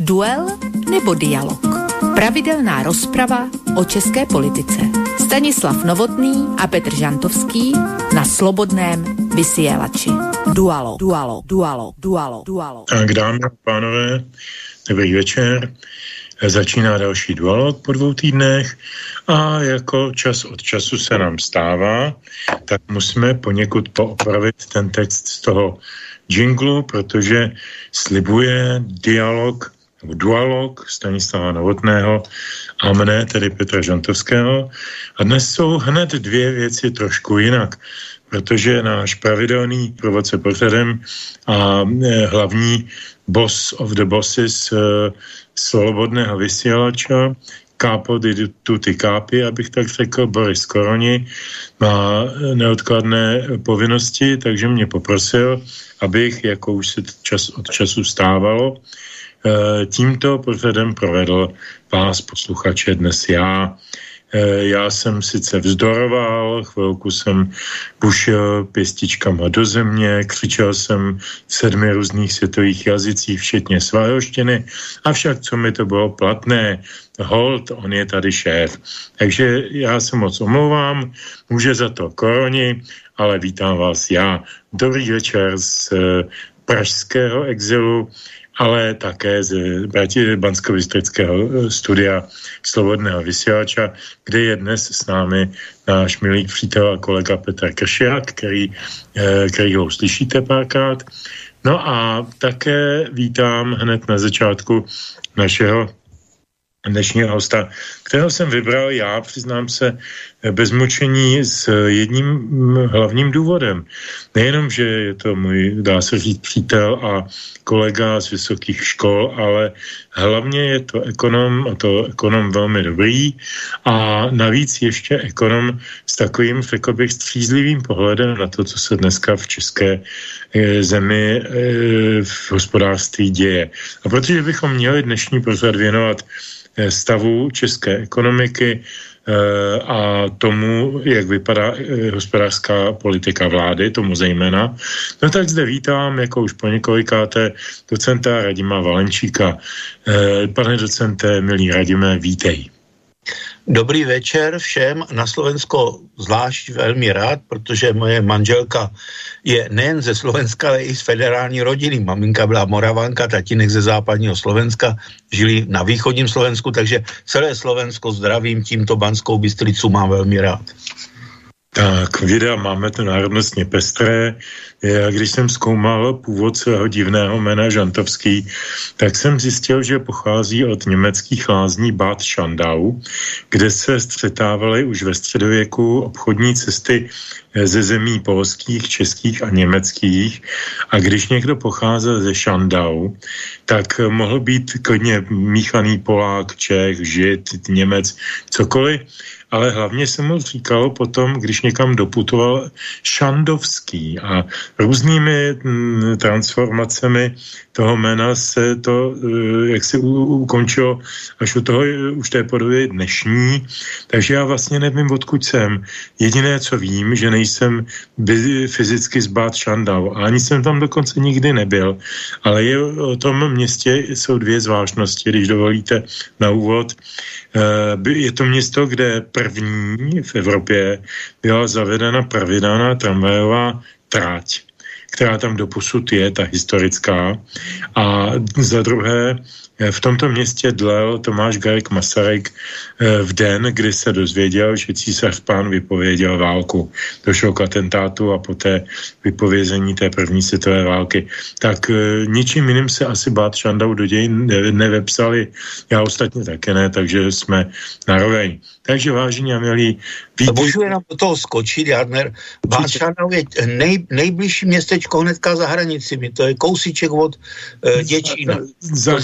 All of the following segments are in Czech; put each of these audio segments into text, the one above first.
Duel nebo dialog? Pravidelná rozprava o české politice. Stanislav Novotný a Petr Žantovský na Slobodném vysielači. Dualo, dualo, dualo, dualo, dualo. Tak dámy a pánové, dobrý večer. Začíná další dualog po dvou týdnech a jako čas od času se nám stává, tak musíme poněkud poopravit ten text z toho jinglu, protože slibuje dialog nebo dualog Stanislava Novotného a mne, tedy Petra Žantovského. A dnes jsou hned dvě věci trošku jinak, protože náš pravidelný provodce pořadem a e, hlavní boss of the bosses e, slobodného vysílača, kápo di tutti kápi, abych tak řekl, Boris Koroni, má neodkladné povinnosti, takže mě poprosil, abych, jako už se čas od času stávalo, tímto pořadem provedl vás, posluchače, dnes já. Eh, já jsem sice vzdoroval, chvilku jsem bušil pěstičkama do země, křičel jsem v sedmi různých světových jazycích, včetně svajoštiny, avšak co mi to bylo platné, hold, on je tady šéf. Takže já se moc omlouvám, může za to koroni, ale vítám vás já. Dobrý večer z eh, pražského exilu ale také z bansko eh, studia Slobodného vysílača, kde je dnes s námi náš milý přítel a kolega Petr Kršiak, který, eh, který ho uslyšíte párkrát. No a také vítám hned na začátku našeho dnešního hosta, kterého jsem vybral já, přiznám se, bez mučení s jedním hlavním důvodem. Nejenom, že je to můj, dá se říct, přítel a kolega z vysokých škol, ale hlavně je to ekonom, a to ekonom velmi dobrý, a navíc ještě ekonom s takovým, řekl bych, střízlivým pohledem na to, co se dneska v české e, zemi e, v hospodářství děje. A protože bychom měli dnešní pořad věnovat Eh, stavu české ekonomiky eh, a tomu, jak vypadá eh, hospodářská politika vlády, tomu zejména. No tak zde vítám, jako už po několikáté, docenta Radima Valenčíka. Pane docente, milý Radime, vítej. Dobrý večer všem. Na Slovensko zvlášť velmi rád, protože moje manželka je nejen ze Slovenska, ale i z federální rodiny. Maminka byla Moravanka, tatínek ze západního Slovenska, žili na východním Slovensku, takže celé Slovensko zdravím, tímto Banskou Bystricu mám velmi rád. Tak, videa máme to národnostně pestré. Já, když jsem zkoumal původ svého divného jména Žantovský, tak jsem zjistil, že pochází od německých lázní Bad Schandau, kde se střetávaly už ve středověku obchodní cesty ze zemí polských, českých a německých. A když někdo pocházel ze Šandau, tak mohl být klidně míchaný Polák, Čech, Žid, Němec, cokoliv ale hlavně se mu říkalo potom, když někam doputoval, Šandovský a různými mm, transformacemi toho jména se to, eh, jak se ukončilo až u toho, už té podoby dnešní, takže já vlastně nevím, odkud jsem. Jediné, co vím, že nejsem fyzicky z Bad Šandau ani jsem tam dokonce nikdy nebyl, ale je o tom městě jsou dvě zvláštnosti, když dovolíte na úvod. Eh, je to město, kde první v Evropě byla zavedena pravidelná tramvajová tráť která tam doposud je, ta historická. A za druhé, v tomto městě dlel Tomáš Garek Masaryk eh, v den, kdy se dozvěděl, že císař pán vypověděl válku. Došlo k atentátu a poté vypovězení té první světové války. Tak eh, ničím jiným se asi bát Šandau do dějin nevepsali. Já ostatně také ne, takže jsme naroveň. Takže vážení a milí, Víte... Můžu jenom do toho skočit, Jadner. Váčanov je nej, nejbližší městečko hnedka za hranicemi, to je kousíček od uh, Děčína. Za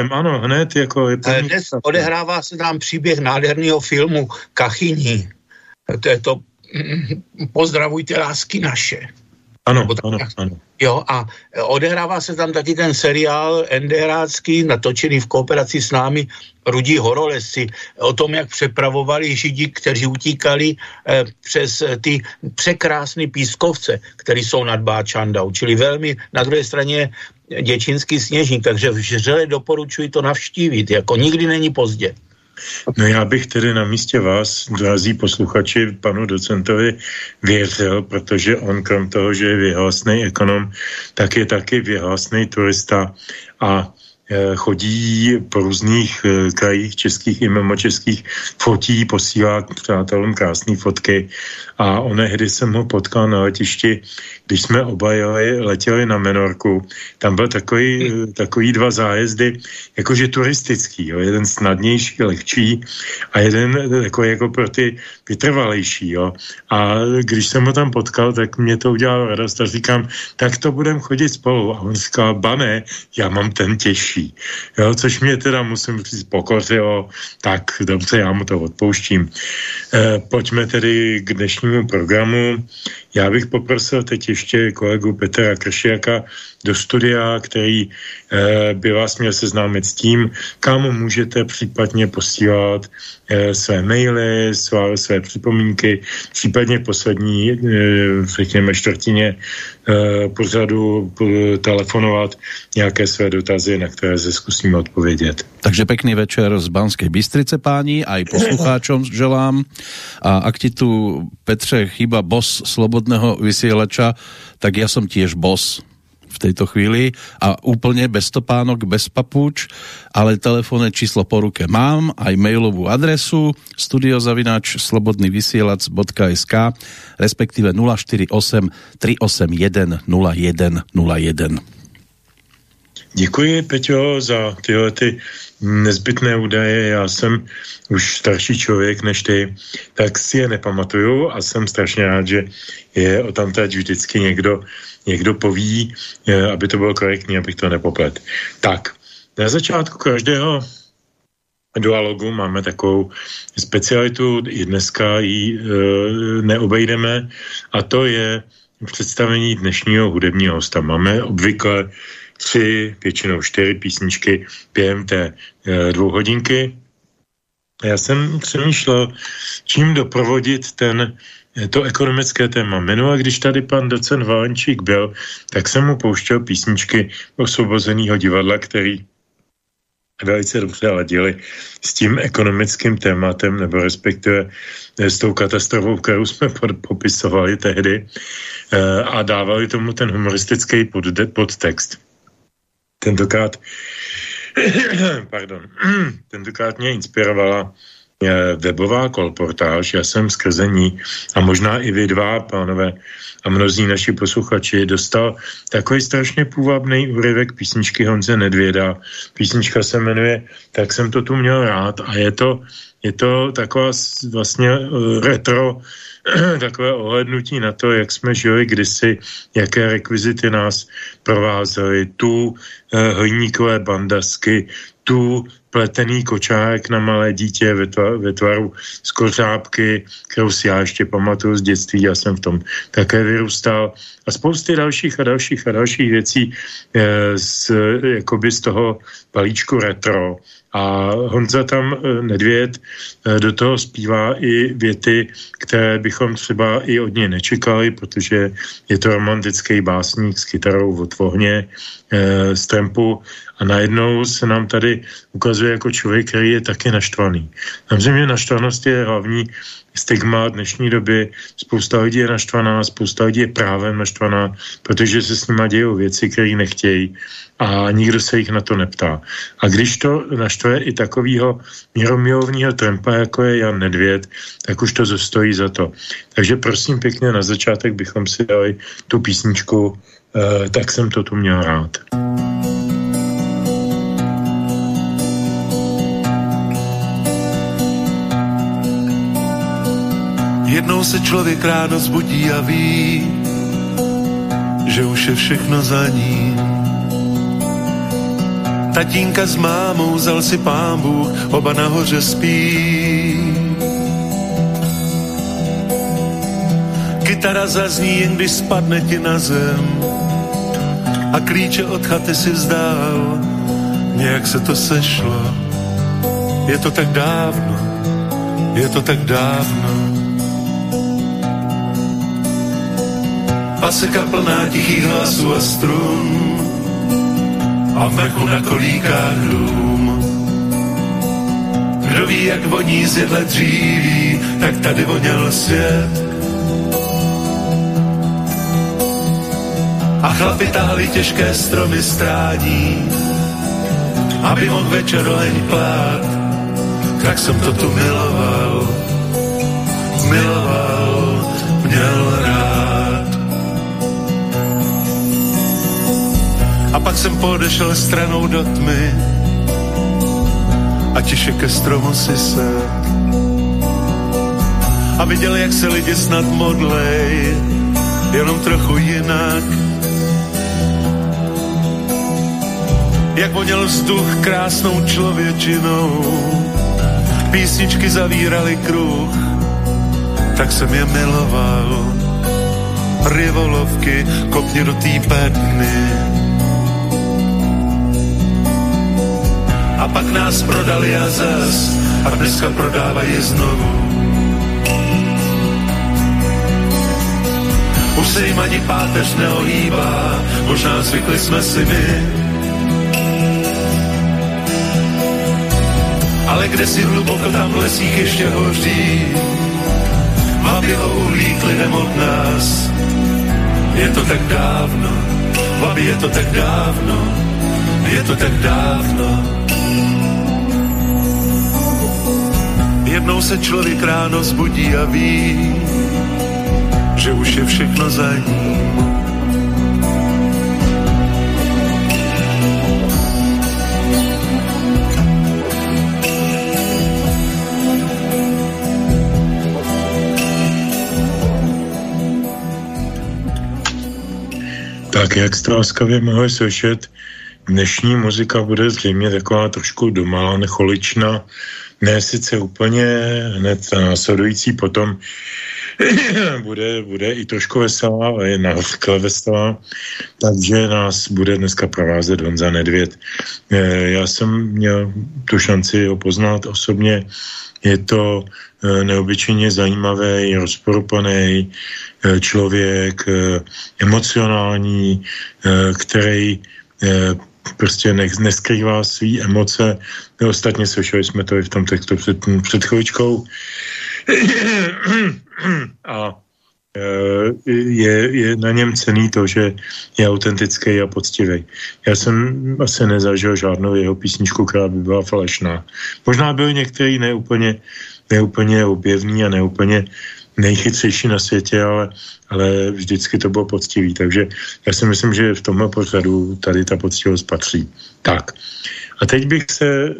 Hřenskem, ano, hned jako je první Dnes odehrává se tam příběh nádherného filmu Kachyní. To je to Pozdravujte lásky naše. Ano, ano, ano. Jo, a odehrává se tam taky ten seriál Enderácký, natočený v kooperaci s námi Rudí horolesci, o tom, jak přepravovali židi, kteří utíkali eh, přes eh, ty překrásné pískovce, které jsou nad Báčandou. Čili velmi, na druhé straně děčínský sněžník, takže vřele doporučuji to navštívit, jako nikdy není pozdě. No já bych tedy na místě vás, drazí posluchači, panu docentovi věřil, protože on krom toho, že je vyhlasný ekonom, tak je taky vyhlasný turista a Eh, chodí po různých eh, krajích českých i mimo českých, fotí, posílá přátelům krásné fotky a onehdy jsem ho potkal na letišti, když jsme oba jeli, letěli na Menorku. Tam byl takový, takový dva zájezdy, jakože turistický, jo. jeden snadnější, lehčí a jeden jako, jako pro ty vytrvalejší. Jo. A když jsem ho tam potkal, tak mě to udělalo radost a říkám, tak to budeme chodit spolu. A on říkal, bané, já mám ten těžší. Jo, což mě teda musím říct pokořilo, tak dobře, já mu to odpouštím. E, pojďme tedy k dnešnímu programu. Já bych poprosil teď ještě kolegu Petra Kršiaka do studia, který by vás měl seznámit s tím, kam můžete případně posílat e, své maily, své, své připomínky, případně poslední, e, řekněme, čtvrtině pořadu telefonovat nějaké své dotazy, na které se zkusíme odpovědět. Takže pekný večer z Banskej Bystrice, páni, aj poslucháčom želám. A ak ti tu, Petře, chyba bos slobodného vysielača, tak ja som tiež bos v tejto chvíli a úplne bez topánok, bez papúč, ale telefónne číslo po ruke mám, aj mailovú adresu studiozavináč slobodnyvysielac.sk respektíve 048 381 0101. Děkuji, Peťo, za tyhle ty nezbytné údaje. Já jsem už starší člověk než ty, tak si je nepamatuju a jsem strašně rád, že je o tam teď vždycky někdo, někdo poví, eh, aby to bylo korektní, abych to nepoplet. Tak, na začátku každého dualogu máme takovou specialitu, i dneska ji e, neobejdeme, a to je představení dnešního hudebního hosta. Máme obvykle tři, většinou čtyři písničky během té e, dvou hodinky. Já jsem přemýšlel, čím doprovodit ten to ekonomické téma. Minule, když tady pan docent Valenčík byl, tak jsem mu pouštěl písničky osvobozeného divadla, který velice dobře ladili s tím ekonomickým tématem, nebo respektive s tou katastrofou, kterou jsme popisovali tehdy e, a dávali tomu ten humoristický podtext. Tentokrát pardon, tentokrát mě inspirovala Eh, webová kolportáž, já jsem skrze ní a možná i vy dva, pánové, a mnozí naši posluchači, dostal takový strašně půvabný úryvek písničky Honze Nedvěda. Písnička se jmenuje Tak jsem to tu měl rád a je to, je to taková vlastně uh, retro takové ohlednutí na to, jak jsme žili kdysi, jaké rekvizity nás provázely, tu uh, hliníkové bandasky, tu pletený kočárek na malé dítě ve, tvar, ve tvaru z kořápky, kterou si já ještě pamatuju z dětství, já jsem v tom také vyrůstal a spousty dalších a dalších a dalších věcí e, z, jakoby z toho balíčku retro. A Honza tam e, Nedvěd e, do toho zpívá i věty, které bychom třeba i od něj nečekali, protože je to romantický básník s kytarou od vohně, e, z tempu a najednou se nám tady ukazuje jako člověk, který je taky naštvaný. Samozřejmě naštvanost je hlavní stigma dnešní doby. Spousta lidí je naštvaná, spousta lidí je právem naštvaná, protože se s nima dějou věci, které nechtějí a nikdo se jich na to neptá. A když to naštve i takového míromilovního trempa, jako je Jan Nedvěd, tak už to zostojí za to. Takže prosím pěkně na začátek bychom si dali tu písničku eh, Tak jsem to tu měl rád. Jednou se člověk ráno zbudí a ví, že už je všechno za ním. Tatínka s mámou vzal si pán Bůh, oba nahoře spí. Kytara zazní, jen když spadne ti na zem a klíče od chaty si vzdál. Nějak se to sešlo, je to tak dávno, je to tak dávno. Paseka plná tichých hlasů a strun. a v mraku na kolíkách dům. Kdo ví, jak voní z jedle dříví, tak tady voněl svět. A chlapi táhli těžké stromy strádí, aby mohl večer leň plát, tak jsem to tu miloval, miloval, Pak jsem podešel stranou do tmy a tiše ke stromu si se a viděl, jak se lidi snad modlej, jenom trochu jinak jak voněl vzduch krásnou člověčinou. Písničky zavíraly kruh, tak jsem je miloval. Rivolovky, kopně do té bedny. Pak nás prodali a zas, a dneska prodávají znovu. Už se jim ani páteř neohýbá, možná zvykli jsme si my, ale kde si hluboko tam v lesích ještě hoří. Mám jeho uhlík lidem od nás. Je to tak dávno, babi, je to tak dávno, je to tak dávno. Jednou se člověk ráno zbudí a ví, že už je všechno za ním Tak jak jste láskavě mohli slyšet, dnešní muzika bude zřejmě taková trošku domalá, necholičná, ne sice úplně hned následující potom bude, bude i trošku veselá, ale je navykle veselá, takže nás bude dneska provázet Honza Nedvěd. Eh, já jsem měl tu šanci ho poznat osobně, je to eh, neobyčejně zajímavý, rozporupaný eh, člověk, emocionální, který prostě ne, neskrývá své emoce. Ostatně slyšeli jsme to i v tom textu před, před chvíličkou. A je, je na něm cený to, že je autentický a poctivý. Já jsem asi nezažil žádnou jeho písničku, která by byla falešná. Možná byl některý neúplně, neúplně objevný a neúplně nejchytřejší na světě, ale, ale vždycky to bylo poctivý. Takže já si myslím, že v tomhle pořadu tady ta poctivost patří. Tak. A teď bych se e,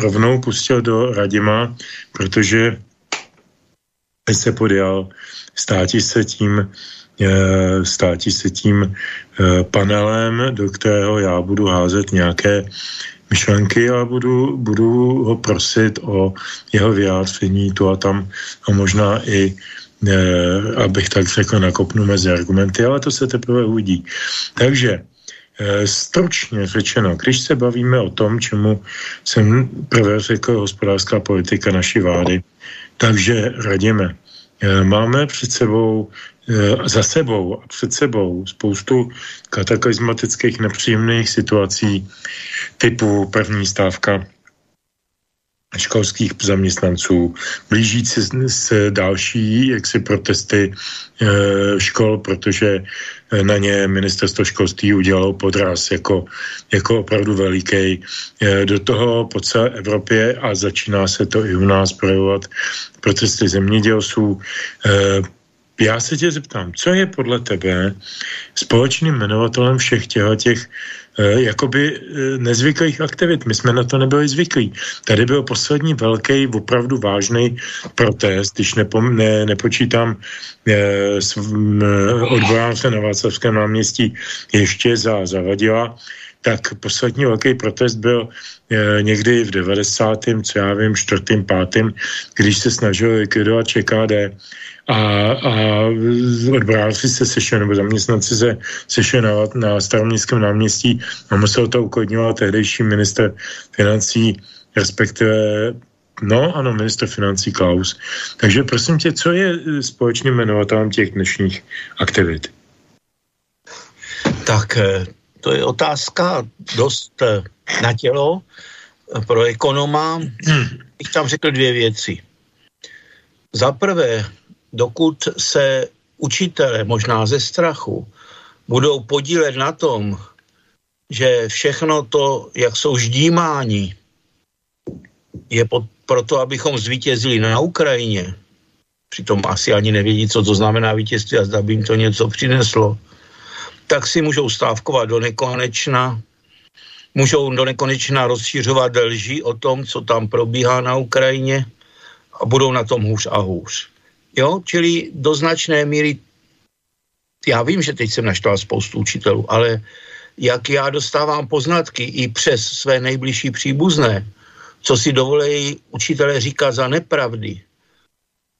rovnou pustil do Radima, protože se podjal státi se tím, eh, státi se tím eh, panelem, do kterého já budu házet nějaké myšlenky a budu, budu ho prosit o jeho vyjádření tu a tam a možná i eh, abych tak řekl, nakopnu mezi argumenty, ale to se teprve uvidí. Takže stručně řečeno, když se bavíme o tom, čemu jsem prvé řekl hospodářská politika naší vlády, takže radíme. Eh, máme před sebou, za sebou a před sebou spoustu kataklizmatických nepříjemných situací typu první stávka školských zaměstnanců, blížící se další jaksi protesty e, škol, protože na ně ministerstvo školství udělalo podraz jako, jako opravdu veliký. E, do toho po celé Evropě a začíná se to i u nás projevovat protesty zemědělců. Já se tě zeptám, co je podle tebe společným jmenovatelem všech těch Eh, jakoby eh, nezvyklých aktivit. My jsme na to nebyli zvyklí. Tady byl poslední velký, opravdu vážný protest, když nepom, ne, nepočítám eh, s odborám se na Václavském náměstí ještě za zavadila, tak poslední velký protest byl e, někdy v 90. co já vím, čtvrtým, pátým, když se snažil likvidovat ČKD a, a odboráři se sešli, nebo zaměstnanci se sešli na, na staroměstském náměstí a musel to uklidňovat tehdejší minister financí, respektive No, ano, minister financí Klaus. Takže prosím tě, co je společným jmenovatelem těch dnešních aktivit? Tak eh, to je otázka dost eh, na tělo pro ekonoma. Bych tam řekl dvě věci. Za prvé, dokud se učitele, možná ze strachu, budou podílet na tom, že všechno to, jak jsou ždímáni, je pod, proto, abychom zvítězili na Ukrajině, přitom asi ani nevědí, co to znamená vítězství a zda by jim to něco přineslo, tak si můžou stávkovat do nekonečna, můžou do nekonečna rozšířovat lži o tom, co tam probíhá na Ukrajině a budou na tom hůř a hůř. Jo, čili do značné míry, já vím, že teď jsem naštval spoustu učitelů, ale jak já dostávám poznatky i přes své nejbližší příbuzné, co si dovolejí učitelé říkat za nepravdy,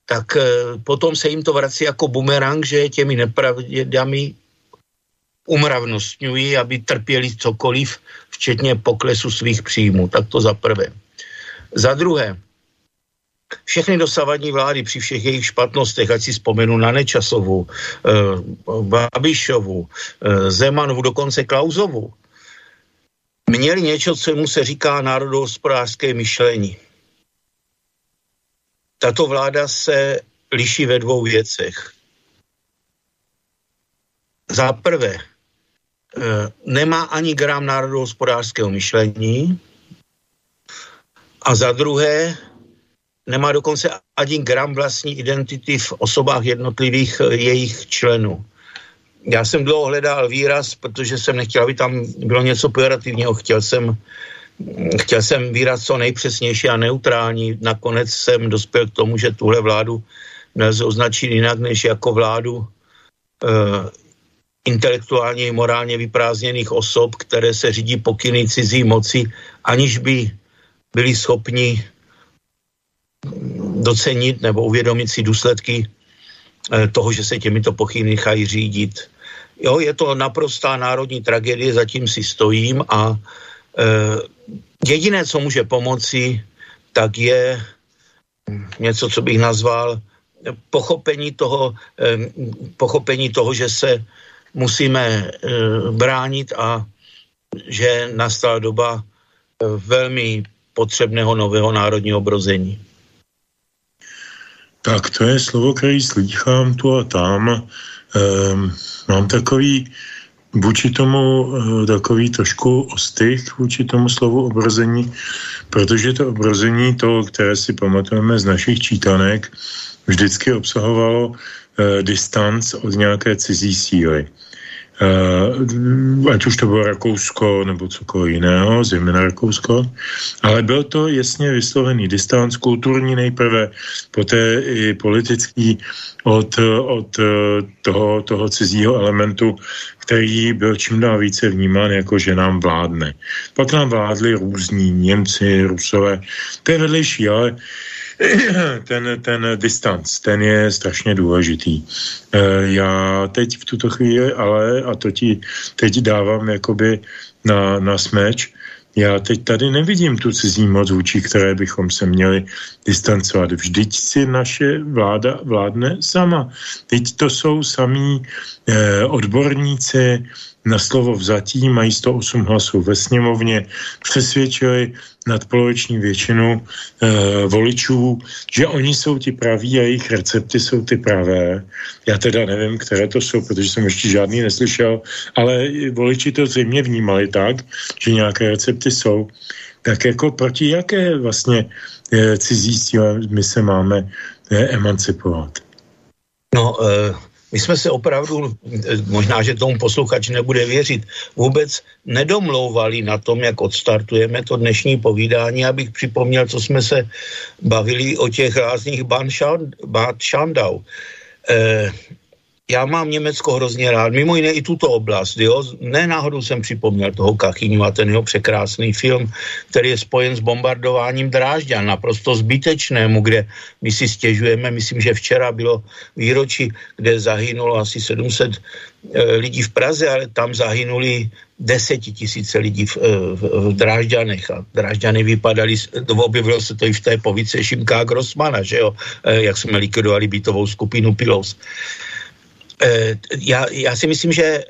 tak eh, potom se jim to vrací jako bumerang, že těmi nepravdami umravnostňují, aby trpěli cokoliv, včetně poklesu svých příjmů. Tak to za prvé. Za druhé, všechny dosavadní vlády při všech jejich špatnostech, ať si vzpomenu na Nečasovu, eh, Babišovu, eh, Zemanovu, dokonce Klauzovu, měli něco, co mu se říká národohospodářské myšlení. Tato vláda se liší ve dvou věcech. Za prvé, eh, nemá ani gram národohospodářského myšlení a za druhé, nemá dokonce ani gram vlastní identity v osobách jednotlivých eh, jejich členů. Já jsem dlouho hledal výraz, protože jsem nechtěl, aby tam bylo něco pejorativního. Chtěl jsem, chtěl jsem výraz co nejpřesnější a neutrální. Nakonec jsem dospěl k tomu, že tuhle vládu nelze označit jinak než jako vládu uh, intelektuálně i morálně vyprázdněných osob, které se řídí pokyny cizí moci, aniž by byli schopni docenit nebo uvědomit si důsledky eh, toho, že se těmito pokyny nechají řídit. Jo, je to naprostá národní tragédie, zatím si stojím a e, jediné, co může pomoci, tak je něco, co bych nazval pochopení toho, e, pochopení toho že se musíme e, bránit a že nastala doba velmi potřebného nového národního obrození. Tak to je slovo, který slýchám tu a tam. Ehm, mám takový vůči tomu eh, takový trošku ostych vůči tomu slovu obrození, protože to obrození, to, které si pamatujeme z našich čítanek, vždycky obsahovalo eh, distanc od nějaké cizí síly. Uh, ať už to bylo Rakousko nebo cokoliv jiného, zejména Rakousko, ale byl to jasně vyslovený distanc, kulturní nejprve, poté i politický od, od eh, toho, toho cizího elementu, který byl čím dál více vnímán jako, že nám vládne. Pak nám vládli různí Němci, Rusové, to je vedlejší, ale uh, ten, ten distanc, ten je strašně důležitý. E, já teď v tuto chvíli, ale, a to ti teď dávám jakoby na, na smeč, já teď tady nevidím tu cizí moc vůči, které bychom se měli distancovat. Vždyť si naše vláda vládne sama. Teď to jsou samí eh, odborníci, na slovo vzatí, mají 108 hlasů ve sněmovně, přesvědčili nadpoloviční většinu e, voličů, že oni jsou ti praví a jejich recepty jsou ty pravé. Já teda nevím, které to jsou, protože jsem ještě žádný neslyšel, ale voliči to zřejmě vnímali tak, že nějaké recepty jsou. Tak jako proti jaké vlastně e, cizí síle my se máme e, emancipovat? No, my jsme se opravdu, možná, že tomu posluchač nebude věřit, vůbec nedomlouvali na tom, jak odstartujeme to dnešní povídání, abych připomněl, co jsme se bavili o těch rázných Bad Schandau. Eh, já mám Německo hrozně rád, mimo jiné i tuto oblast, jo. Ne náhodou jsem připomněl toho Kachyňu a ten jeho překrásný film, který je spojen s bombardováním Drážďan, naprosto zbytečnému, kde my si stěžujeme, myslím, že včera bylo výročí, kde zahynulo asi 700 e, lidí v Praze, ale tam zahynuli desetitisíce lidí v, e, v, v Drážďanech a Drážďany vypadaly, objevilo se to i v té povíce Šimka Grossmana, že jo, e, jak jsme likvidovali bytovou skupinu Pilos. Já, já si myslím, že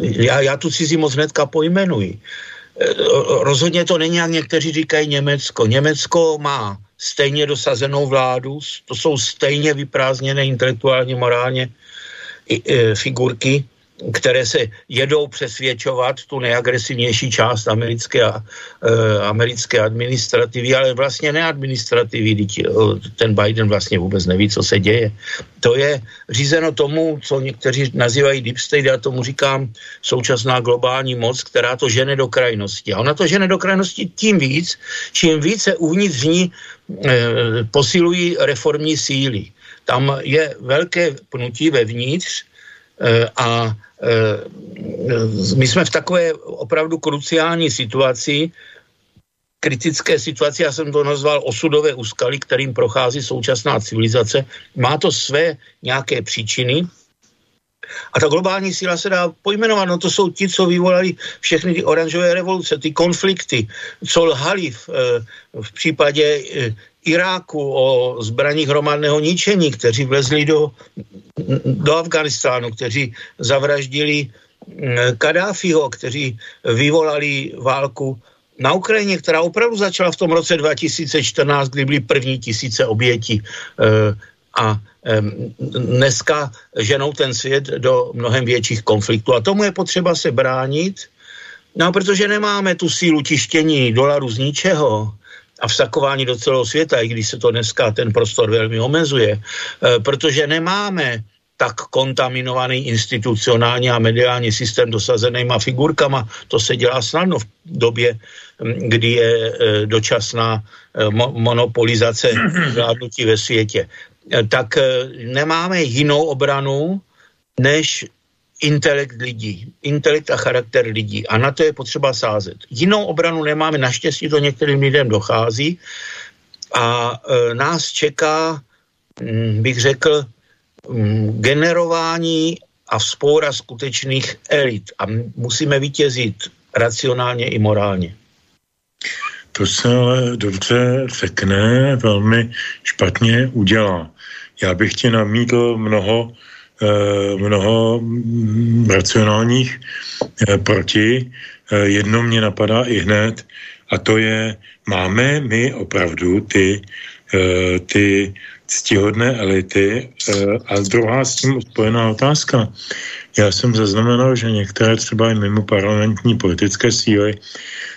já, já tu cizí moc hnedka pojmenuji. Rozhodně to není, jak někteří říkají Německo. Německo má stejně dosazenou vládu, to jsou stejně vyprázdněné intelektuálně, morálně figurky, které se jedou přesvědčovat tu nejagresivnější část americké, e, americké administrativy, ale vlastně neadministrativy. Ten Biden vlastně vůbec neví, co se děje. To je řízeno tomu, co někteří nazývají deep state, já tomu říkám současná globální moc, která to žene do krajnosti. A ona to žene do krajnosti tím víc, čím více uvnitř ní e, posilují reformní síly. Tam je velké pnutí vevnitř, e, a Eh, my jsme v takové opravdu kruciální situaci, kritické situaci, já jsem to nazval osudové úskaly, kterým prochází současná civilizace. Má to své nějaké příčiny, a ta globální síla se dá pojmenovat, no to jsou ti, co vyvolali všechny ty oranžové revoluce, ty konflikty, co lhali v, eh, v případě eh, Iráku o zbraních hromadného ničení, kteří vlezli do, do Afganistánu, kteří zavraždili mm, Kadáfiho, kteří vyvolali válku na Ukrajině, která opravdu začala v tom roce 2014, kdy byly první tisíce obětí. Eh, a dneska ženou ten svět do mnohem větších konfliktů. A tomu je potřeba se bránit, no protože nemáme tu sílu tištění dolaru z ničeho, a vsakování do celého světa, i když se to dneska ten prostor velmi omezuje, e, protože nemáme tak kontaminovaný institucionální a mediální systém dosazenýma figurkama. To se dělá snadno v době, kdy je e, dočasná e, monopolizace vládnutí ve světě. Tak nemáme jinou obranu, než intelekt lidí, intelekt a charakter lidí. A na to je potřeba sázet. Jinou obranu nemáme, naštěstí to některým lidem dochází. A e, nás čeká, m, mm, bych řekl, m, mm, generování a vzpoura skutečných elit. A musíme vítězit racionálně i morálně. To se ale dobře řekne, velmi špatně udělá. Já bych ti namítl mnoho mnoho mm, racionálních eh, proti. Eh, jedno mě napadá i hned a to je, máme my opravdu ty, ty ctihodné elity a druhá s tím spojená otázka. Já jsem zaznamenal, že některé třeba i mimo parlamentní politické síly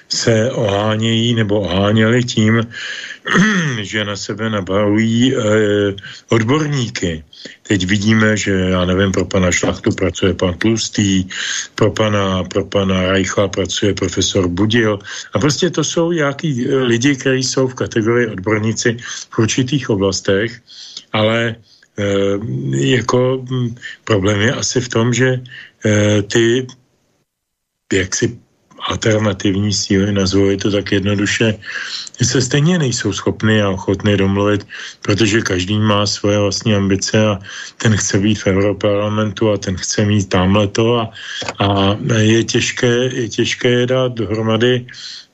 se ohánějí nebo oháněli tím, že na sebe nabalují e, odborníky. Teď vidíme, že já nevím, pro pana Šlachtu pracuje pan Tlustý, pro pana, pro pana Reichla pracuje profesor Budil. A prostě to jsou nějaký eh, lidi, kteří jsou v kategorii odborníci v určitých oblastech, ale e, jako hm, problém je asi v tom, že e, ty jak si alternativní síly, nazvu to tak jednoduše, se stejně nejsou schopny a ochotny domluvit, protože každý má svoje vlastní ambice a ten chce být v Europarlamentu a ten chce mít tamhle to a, a je, těžké, je těžké je dát dohromady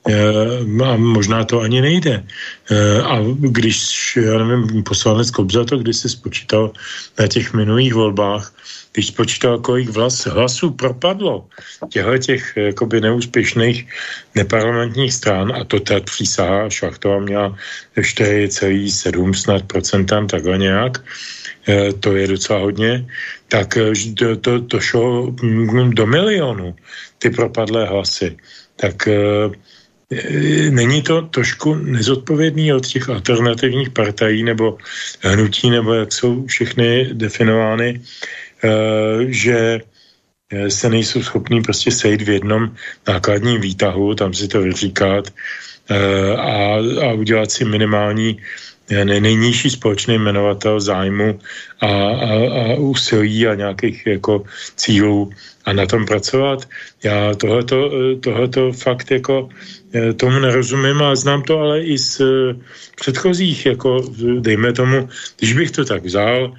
eh, a možná to ani nejde. Eh, a když, já nevím, poslanec Kobza to když se spočítal na těch minulých volbách, když spočítal, kolik vlas, hlasů propadlo těchto těch jakoby neúspěšných neparlamentních stran, a to ta přísaha Šachtová měla 4,7 snad procentam, takhle nějak, eh, to je docela hodně, tak eh, to, to, to šlo mm, do milionu, ty propadlé hlasy. Tak eh, Není to trošku nezodpovědný od těch alternativních partají nebo hnutí, nebo jak jsou všechny definovány, Eh, že eh, se nejsou schopní prostě sejít v jednom nákladním výtahu, tam si to vyříkat eh, a, a udělat si minimální nejnižší společný jmenovatel zájmu a, a, a úsilí a nějakých jako cílů a na tom pracovat. Já tohleto, tohleto fakt jako tomu nerozumím a znám to ale i z předchozích, jako dejme tomu, když bych to tak vzal,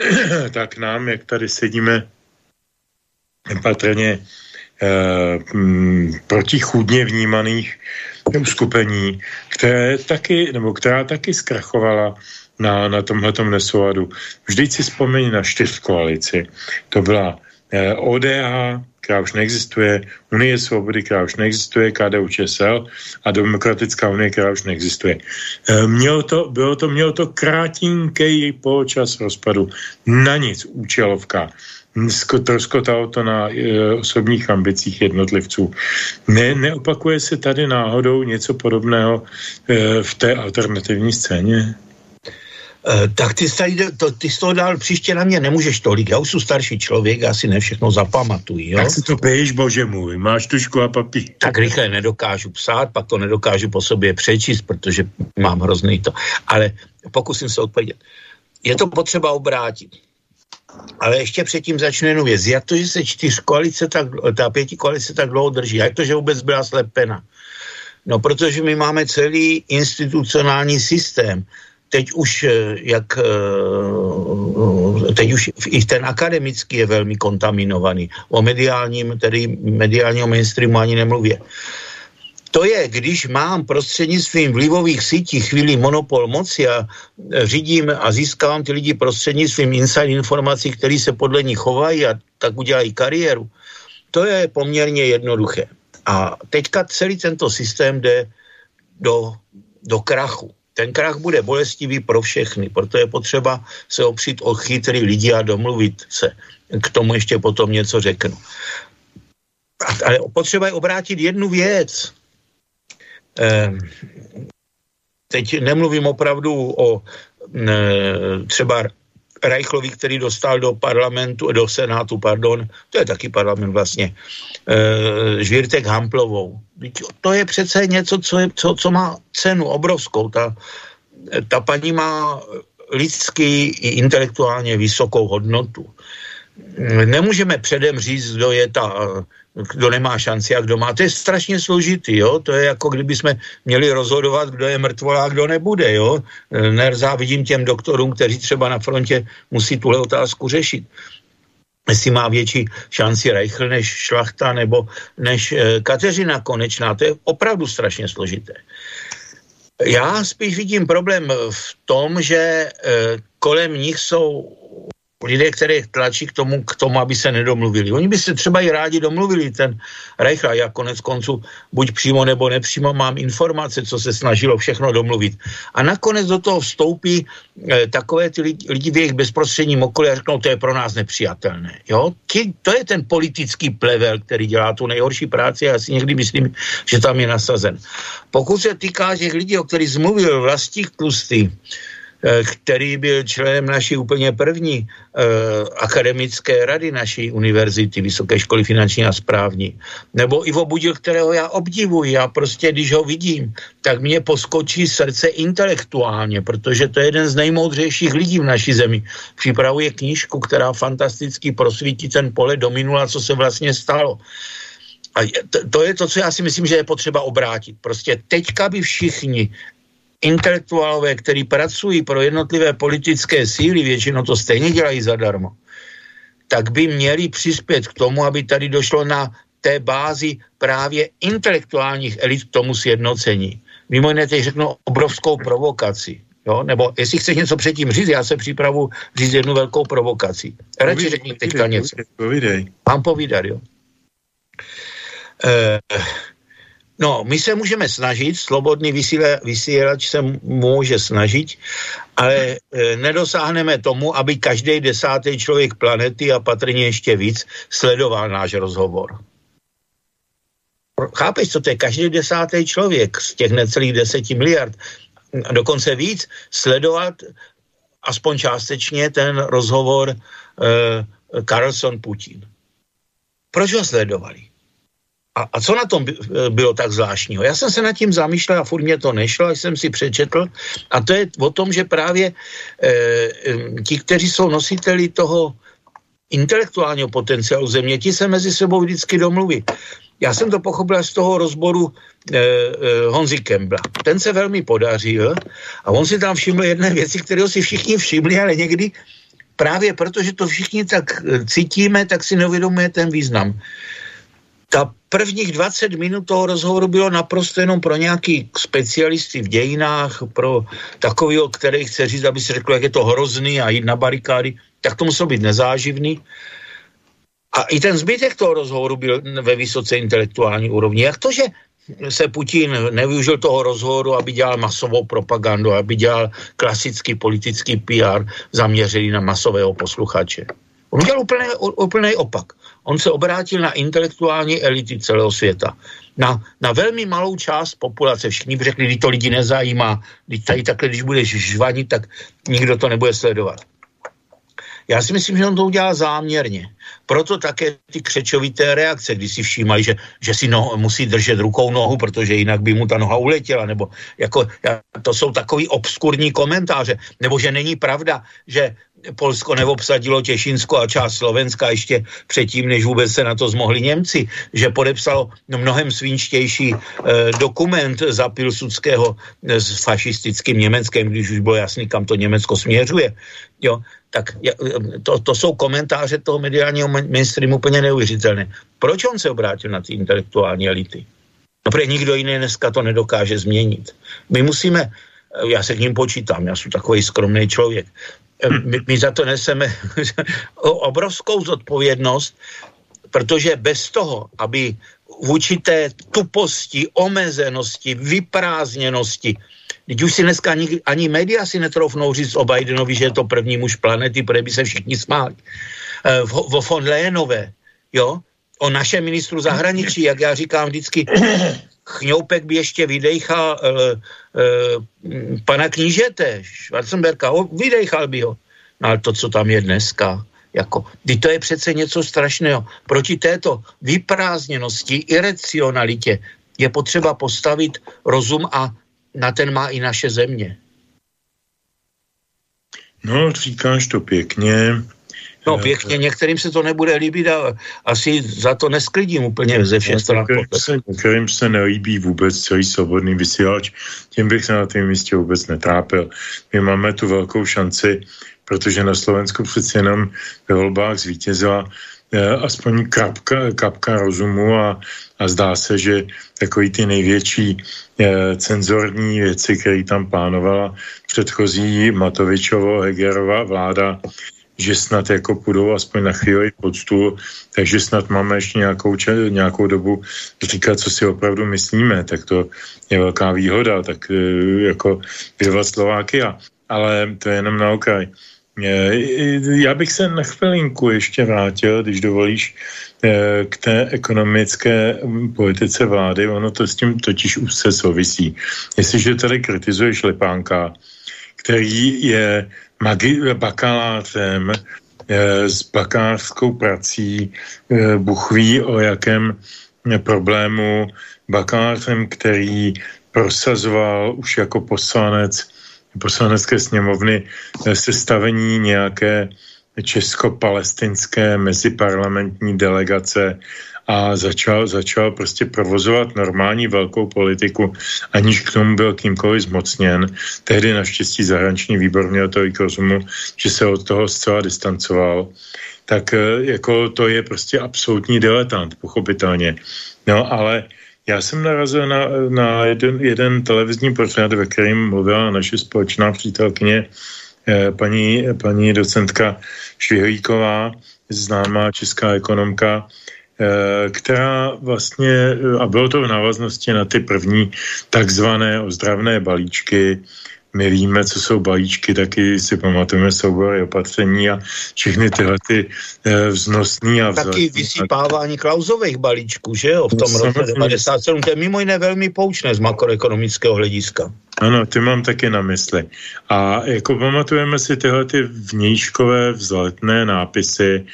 tak nám, jak tady sedíme, patrně eh, m, protichůdně vnímaných uskupení, které taky, nebo která taky zkrachovala na, na tomhletom nesouladu. Vždyť si vzpomeň na čtyř koalici. To byla eh, ODA, která už neexistuje, Unie svobody, která už neexistuje, KDU ČSL a Demokratická unie, která už neexistuje. Eh, mělo to, bylo to, mělo to krátinký poločas rozpadu. Na nic, účelovka. Troskotalo to na e, osobních ambicích jednotlivců. Ne, neopakuje se tady náhodou něco podobného e, v té alternativní scéně? Eh, tak ty, tady, to, ty z toho dál příště na mě nemůžeš tolik. Já už jsem starší člověk, já si ne všechno zapamatuji. Jo? Tak si to piješ, bože můj, máš tušku a papír. Tak rychle nedokážu psát, pak to nedokážu po sobě přečíst, protože mám hrozný to. Ale pokusím se odpovědět. Je to potřeba obrátit. Ale ještě předtím začnu jednu věc. Jak to, že se čtyř koalice tak, ta pěti koalice tak dlouho drží? Jak to, že vůbec byla slepena? No, protože my máme celý institucionální systém teď už eh, jak eh, teď už i ten akademický je velmi kontaminovaný. O mediálním, tedy mediálního mainstreamu ani nemluvě. To je, když mám prostřednictvím vlivových sítí chvíli monopol moci a eh, řídím a získávám ty lidi prostřednictvím inside informací, které se podle nich chovají a tak udělají kariéru. To je poměrně jednoduché. A teďka celý tento systém jde do, do krachu ten krach bude bolestivý pro všechny, proto je potřeba se opřít o chytrý lidi a domluvit se. K tomu ještě potom něco řeknu. Ale potřeba je obrátit jednu věc. Ehm, teď nemluvím opravdu o třeba Reichlovi, který dostal do parlamentu, do senátu, pardon, to je taky parlament vlastně, e, Žvírtek Hamplovou. To je přece něco, co, je, co, co má cenu obrovskou. Ta, ta paní má lidsky i intelektuálně vysokou hodnotu. Nemůžeme předem říct, kdo je ta kdo nemá šanci a kdo má. To je strašně složitý, jo? To je jako kdyby jsme měli rozhodovat, kdo je mrtvolá a kdo nebude, jo? Nerzávidím těm doktorům, kteří třeba na frontě musí tuhle otázku řešit jestli má větší šanci Reichl než Šlachta nebo než e, Kateřina Konečná. To je opravdu strašně složité. Já spíš vidím problém v tom, že e, kolem nich jsou lidé, které tlačí k tomu, k tomu, aby se nedomluvili. Oni by se třeba i rádi domluvili, ten Reichel, já konec konců buď přímo nebo nepřímo mám informace, co se snažilo všechno domluvit. A nakonec do toho vstoupí e, takové ty lidi, lidi v jejich bezprostředním okolí a řeknou, to je pro nás nepřijatelné. Jo? Ti, to je ten politický plevel, který dělá tu nejhorší práci a já si někdy myslím, že tam je nasazen. Pokud se týká těch lidí, o kterých zmluvil Vlastík Tlustý, Eh, který byl členem naší úplně první eh, akademické rady naší univerzity, Vysoké školy finanční a správní. Nebo Ivo Budil, kterého já obdivuji. Já prostě, když ho vidím, tak mě poskočí srdce intelektuálně, protože to je jeden z nejmoudřejších lidí v naší zemi. Připravuje knížku, která fantasticky prosvítí ten pole do minula, co se vlastně stalo. A to je to, co já si myslím, že je potřeba obrátit. Prostě teďka by všichni intelektuálové, kteří pracují pro jednotlivé politické síly, většinou to stejně dělají zadarmo, tak by měli přispět k tomu, aby tady došlo na té bázi právě intelektuálních elit k tomu sjednocení. Mimo jiné teď řeknu obrovskou provokaci. Jo? Nebo jestli chceš něco předtím říct, já se připravu říct jednu velkou provokaci. Radši řekni teďka něco. Povídej. Mám povídat, jo. Eh, No, my se můžeme snažit, slobodný vysíle, vysílač se může snažit, ale e, nedosáhneme tomu, aby každý desátý člověk planety a patrně ještě víc sledoval náš rozhovor. Chápeš, co to je? Každý desátý člověk z těch necelých deseti miliard, a dokonce víc, sledovat aspoň částečně ten rozhovor e, Carlson-Putin. Proč ho sledovali? A, a co na tom bylo tak zvláštního? Já jsem se nad tím zamýšlel a furt mě to nešlo, až jsem si přečetl. A to je o tom, že právě e, ti, kteří jsou nositeli toho intelektuálního potenciálu země, ti se mezi sebou vždycky domluví. Já jsem to pochopil z toho rozboru e, e, Honzi Kembla. Ten se velmi podařil a on si tam všiml jedné věci, které si všichni všimli, ale někdy právě protože to všichni tak cítíme, tak si neuvědomuje ten význam ta prvních 20 minut toho rozhovoru bylo naprosto jenom pro nějaký specialisty v dějinách, pro takový, o který chce říct, aby si řekl, jak je to hrozný a jít na barikády, tak to muselo být nezáživný. A i ten zbytek toho rozhovoru byl ve vysoce intelektuální úrovni. Jak to, že se Putin nevyužil toho rozhovoru, aby dělal masovou propagandu, aby dělal klasický politický PR zaměřený na masového posluchače. On úplný, úplný opak. On se obrátil na intelektuální elity celého světa. Na, na velmi malou část populace. Všichni by řekli, to lidi nezajímá, když tady takhle, když budeš žvanit, tak nikdo to nebude sledovat. Já si myslím, že on to udělal záměrně. Proto také ty křečovité reakce, když si všímají, že, že si no, musí držet rukou nohu, protože jinak by mu ta noha uletěla, nebo jako, to jsou takový obskurní komentáře, nebo že není pravda, že Polsko neobsadilo Těšinsko a část Slovenska ještě předtím, než vůbec se na to zmohli Němci, že podepsalo mnohem svinštější eh, dokument za Pilsudského eh, s fašistickým Německem, když už bylo jasný, kam to Německo směřuje. Jo, tak to, to jsou komentáře toho mediálního mainstreamu úplně neuvěřitelné. Proč on se obrátil na ty intelektuální elity? No protože nikdo jiný dneska to nedokáže změnit. My musíme, já se k ním počítám, já jsem takový skromný člověk, my, my za to neseme obrovskou zodpovědnost, protože bez toho, aby vůči té tuposti, omezenosti, vyprázdněnosti, Teď už si dneska ani, ani média si netroufnou říct o Bidenovi, že je to první muž planety, protože by se všichni smáli. E, vo von Leyenové, jo, o našem ministru zahraničí, jak já říkám vždycky, Chňoupek by ještě vydechal e, e, pana knížete, Schwarzenberka, o, vydechal by ho. No ale to, co tam je dneska, jako, to je přece něco strašného. Proti této vyprázdněnosti, iracionalitě je potřeba postavit rozum a na ten má i naše země. No, říkáš to pěkně. No pěkně, některým se to nebude líbit a asi za to nesklidím úplně ze všech stran. Se, některým se nelíbí vůbec celý svobodný vysílač, tím bych se na tom místě vůbec netrápil. My máme tu velkou šanci, protože na Slovensku přeci jenom ve volbách zvítězila eh, aspoň kapka, kapka rozumu a, a zdá se, že takový ty největší eh, cenzorní věci, které tam plánovala předchozí Matovičovo Hegerová vláda, že snad jako půjdou aspoň na chvíli pod stůl, takže snad máme ještě nějakou, nějakou dobu říkat, co si opravdu myslíme, tak to je velká výhoda, tak e, jako vyvat Slovákia, ale to je jenom na okraj. E, já bych se na chvilinku ještě vrátil, když dovolíš, e, k té ekonomické politice vlády. Ono to s tím totiž už se souvisí. Jestliže tady kritizuješ Lepánka, který je magi- bakalářem eh, s bakalářskou prací, ví o jakém problému, bakalářem, který prosazoval už jako poslanec poslanecké sněmovny eh, sestavení nějaké česko-palestinské meziparlamentní delegace a začal, začal prostě provozovat normální velkou politiku, aniž k tomu byl kýmkoliv zmocněn. Tehdy naštěstí zahraniční výbor měl tolik rozumu, že se od toho zcela distancoval. Tak eh, jako to je prostě absolutní diletant, pochopitelně. No ale já jsem narazil na, na jeden, jeden televizní pořad, ve kterém mluvila naše společná přítelkyně eh, paní, paní docentka Švihlíková, známá česká ekonomka, která vlastně, a bylo to v návaznosti na ty první takzvané ozdravné balíčky, my víme, co jsou balíčky, taky si pamatujeme soubory opatření a všechny tyhle ty e, vznosný a vzletný. Taky vysypávání klauzových balíčků, že jo, v tom no, roce 97, to je mimo jiné velmi poučné z makroekonomického hlediska. Ano, ty mám taky na mysli. A jako pamatujeme si tyhle ty vnějškové vzletné nápisy,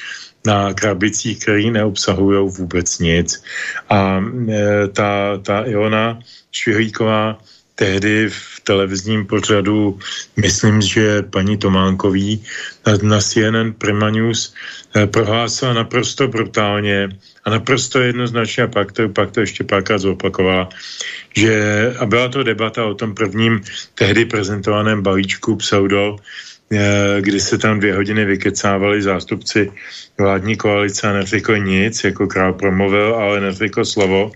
na krabicích, které neobsahují vůbec nic. A e, ta, ta Iona Švihlíková tehdy v televizním pořadu, myslím, že paní Tománkový na CNN Prima News e, prohlásila naprosto brutálně a naprosto jednoznačně, a pak to, pak to ještě párkrát zopakovala, že, a byla to debata o tom prvním tehdy prezentovaném balíčku pseudo kdy se tam dvě hodiny vykecávali zástupci vládní koalice a neřekl nic, jako král promluvil, ale neřekl slovo,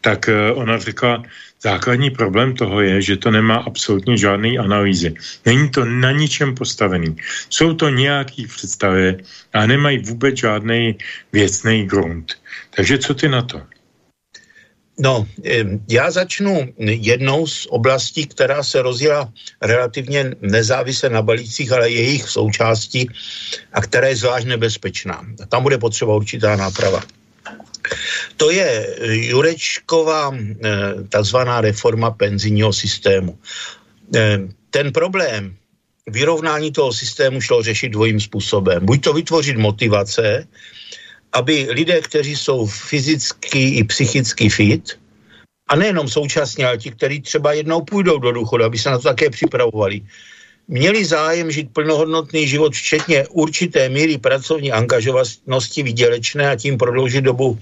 tak eh, ona řekla, základní problém toho je, že to nemá absolutně žádný analýzy. Není to na ničem postavený. Jsou to nějaký představy a nemají vůbec žádný věcný grunt. Takže co ty na to? No, já začnu jednou z oblastí, která se rozjela relativně nezávisle na balících, ale jejich součástí a která je zvlášť nebezpečná. Tam bude potřeba určitá náprava. To je Jurečková takzvaná reforma penzijního systému. Ten problém vyrovnání toho systému šlo řešit dvojím způsobem. Buď to vytvořit motivace, aby lidé, kteří jsou fyzicky i psychicky fit, a nejenom současně, ale ti, kteří třeba jednou půjdou do důchodu, aby se na to také připravovali, měli zájem žít plnohodnotný život, včetně určité míry pracovní angažovanosti výdělečné a tím prodloužit dobu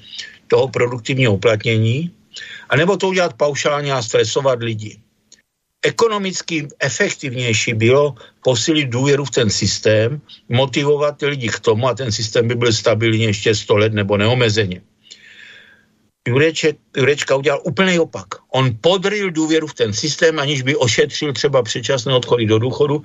toho produktivního uplatnění, anebo to udělat paušálně a stresovat lidi. Ekonomicky efektivnější bylo posílit důvěru v ten systém, motivovat ty lidi k tomu a ten systém by byl stabilní ještě 100 let nebo neomezeně. Jureček, Jurečka udělal úplný opak. On podryl důvěru v ten systém, aniž by ošetřil třeba předčasné odchody do důchodu.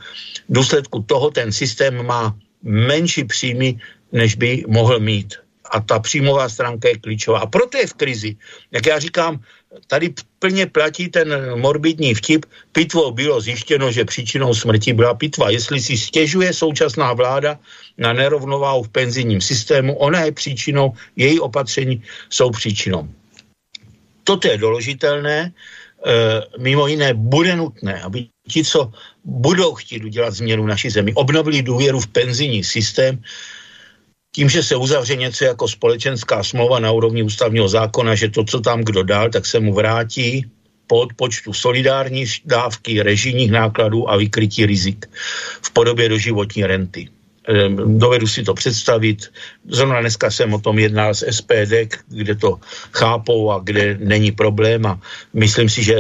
V důsledku toho ten systém má menší příjmy, než by mohl mít. A ta příjmová stránka je klíčová. A proto je v krizi. Jak já říkám, tady plně platí ten morbidní vtip. Pitvou bylo zjištěno, že příčinou smrti byla pitva. Jestli si stěžuje současná vláda na nerovnováhu v penzijním systému, ona je příčinou, její opatření jsou příčinou. Toto je doložitelné, e, mimo jiné bude nutné, aby ti, co budou chtít udělat změnu naší zemi, obnovili důvěru v penzijní systém, tím, že se uzavře něco jako společenská smlouva na úrovni ústavního zákona, že to, co tam kdo dal, tak se mu vrátí po odpočtu solidární dávky, režijních nákladů a vykrytí rizik v podobě doživotní renty. Ehm, dovedu si to představit. Zrovna dneska jsem o tom jednal s SPD, kde to chápou a kde není problém a myslím si, že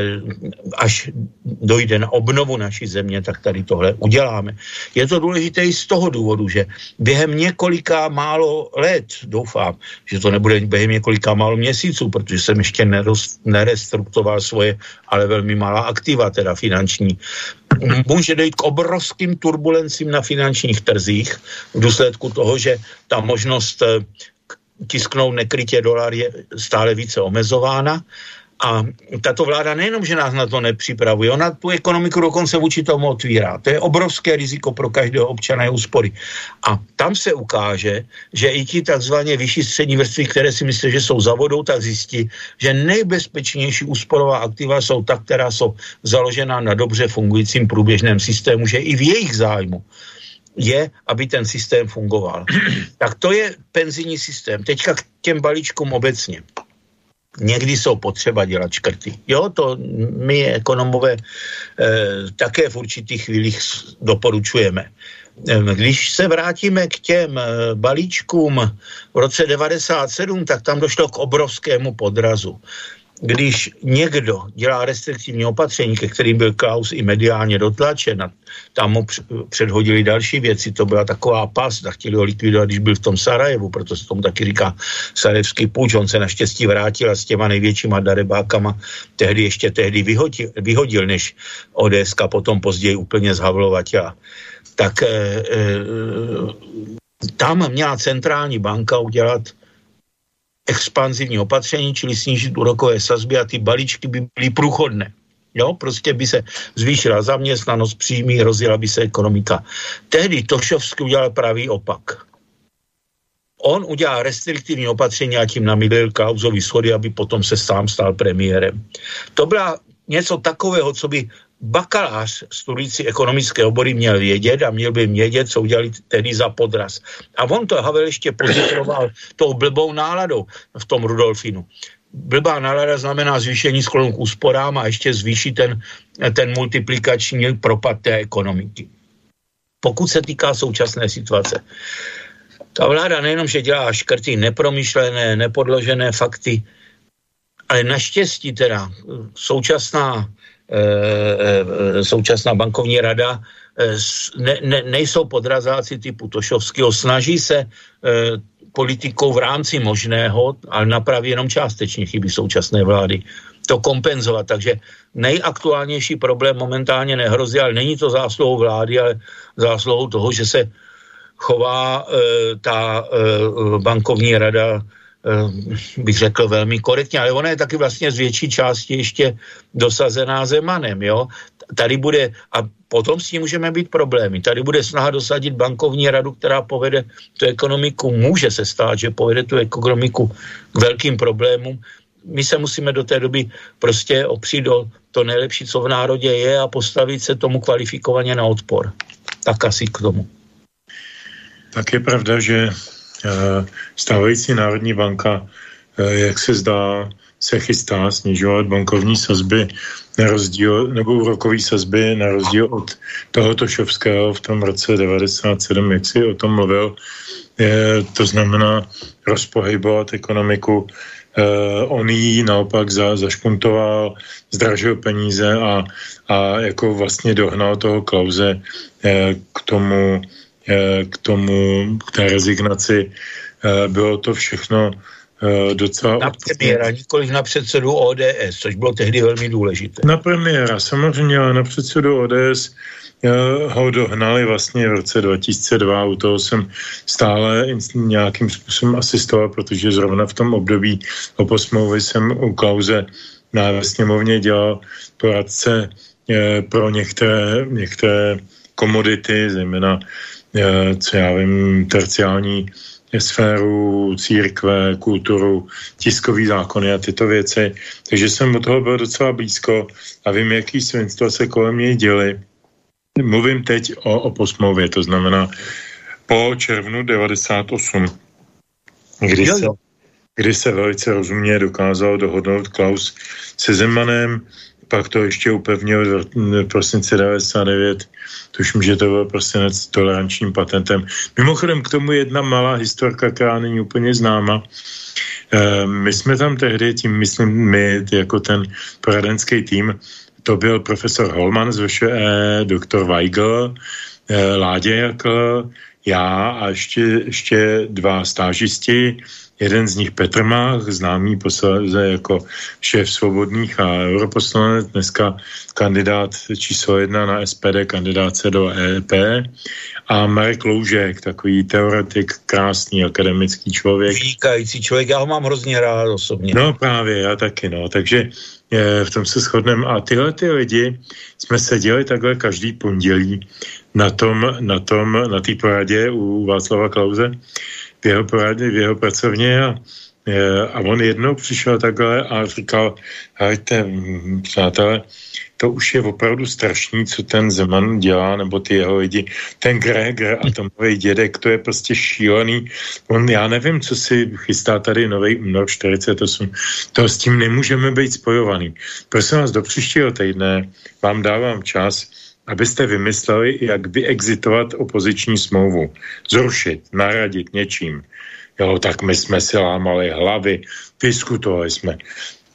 až dojde na obnovu naší země, tak tady tohle uděláme. Je to důležité i z toho důvodu, že během několika málo let, doufám, že to nebude během několika málo měsíců, protože jsem ještě nerestruktoval svoje, ale velmi malá aktiva, teda finanční, může dojít k obrovským turbulencím na finančních trzích v důsledku toho, že ta možnost eh, tisknout nekrytě dolar je stále více omezována a tato vláda nejenom, že nás na to nepřipravuje, ona tu ekonomiku dokonce vůči tomu otvírá. To je obrovské riziko pro každého občana je úspory. A tam se ukáže, že i ti takzvaně vyšší střední vrstvy, které si myslí, že jsou za vodou, tak zjistí, že nejbezpečnější úsporová aktiva jsou ta, která jsou založená na dobře fungujícím průběžném systému, že i v jejich zájmu je, aby ten systém fungoval. tak to je penzijní systém. Teďka k těm balíčkům obecně někdy jsou potřeba dělat škrty. Jo, to my ekonomové eh, také v určitých chvílích doporučujeme. Když se vrátíme k těm eh, balíčkům v roce 97, tak tam došlo k obrovskému podrazu když někdo dělá restriktivní opatření, ke kterým byl Klaus i mediálně dotlačen tam mu předhodili další věci, to byla taková pas, a chtěli ho likvidovat, když byl v tom Sarajevu, proto se tomu taky říká Sarajevský půjč, on se naštěstí vrátil a s těma největšíma darebákama tehdy ještě tehdy vyhodil, vyhodil než ODSK potom později úplně zhavlovatěla. Tak e, e, tam měla centrální banka udělat expanzivní opatření, čili snížit úrokové sazby a ty balíčky by byly průchodné. Jo, prostě by se zvýšila zaměstnanost, příjmy, rozjela by se ekonomika. Tehdy Tošovský udělal pravý opak. On udělal restriktivní opatření a tím namílil kauzový schody, aby potom se sám stal premiérem. To byla něco takového, co by bakalář studující ekonomické obory měl vědět a měl by vědět, co udělali tedy za podraz. A on to Havel ještě pozitoval tou blbou náladou v tom Rudolfinu. Blbá nálada znamená zvýšení sklonu k úsporám a ještě zvýší ten, ten multiplikační propad té ekonomiky. Pokud se týká současné situace, ta vláda nejenom, že dělá škrty nepromyšlené, nepodložené fakty, ale naštěstí teda současná současná bankovní rada ne, ne, nejsou podrazáci typu Tošovského, snaží se politikou v rámci možného, ale napraví jenom částečně chyby současné vlády to kompenzovat. Takže nejaktuálnější problém momentálně nehrozí, ale není to zásluhou vlády, ale zásluhou toho, že se chová e, ta e, bankovní rada bych řekl velmi korektně, ale ona je taky vlastně z větší části ještě dosazená Zemanem, jo. Tady bude, a potom s tím můžeme být problémy, tady bude snaha dosadit bankovní radu, která povede tu ekonomiku, může se stát, že povede tu ekonomiku k velkým problémům, my se musíme do té doby prostě opřít do to nejlepší, co v národě je a postavit se tomu kvalifikovaně na odpor. Tak asi k tomu. Tak je pravda, že eh, stávající Národní banka, eh, jak se zdá, se chystá snižovat bankovní sazby na rozdíl, nebo úrokový sazby na rozdíl od tohoto Šovského v tom roce 97, jak si o tom mluvil. Je, to znamená rozpohybovat ekonomiku Uh, on jí naopak za, zašpuntoval, zdražil peníze a, a jako vlastně dohnal toho Klauze uh, k tomu, k tomu, k té rezignaci. Uh, bylo to všechno uh, docela... Na premiéra, nikoliv na předsedu ODS, což bylo tehdy velmi důležité. Na premiéra, samozřejmě, ale na předsedu ODS ho dohnali vlastně v roce 2002, u toho jsem stále nějakým způsobem asistoval, protože zrovna v tom období o posmlouvy jsem u Klauze na sněmovně dělal poradce eh, pro některé, některé komodity, zejména, eh, co já vím, terciální sféru, církve, kulturu, tiskový zákony a tyto věci. Takže jsem od toho byl docela blízko a vím, jaký svinstva se kolem něj děli. Mluvím teď o, o posmlouvě, to znamená po červnu 98, kdy se, kdy se velice rozumně dokázal dohodnout Klaus se Zemanem, pak to ještě upevnil v prosince 99, tuším, že to byl prosinec tolerančním patentem. Mimochodem k tomu jedna malá historka, která není úplně známa. E, my jsme tam tehdy, tím myslím my, jako ten poradenský tým, to byl profesor Holman z VŠE, doktor Weigl, eh, Ládě Jakl, já a ještě, ještě dva stážisti, jeden z nich Petr Mach, známý posledně jako šéf svobodných a europoslanec, dneska kandidát číslo jedna na SPD, kandidát se do EP a Marek Loužek, takový teoretik, krásný akademický člověk. Vynikající člověk, já ho mám hrozně rád osobně. No právě, já taky, no, takže v tom se shodneme. A tyhle ty lidi jsme seděli takhle každý pondělí na tom, na tom, na té poradě u Václava Klauze v jeho poradě, v jeho pracovně a, a on jednou přišel takhle a říkal, hejte, přátelé, to už je opravdu strašný, co ten Zeman dělá, nebo ty jeho lidi. Ten Greger a ten nový dědek, to je prostě šílený. On, já nevím, co si chystá tady nový únor 48. To s tím nemůžeme být spojovaný. Prosím vás, do příštího týdne vám dávám čas, abyste vymysleli, jak vyexitovat opoziční smlouvu. Zrušit, naradit něčím. Jo, tak my jsme si lámali hlavy, diskutovali jsme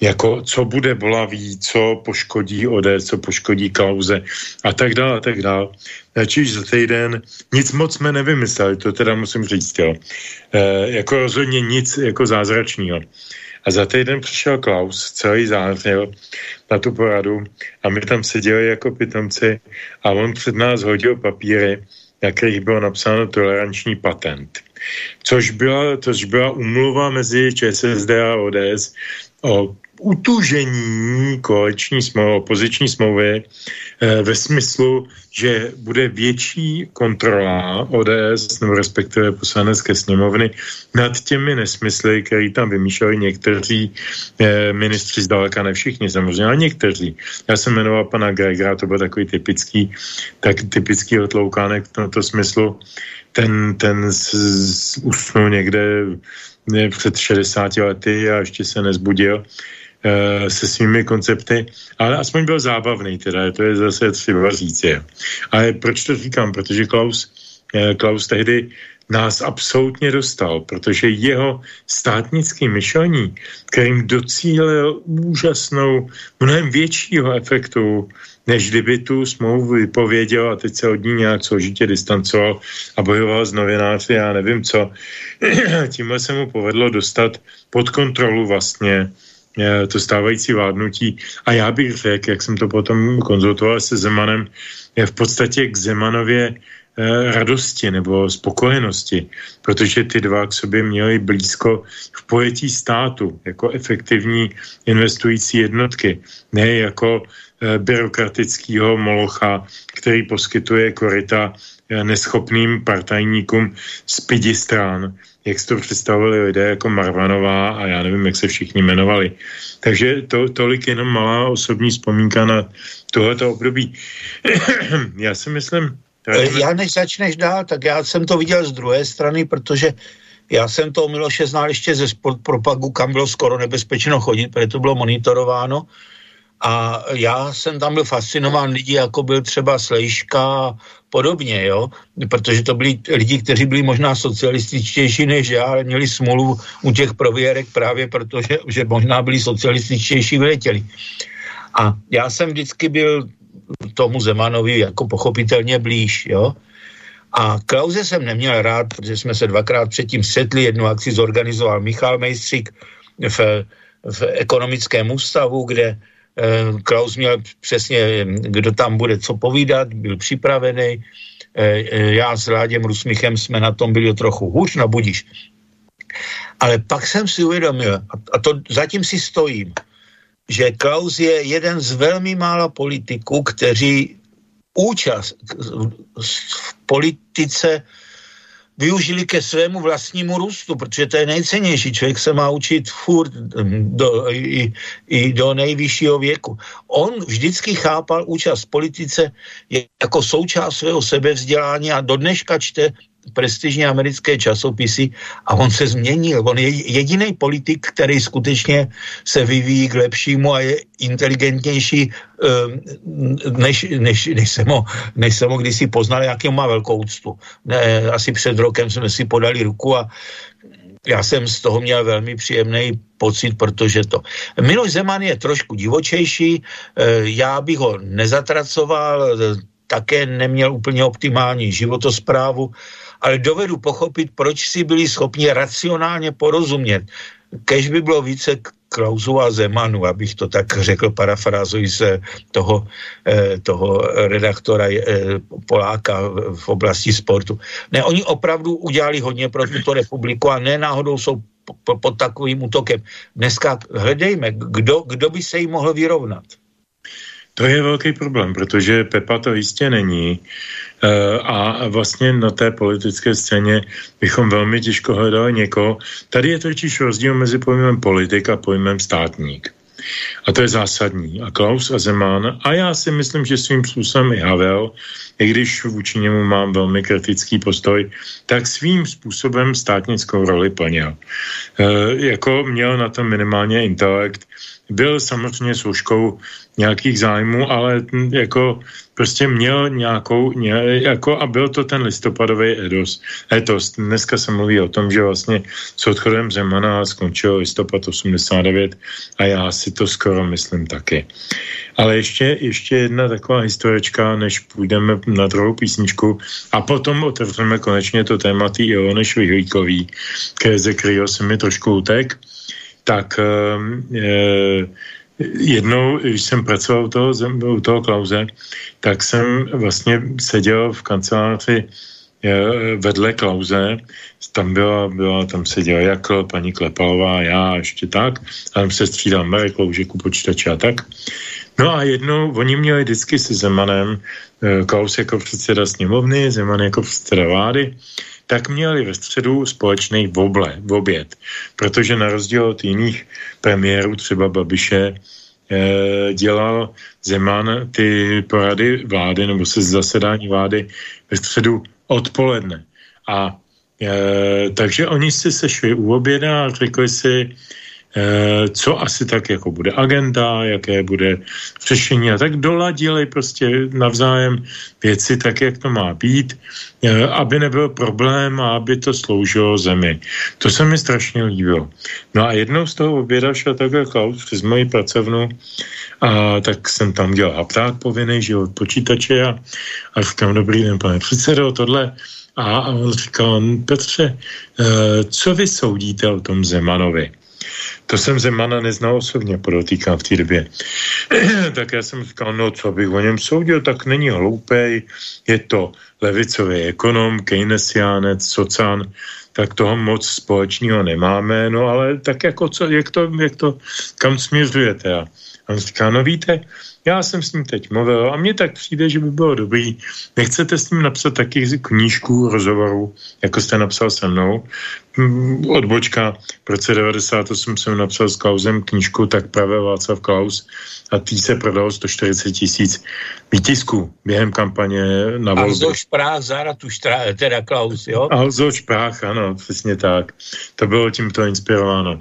jako co bude bolavý, co poškodí ode, co poškodí kauze a tak dále a tak dále. Čiž za týden nic moc jsme nevymysleli, to teda musím říct, jo. E, jako rozhodně nic jako zázračného. A za týden přišel Klaus, celý zářil na tu poradu a my tam seděli jako pitomci a on před nás hodil papíry, na kterých bylo napsáno toleranční patent. Což byla, což byla umluva mezi ČSSD a ODS o utužení koaliční smlouvy, opoziční smlouvy eh, ve smyslu, že bude větší kontrola ODS, nebo respektive poslanecké sněmovny, nad těmi nesmysly, které tam vymýšleli někteří eh, ministři, zdaleka ne všichni samozřejmě, ale někteří. Já jsem jmenoval pana Gregera, to byl takový typický, tak typický otloukánek v tomto smyslu. Ten, ten usnul někde eh, před 60 lety a ještě se nezbudil Eh, se svými koncepty, ale aspoň byl zábavný, teda to je zase třeba říct. Je. Ale proč to říkám? Protože Klaus, eh, Klaus tehdy nás absolutně dostal, protože jeho státnický myšlení, kterým docílil úžasnou, mnohem většího efektu, než kdyby tu smlouvu vypověděl a teď se od ní nějak složitě distancoval a bojoval s novináři, já nevím co. Tímhle se mu povedlo dostat pod kontrolu vlastně eh, to stávající vládnutí. A já bych řekl, jak jsem to potom konzultoval se Zemanem, je v podstatě k Zemanově Eh, radosti nebo spokojenosti, protože ty dva k sobě měli blízko v pojetí státu jako efektivní investující jednotky, ne jako eh, byrokratického molocha, který poskytuje korita eh, neschopným partajníkům z pidi strán, jak si to představili lidé jako Marvanová a já nevím, jak se všichni jmenovali. Takže to, tolik jenom malá osobní vzpomínka na tohleto období. já si myslím, Eh, já než začneš dál, tak já jsem to viděl z druhé strany, protože já jsem to Miloše znal ještě ze sport propagu, kam bylo skoro nebezpečno chodit, protože to bylo monitorováno. A já jsem tam byl fascinován lidi, jako byl třeba Slejška podobně, jo, protože to byli lidi, kteří byli možná socialističtější než já, ale měli smůlu u těch prověrek právě protože že možná byli socialističtější vyletěli. A já jsem vždycky byl tomu Zemanovi jako pochopitelně blíž, jo. A Klauze jsem neměl rád, protože jsme se dvakrát předtím setli, jednu akci zorganizoval Michal Mejstřík v, v ekonomickém ústavu, kde Klaus měl přesně, kdo tam bude co povídat, byl připravený. Eh, eh, já s Láděm Rusmichem jsme na tom byli trochu hůř, no budíš. Ale pak jsem si uvědomil, a to zatím si stojím, že Klaus je jeden z velmi mála politiků, kteří účast v politice využili ke svému vlastnímu růstu, protože to je nejcennější. Člověk se má učit furt do, i, i do nejvyššího věku. On vždycky chápal účast v politice jako součást svého sebevzdělání a do dneška čte prestižní americké časopisy a on se změnil. On je jediný politik, který skutečně se vyvíjí k lepšímu a je inteligentnější, ehm, než, než, než, jsem, ho, než jsem ho kdysi poznal, jaký má velkou úctu. Ne, asi před rokem jsme si podali ruku a já jsem z toho měl velmi příjemný pocit, protože to... Miloš Zeman je trošku divočejší, eh, já bych ho nezatracoval, také neměl úplně optimální životosprávu, ale dovedu pochopit, proč si byli schopni racionálně porozumět. Kež by bylo více Klausu a Zemanu, abych to tak řekl, parafrázuji se toho, eh, toho redaktora eh, Poláka v oblasti sportu. Ne, oni opravdu udělali hodně pro tuto republiku a ne náhodou jsou pod takovým útokem. Dneska hledejme, kdo, kdo by se jim mohl vyrovnat. To je velký problém, protože Pepa to jistě není. Eh, a vlastně na té politické scéně bychom velmi těžko hledali někoho. Tady je totiž rozdíl mezi pojmem politik a pojmem státník. A to je zásadní. A Klaus a Zeman, a já si myslím, že svým způsobem i Havel, i když vůči němu mám velmi kritický postoj, tak svým způsobem státnickou roli plnil. E, jako měl na to minimálně intelekt, byl samozřejmě služkou nějakých zájmů, ale jako prostě měl nějakou, ně, jako a byl to ten listopadový edos, etos. Dneska se mluví o tom, že vlastně s odchodem Zemana skončil listopad 89 a já si to skoro myslím taky. Ale ještě, ještě jedna taková historička, než půjdeme na druhou písničku a potom otevřeme konečně to téma tý Ilony Švihlíkový, ze kterého se mi trošku utek, tak e, jednou, když jsem pracoval u toho, u toho Klauze, tak jsem vlastně seděl v kanceláři eh, vedle Klauze, tam byla, byla tam seděla Jakl, paní Klepalová, já ještě tak, a tam se střídal Marek Kloužek u počítače a tak. No a jednou, oni měli vždycky se Zemanem, eh, Klaus jako předseda sněmovny, Zeman jako předseda vlády, tak měli ve středu společný voble, v oběd, protože na rozdíl od jiných premiérů, třeba Babiše, eh, dělal Zeman ty porady vlády nebo se zasedání vlády ve středu odpoledne. A e, takže oni si sešli u oběda a řekli si, co asi tak jako bude agenda, jaké bude řešení a tak doladili prostě navzájem věci tak, jak to má být, eh, aby nebyl problém a aby to sloužilo zemi. To se mi strašně líbilo. No a jednou z toho oběda šel takhle Klaus přes moji pracovnu a tak jsem tam dělal hapták povinný, že od počítače a, a říkám, dobrý den, pane předsedo, tohle a on říkal, Petře, eh, co vy soudíte o tom Zemanovi? To jsem Zemana neznal osobně, podotýkám v té době. tak já jsem říkal, no co bych o něm soudil, tak není hloupej, je to levicový ekonom, keynesiánec, socan, tak toho moc společného nemáme, no ale tak jako co, jak to, jak to kam směřujete? A on říká, no víte, já jsem s ním teď mluvil a mně tak přijde, že by bylo dobrý. Nechcete s ním napsat taky knížku, rozhovoru, jako jste napsal se mnou. Mm, odbočka, v roce 98 jsem napsal s Klausem knížku Tak pravé Václav Klaus a tý se prodalo 140 tisíc výtisků během kampaně na volby. Alzo Šprách, Zaratuštra, teda Klaus, jo? Alzo Šprách, ano, přesně tak. To bylo tímto inspirováno.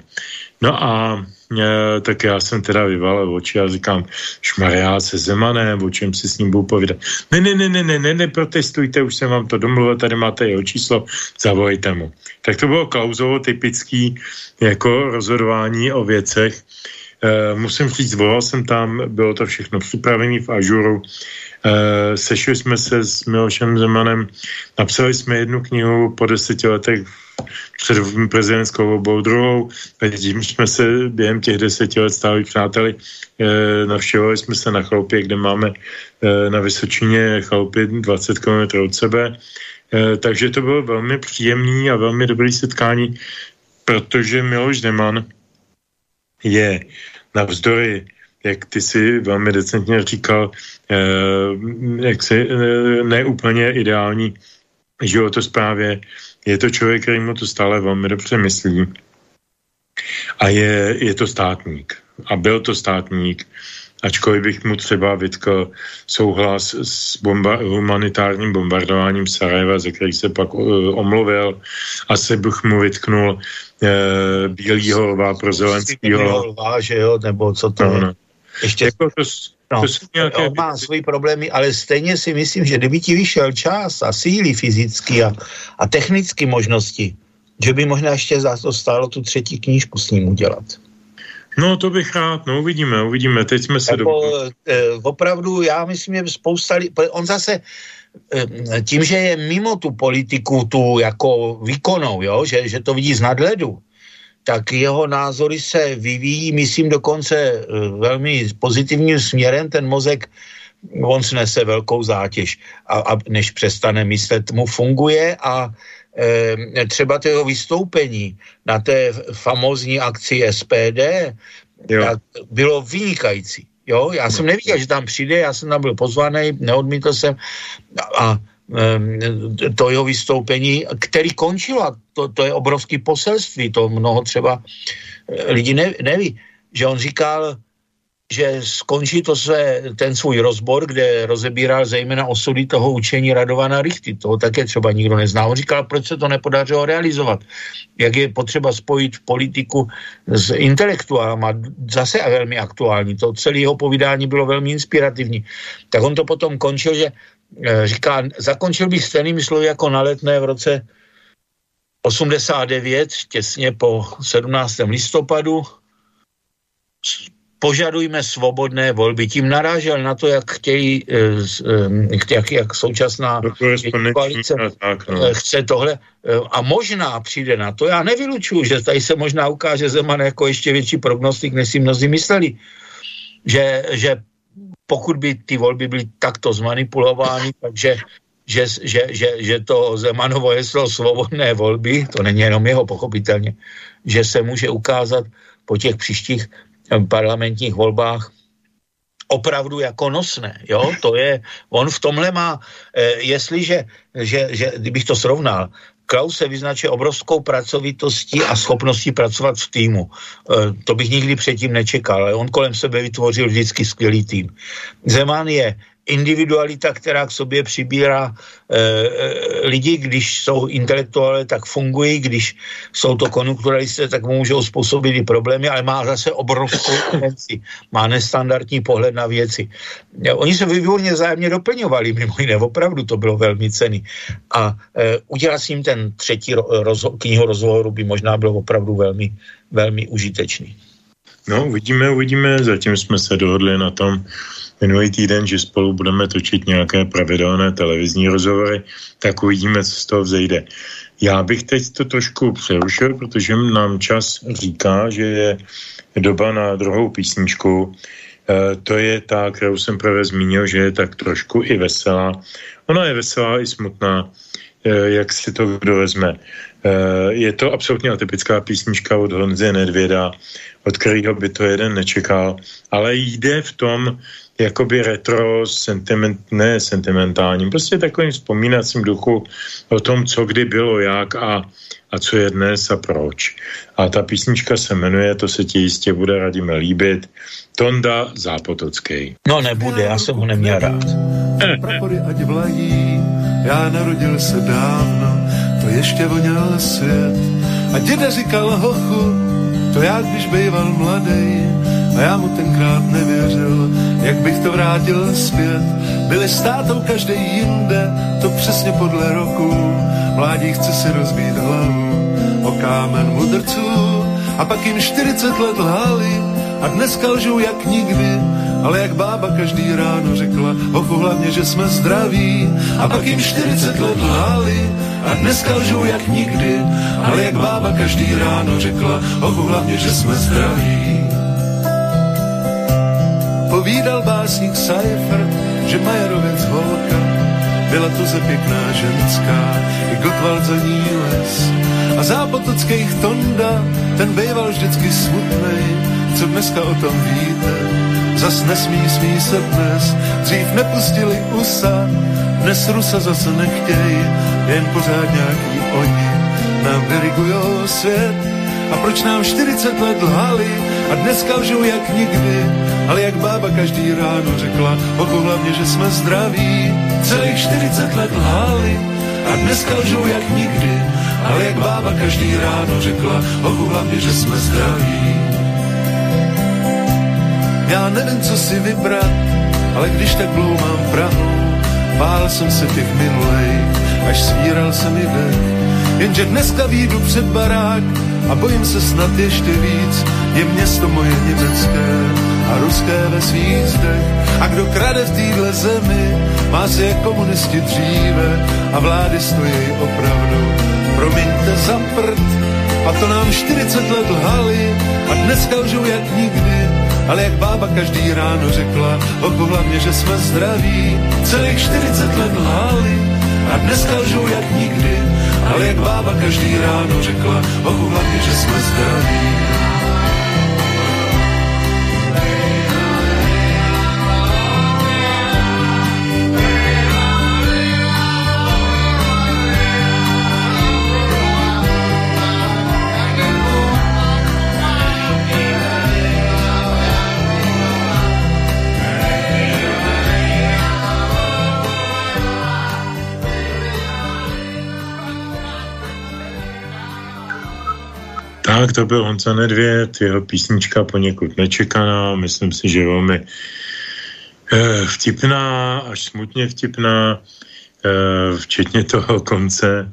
No a e, tak já jsem teda vyvalil oči a říkám, šmarjá se Zemanem, o čem si s ním budu povídat. Ne, ne, ne, ne, ne, ne, ne, protestujte, už jsem vám to domluvil, tady máte jeho číslo, zavolejte mu. Tak to bylo Klauzovo typický jako rozhodování o věcech. E, musím říct, volal jsem tam, bylo to všechno připravené v Ažuru, e, sešli jsme se s Milošem Zemanem, napsali jsme jednu knihu po deseti letech před prezidentskou volbou druhou. Tím jsme se během těch deseti let stáli přáteli. E, navštěvovali jsme se na chalupě, kde máme e, na Vysočině chalupy 20 km od sebe. E, takže to bylo velmi příjemný a velmi dobrý setkání, protože Miloš Zeman je navzdory jak ty si velmi decentně říkal, eh, jak si eh, neúplně ideální životosprávě je to člověk, který mu to stále velmi dobře myslí. A je, je to státník. A byl to státník, ačkoliv bych mu třeba vytkl souhlas s bomba- humanitárním bombardováním Sarajeva, ze kterých se pak uh, omluvil. Asi bych mu vytknul uh, bílýho lva pro zelenskýho. lva, že jo, nebo co to no, no. Ještě... Jako to, No, nějaké... on má svoje problémy, ale stejně si myslím, že kdyby ti vyšel čas a síly fyzické a, a technické možnosti, že by možná ještě za to stálo tu třetí knížku s ním udělat. No to bych rád, no uvidíme, uvidíme, teď jsme se jako, do... eh, Opravdu, já myslím, že spousta on zase eh, tím, že je mimo tu politiku, tu jako výkonou, jo, že, že to vidí z nadhledu, tak jeho názory se vyvíjí, myslím, dokonce eh, velmi pozitivním směrem. Ten mozek, on snese velkou zátěž a, a než přestane myslet, mu funguje a e, třeba to jeho vystoupení na té famózní akci SPD tak bylo vynikající. Jo, já jsem nevěděl, že tam přijde, já jsem tam byl pozvaný, neodmítl jsem a to jeho vystoupení, který končilo, to, to je obrovský poselství, to mnoho třeba eh, lidi ne, neví, že on říkal, že skončí to své, ten svůj rozbor, kde rozebíral zejména osudy toho učení Radovana Richty. Toho také třeba nikdo nezná. On říkal, proč se to nepodařilo realizovat. Jak je potřeba spojit politiku s intelektuálama. Zase velmi aktuální. To celé jeho povídání bylo velmi inspirativní. Tak on to potom končil, že říká, zakončil bych stejnými slovy jako na letné v roce 89, těsně po 17. listopadu, požadujme svobodné volby. Tím narážel na to, jak chtějí, eh, eh, jak, jak současná koalice tak, no. chce tohle. A možná přijde na to, já nevylučuju, že tady se možná ukáže Zeman jako ještě větší prognostik, než si mnozí mysleli. Že, že pokud by ty volby byly takto zmanipulovány, takže že, že, že, že to Zemanovo heslo svobodné volby, to není jenom jeho pochopitelně, že se může ukázat po těch příštích eh, parlamentních volbách opravdu jako nosné. Jo? To je, on v tomhle má, eh, jestliže, že, že, kdybych to srovnal, Klaus se vyznačuje obrovskou pracovitostí a schopností pracovat v týmu. E, to bych nikdy předtím nečekal, ale on kolem sebe vytvořil vždycky skvělý tým. Zeman je individualita, která k sobě přibírá e, lidi, když jsou intelektuálové, tak fungují, když jsou to konjunkturalisté, tak můžou způsobit i problémy, ale má zase obrovskou věci, má nestandardní pohled na věci. Oni se výborně zájemně doplňovali, mimo jiné, opravdu to bylo velmi cený. A e, udělat s ním ten třetí rozho- knihu rozhovoru by možná bylo opravdu velmi, velmi užitečný. No, uvidíme, uvidíme. Zatím jsme se dohodli na tom minulý týden, že spolu budeme točit nějaké pravidelné televizní rozhovory, tak uvidíme, co z toho vzejde. Já bych teď to trošku přerušil, protože nám čas říká, že je doba na druhou písničku. E, to je ta, kterou jsem právě zmínil, že je tak trošku i veselá. Ona je veselá i smutná, e, jak si to kdo vezme. E, je to absolutně atypická písnička od Honzy Nedvěda, od kterého by to jeden nečekal, ale jde v tom jakoby retro, sentiment, ne sentimentálním, prostě takovým vzpomínacím duchu o tom, co kdy bylo, jak a, a co je dnes a proč. A ta písnička se jmenuje, to se ti jistě bude radíme líbit, Tonda Zápotocký. No nebude, já jsem ho neměl rád. Prapory ať vlají, já narodil se dávno, to ještě voněl svět. A děda říkal hochu, to já, když býval mladý, a já mu tenkrát nevěřil, jak bych to vrátil zpět. Byli státou každý jinde, to přesně podle roku. Mládí chce si rozbít hlavu o kámen mudrců a pak jim 40 let lhali a dneska lžou jak nikdy. Ale jak bába každý ráno řekla, hochu hlavně, že jsme zdraví. A pak jim 40 let lhali a dneska lžou jak nikdy. Ale jak bába každý ráno řekla, hochu hlavně, že jsme zdraví. Povídal básník Seifert, že Majerovec holka byla tu ze pěkná ženská, i Gottwald za ní les. A zápotockých Tonda, ten býval vždycky smutnej, co dneska o tom víte. Zas nesmí, smí se dnes, dřív nepustili USA, dnes Rusa zase nechtěj, jen pořád nějaký oni nám dirigujou svět. A proč nám 40 let lhali a dneska lžou jak nikdy, ale jak bába každý ráno řekla, oku hlavně, že jsme zdraví. Celých 40 let lhali a dneska lžou jak nikdy, ale jak bába každý ráno řekla, oku hlavně, že jsme zdraví. Já nevím, co si vybrat, ale když tak mám Prahu, bál jsem se těch minulej, až svíral se mi dech. Jenže dneska výjdu před barák a bojím se snad ještě víc, je město moje německé a ruské ve svých zdech. A kdo krade v téhle zemi, má si je komunisti dříve a vlády stojí opravdu. Promiňte za prd, a to nám 40 let lhali a dneska lžou jak nikdy. Ale jak bába každý ráno řekla, oku hlavně, že jsme zdraví. Celých 40 let lhali a dneska lžou jak nikdy. Ale jak bába každý ráno řekla, oku hlavně, že jsme zdraví. Tak, to byl Honza Nedvěd, jeho písnička poněkud nečekaná, myslím si, že velmi eh, vtipná, až smutně vtipná, eh, včetně toho konce.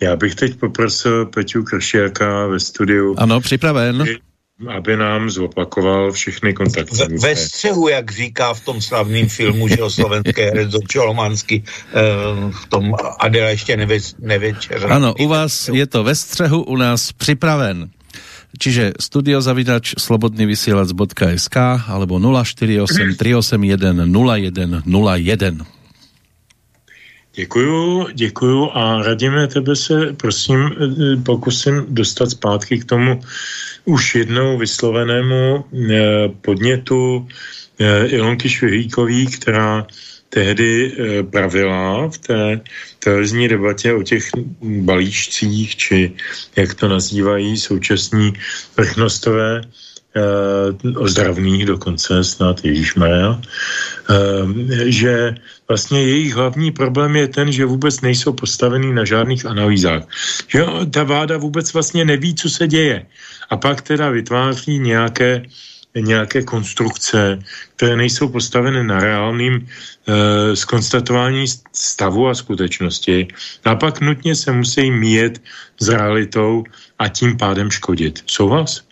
Já bych teď poprosil Peťu Kršiaka ve studiu. Ano, připraven aby nám zopakoval všechny kontakty. Ve, ve střehu, jak říká v tom slavném filmu, že o slovenské herec Čolomansky, eh, v tom Adela ještě nevečer. Ano, u vás je to ve střehu, u nás připraven. Čiže studiozavinač slobodnyvysielac.sk alebo 048 381 0101. Děkuju, děkuju a radíme tebe se, prosím, eh, pokusím dostat zpátky k tomu už jednou vyslovenému eh, podnětu eh, Ilonky Švihlíkový, která tehdy pravila v té televizní debatě o těch balíčcích, či jak to nazývají současní vrchnostové, ozdravných dokonce, snad Ježíšmaja, že vlastně jejich hlavní problém je ten, že vůbec nejsou postavený na žádných analýzách. Že ta vláda vůbec vlastně neví, co se děje. A pak teda vytváří nějaké nějaké konstrukce, které nejsou postaveny na reálným e, skonstatování stavu a skutečnosti a pak nutně se musí míjet s realitou a tím pádem škodit. Souhlas?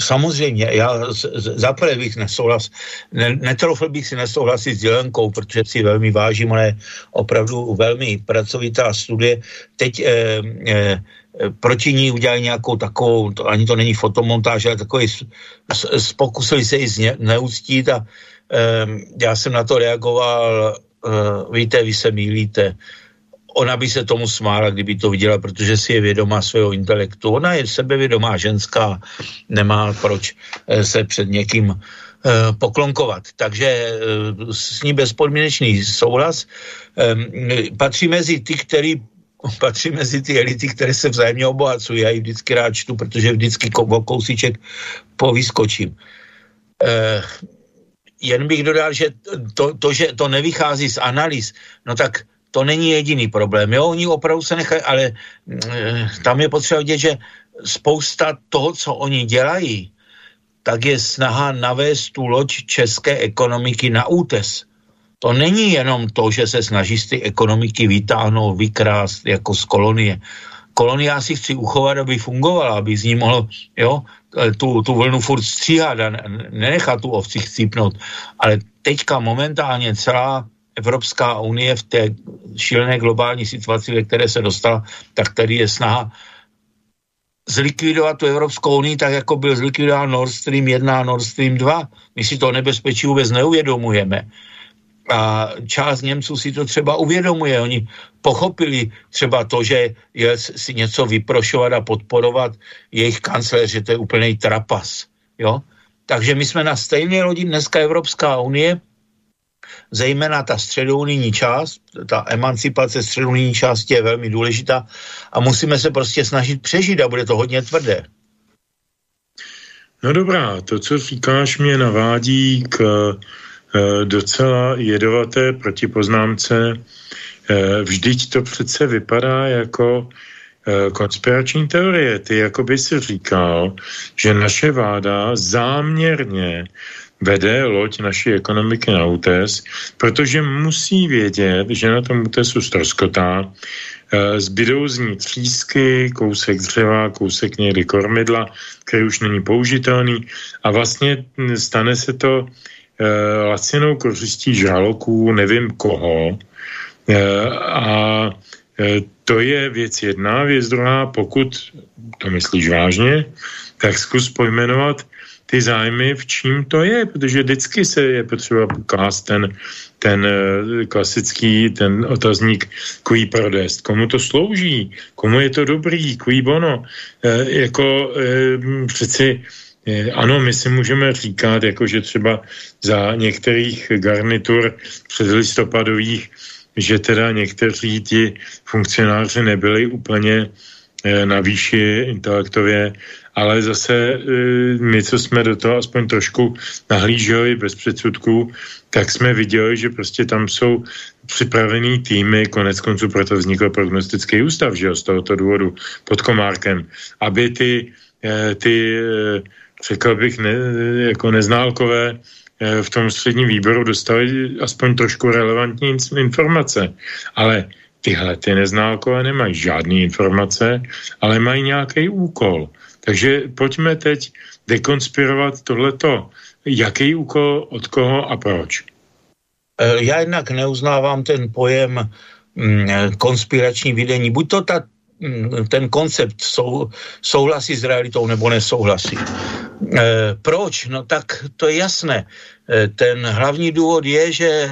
Samozřejmě, já zaprvé bych nesouhlas, ne, netrofil bych si nesouhlasit s Jelenkou, protože si velmi vážím, je opravdu velmi pracovitá studie. Teď eh, eh, proti ní udělali nějakou takovou, to, ani to není fotomontáž, ale takový, pokusili se ji neúctít a eh, já jsem na to reagoval, eh, víte, vy se mýlíte, ona by se tomu smála, kdyby to viděla, protože si je vědomá svého intelektu. Ona je sebevědomá ženská, nemá proč eh, se před někým eh, poklonkovat. Takže s ní bezpodmínečný souhlas patří mezi ty, který patří mezi ty elity, které se vzájemně obohacují. Já ji vždycky rád čtu, protože vždycky o kousíček povyskočím. Jen bych dodal, že to, to, že to nevychází z analýz, no tak to není jediný problém. Jo, oni opravdu se nechají, ale e, tam je potřeba vidět, že spousta toho, co oni dělají, tak je snaha navést tu loď české ekonomiky na útes. To není jenom to, že se snaží z té ekonomiky vytáhnout, vykrást jako z kolonie. Kolonia si chci uchovat, aby fungovala, aby z ní mohlo jo, tu, tu vlnu furt stříhat a nenechat tu ovci chcípnout. Ale teďka momentálně celá Evropská unie v té šílené globální situaci, ve které se dostala, tak tady je snaha zlikvidovat tu Evropskou unii tak, jako byl zlikvidován Nord Stream 1 a Nord Stream 2. My si to nebezpečí vůbec neuvědomujeme. A část Němců si to třeba uvědomuje. Oni pochopili třeba to, že je si něco vyprošovat a podporovat jejich kancléř, že to je úplný trapas. Jo? Takže my jsme na stejné lodi dneska Evropská unie zejména ta středounijní část, ta emancipace středounijní části je velmi důležitá a musíme se prostě snažit přežít a bude to hodně tvrdé. No dobrá, to, co říkáš, mě navádí k docela jedovaté protipoznámce. E, vždyť to přece vypadá jako e, konspirační teorie. Ty jako by si říkal, že naše vláda záměrně vede loď naší ekonomiky na útes, protože musí vědět, že na tom útesu ztroskotá, e, zbydou z ní třísky, kousek dřeva, kousek někdy kormidla, který už není použitelný a vlastně stane se to lacinou kořistí žraloků, nevím koho. E, a to je věc jedna, věc druhá, pokud to myslíš vážně, tak zkus pojmenovat ty zájmy, v čím to je, protože vždycky se je potřeba klást ten, ten eh, klasický, ten otazník, kují prodest, komu to slouží, komu je to dobrý, kují bono. E, jako e, přeci ano, my si můžeme říkat, jako že třeba za některých garnitur předlistopadových, že teda někteří ti funkcionáři nebyli úplně na výši intelektově ale zase e, my, co jsme do toho aspoň trošku nahlíželi bez předsudků, tak jsme viděli, že prostě tam jsou připravený týmy, konec konců proto vznikl prognostický ústav, že jo, z tohoto důvodu pod Komárkem, aby ty, ty řekl bych, ne, jako neználkové v tom středním výboru dostali aspoň trošku relevantní informace. Ale tyhle ty neználkové nemají žádné informace, ale mají nějaký úkol. Takže pojďme teď dekonspirovat tohleto. Jaký úkol, od koho a proč? E, já jednak neuznávám ten pojem mm, konspirační vidění. Buď to ta, ten koncept sou, souhlasí s realitou nebo nesouhlasí. E, proč? No tak to je jasné. E, ten hlavní důvod je, že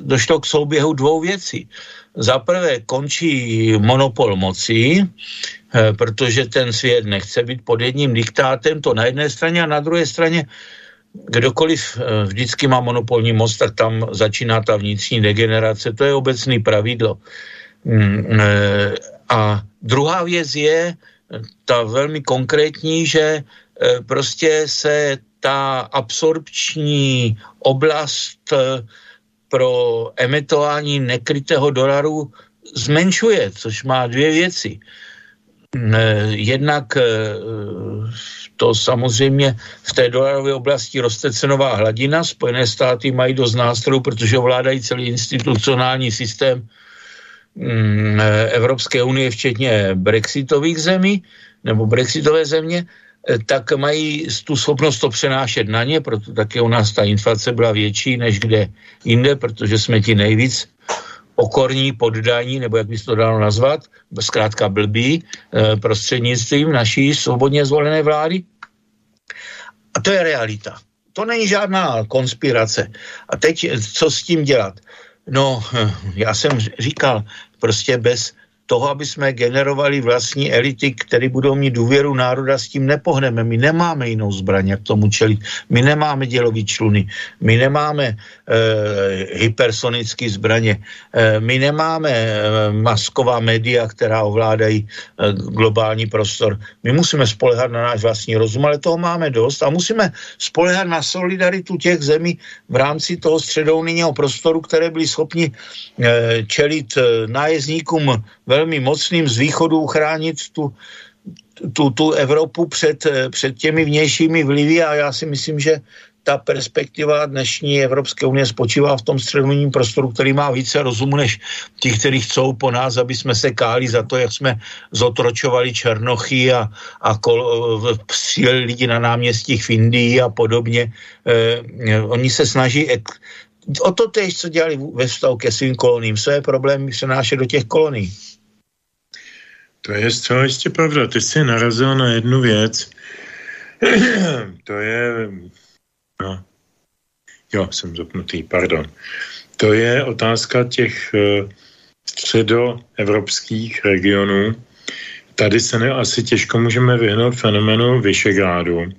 došlo k souběhu dvou věcí. Za prvé končí monopol moci, Eh, protože ten svět nechce být pod jedním diktátem, to na jedné straně a na druhé straně kdokoliv eh, vždycky má monopolní moc, tak tam začíná ta vnitřní degenerace, to je obecný pravidlo. Mm, eh, a druhá věc je ta velmi konkrétní, že prostě se ta absorpční oblast pro emitování nekrytého dolaru zmenšuje, což má dvě věci. Jednak to samozřejmě v té dolarové oblasti roste cenová hladina. Spojené státy mají dost nástrojů, protože ovládají celý institucionální systém Evropské unie, včetně brexitových zemí nebo brexitové země, tak mají tu schopnost to přenášet na ně, proto také u nás ta inflace byla větší než kde jinde, protože jsme ti nejvíc okorní, poddaní, nebo jak by se to dalo nazvat, zkrátka blbí, eh, prostřednictvím naší svobodně zvolené vlády. A to je realita. To není žádná konspirace. A teď, co s tím dělat? No, hm, já jsem říkal, prostě bez toho, aby jsme generovali vlastní elity, které budou mít důvěru národa, s tím nepohneme. My nemáme jinou zbraň, jak tomu čelit. My nemáme dělový čluny, my nemáme e, hypersonické zbraně, e, my nemáme e, masková média, která ovládají e, globální prostor. My musíme spolehat na náš vlastní rozum, ale toho máme dost a musíme spolehat na solidaritu těch zemí v rámci toho středounijního prostoru, které byly schopni e, čelit e, nájezdníkům velmi mocným z východu uchránit tu, tu, tu Evropu před, před těmi vnějšími vlivy a já si myslím, že ta perspektiva dnešní Evropské unie spočívá v tom středním prostoru, který má více rozumu než ti, kteří chcou po nás, aby jsme se káli za to, jak jsme zotročovali Černochy a, a kol, lidi na náměstích v Indii a podobně. Eh, oni se snaží ek, o to tež, co dělali ve vztahu ke svým koloním. Své problémy přenášet do těch kolonií. To je zcela jistě pravda. Ty jsi narazil na jednu věc. to je... No. Jo, jsem zapnutý, pardon. To je otázka těch uh, středoevropských regionů. Tady se ne, asi těžko můžeme vyhnout fenomenu Vyšegrádu.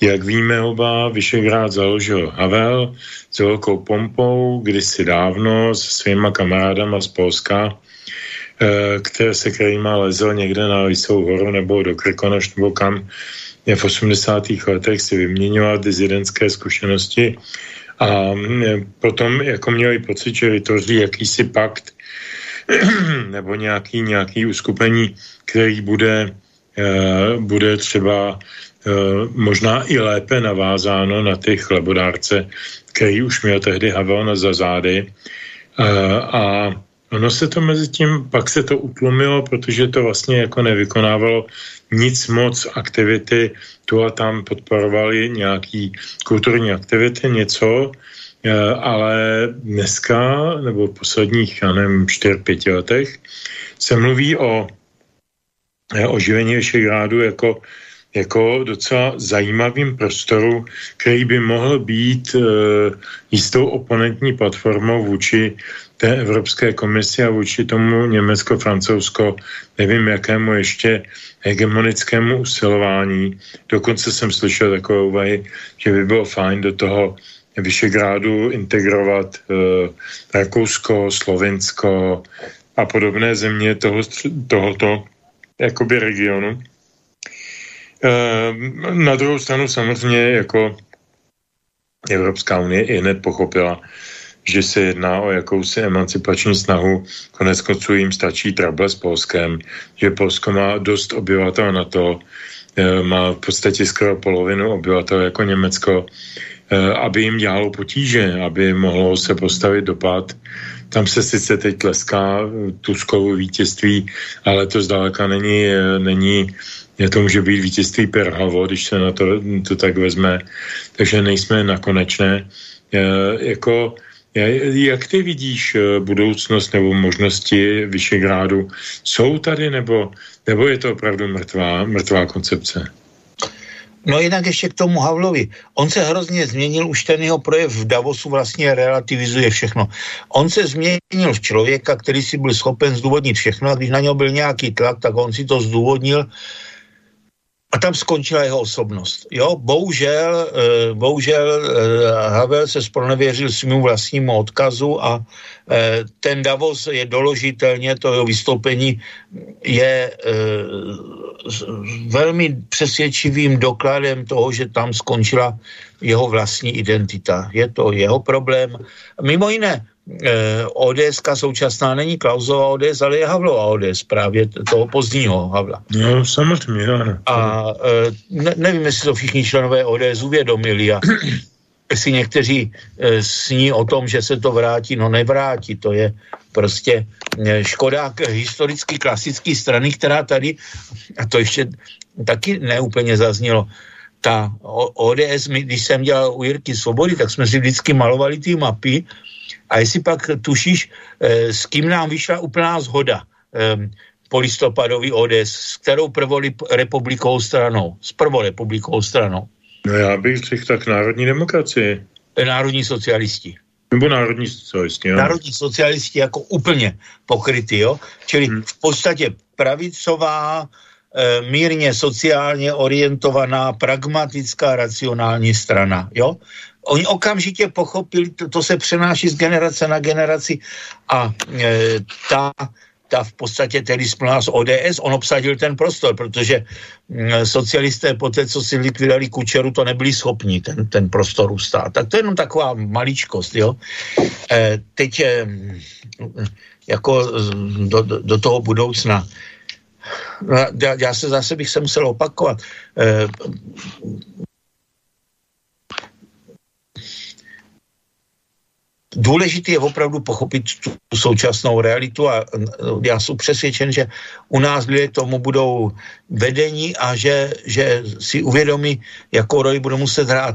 Jak víme, oba Vyšegrád založil Havel s velkou pompou kdysi dávno se svýma kamarádama z Polska Eh, které, se kterýma lezl někde na Lisou horu nebo do Krkonoš nebo kam v 80. letech si vyměňovat dizidentské zkušenosti a mm, potom jako měli pocit, že vytvoří jakýsi pakt nebo nějaký, nějaký uskupení, který bude, uh, bude třeba možná i lépe navázáno na ty chlebodárce, který už měl tehdy Havel za zády. Uh, a Ono se to mezi tím, pak se to utlumilo, protože to vlastně jako nevykonávalo nic moc aktivity, tu a tam podporovali nějaký kulturní aktivity, něco, eh, ale dneska, nebo v posledních, já nevím, 4-5 letech, se mluví o eh, oživení Vyšegrádu jako jako docela zajímavým prostoru, který by mohl být e, jistou oponentní platformou vůči té Evropské komisi a vůči tomu Německo-Francouzsko, nevím jakému ještě hegemonickému usilování. Dokonce jsem slyšel takové úvahy, že by bylo fajn do toho Vyšegrádu integrovat e, Rakousko, Slovinsko a podobné země toho, tohoto jakoby regionu. E, na druhou stranu samozřejmě jako Evropská unie i hned pochopila, že se jedná o jakousi emancipační snahu. Konec konců jim stačí trable s Polskem, že Polsko má dost obyvatel na to, eh, má v podstatě skoro polovinu obyvatel jako Německo, eh, aby jim dělalo potíže, aby mohlo se postavit dopad. Tam se sice teď tleská Tuskovu vítězství, ale to zdaleka není, eh, není je to může být vítězství per hlavo, když se na to, to tak vezme, takže nejsme nakonečné. E, jako jak ty vidíš eh, budoucnost nebo možnosti Vyšegrádu? Jsou tady nebo, nebo je to opravdu mrtvá, mrtvá koncepce? No jinak ještě k tomu Havlovi. On se hrozně změnil, už ten jeho projev v Davosu vlastně relativizuje všechno. On se změnil v člověka, který si byl schopen zdůvodnit všechno a když na něho byl nějaký tlak, tak on si to zdůvodnil a tam skončila jeho osobnost. Jo, bohužel, eh, bohužel eh, Havel se spronevěřil svým vlastnímu odkazu a eh, ten Davos je doložitelně, to jeho vystoupení je velmi přesvědčivým dokladem toho, že tam skončila jeho vlastní identita. Je to jeho problém. Mimo jiné, ODS současná není Klausová ODS, ale je Havlová ODS, právě toho pozdního Havla. No, samozřejmě, ano. A eh, ne, nevím, jestli to všichni členové ODS uvědomili a jestli někteří eh, sní o tom, že se to vrátí, no nevrátí, to je prostě eh, škoda historicky klasické strany, která tady, a to ještě taky neúplně zaznělo, ta ODS, my, když jsem dělal u Jirky Svobody, tak jsme si vždycky malovali ty mapy a jestli pak tušíš, eh, s kým nám vyšla úplná zhoda eh, polistopadový ODS, s kterou prvorepublikovou stranou, s prvorepublikovou stranou. No já bych řekl tak národní demokracie. Národní socialisti. Nebo národní socialisti, jo? Národní socialisti jako úplně pokrytý, jo? Čili hmm. v podstatě pravicová, e, mírně sociálně orientovaná, pragmatická, racionální strana, jo? Oni okamžitě pochopili, to, to se přenáší z generace na generaci a e, ta ta v podstatě tedy splnila z ODS, on obsadil ten prostor, protože socialisté po té, co si likvidali Kučeru, to nebyli schopni ten, ten prostor ustát. Tak to je jenom taková maličkost, jo. E, teď e, jako do, do, do toho budoucna já, já se zase bych se musel opakovat. E, důležité je opravdu pochopit tu současnou realitu a já jsem přesvědčen, že u nás lidé tomu budou vedení a že, že si uvědomí, jakou roli budou muset hrát.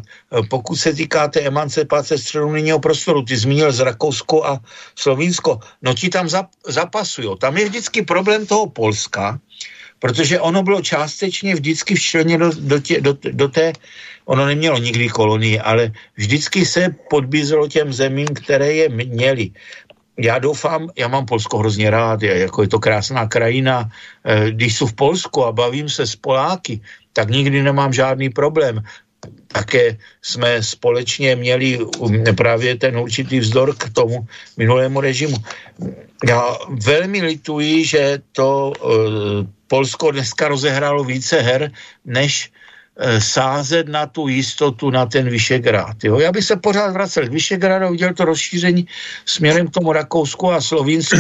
Pokud se týká té emancipace středounijního prostoru, ty zmínil z Rakousko a Slovinsko, no ti tam zap, zapasují. Tam je vždycky problém toho Polska, protože ono bylo částečně vždycky včleněno do, do, tě, do, do té ono nemělo nikdy kolonii, ale vždycky se podbízelo těm zemím, které je měli. Já doufám, já mám Polsko hrozně rád, je, jako je to krásná krajina. Eh, když jsou v Polsku a bavím se s Poláky, tak nikdy nemám žádný problém. Také jsme společně měli um, právě ten určitý vzdor k tomu minulému režimu. Já velmi lituji, že to uh, Polsko dneska rozehrálo více her, než sázet na tu jistotu, na ten Vyšegrád. Jo? Já bych se pořád vracel k Vyšegrádu, udělal to rozšíření směrem k tomu Rakousku a Slovinsku.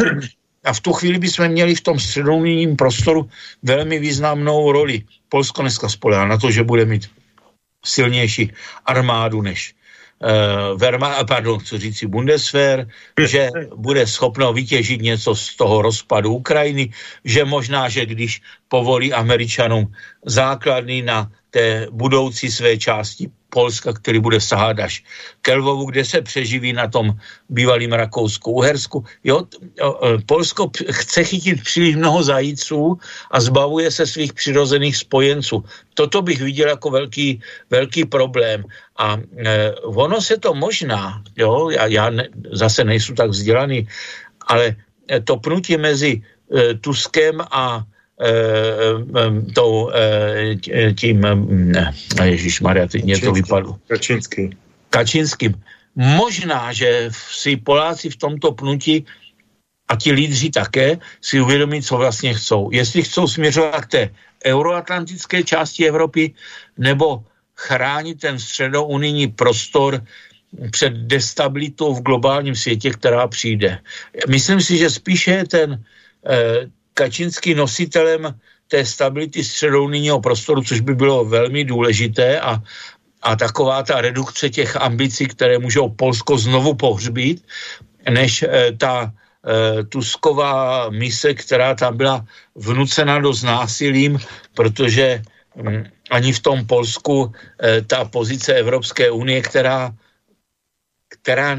A v tu chvíli bychom měli v tom středounijním prostoru velmi významnou roli. Polsko dneska spolehá na to, že bude mít silnější armádu než uh, Verma, pardon, co říci Bundeswehr, že bude schopno vytěžit něco z toho rozpadu Ukrajiny, že možná, že když povolí Američanům základny na té budoucí své části Polska, který bude sahat až ke Lvovu, kde se přeživí na tom bývalým Rakousku-Uhersku. Jo, e, Polsko chce chytit příliš mnoho zajíců a zbavuje se svých přirozených spojenců. Toto bych viděl jako velký, velký problém. A e, ono se to možná, jo, já, já ne, zase nejsem tak vzdělaný, ale to pnutí mezi e, Tuskem a tou, eh, tím, Ježíš Maria, teď mě to vypadlo. Kačínský. Kačínským. Možná, že si Poláci v tomto pnutí a ti lídři také si uvědomí, co vlastně chcou. Jestli chcou směřovat k té euroatlantické části Evropy, nebo chránit ten středounijní prostor před destabilitou v globálním světě, která přijde. Myslím si, že spíše ten, Kačinský nositelem té stability středounijního prostoru, což by bylo velmi důležité a, a taková ta redukce těch ambicí, které můžou Polsko znovu pohřbít, než e, ta e, Tusková mise, která tam byla vnucena do násilím, protože hm, ani v tom Polsku e, ta pozice Evropské unie, která která,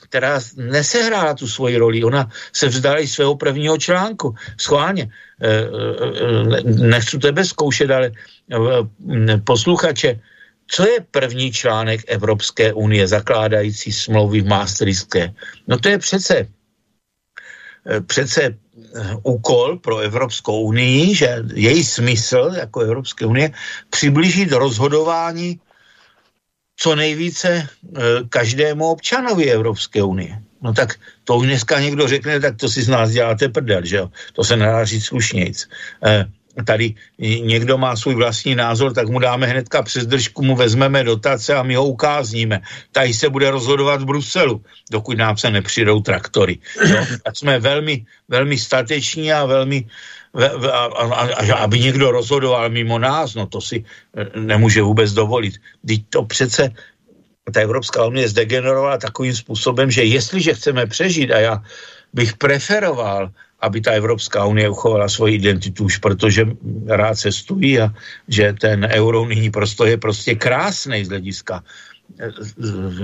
která nesehrála tu svoji roli. Ona se vzdala i svého prvního článku. Schválně. Eh, eh, nechci tebe zkoušet, ale posluchače, co je první článek Evropské unie zakládající smlouvy v Maastrichtské? No to je přece přece úkol pro Evropskou unii, že její smysl jako Evropské unie přiblížit rozhodování co nejvíce e, každému občanovi Evropské unie. No tak to už dneska někdo řekne, tak to si z nás děláte prdel, že jo? To se nedá říct slušnějc. E, tady někdo má svůj vlastní názor, tak mu dáme hnedka přes držku, mu vezmeme dotace a my ho ukázníme. Tady se bude rozhodovat v Bruselu, dokud nám se nepřidou traktory. No, tak jsme velmi, velmi stateční a velmi a, a, a, aby někdo rozhodoval mimo nás, no to si e, nemůže vůbec dovolit. Teď to přece ta Evropská unie zdegenerovala takovým způsobem, že jestliže chceme přežít, a já bych preferoval, aby ta Evropská unie uchovala svoji identitu už, protože rád cestují a že ten euro nyní prostě je prostě krásný z hlediska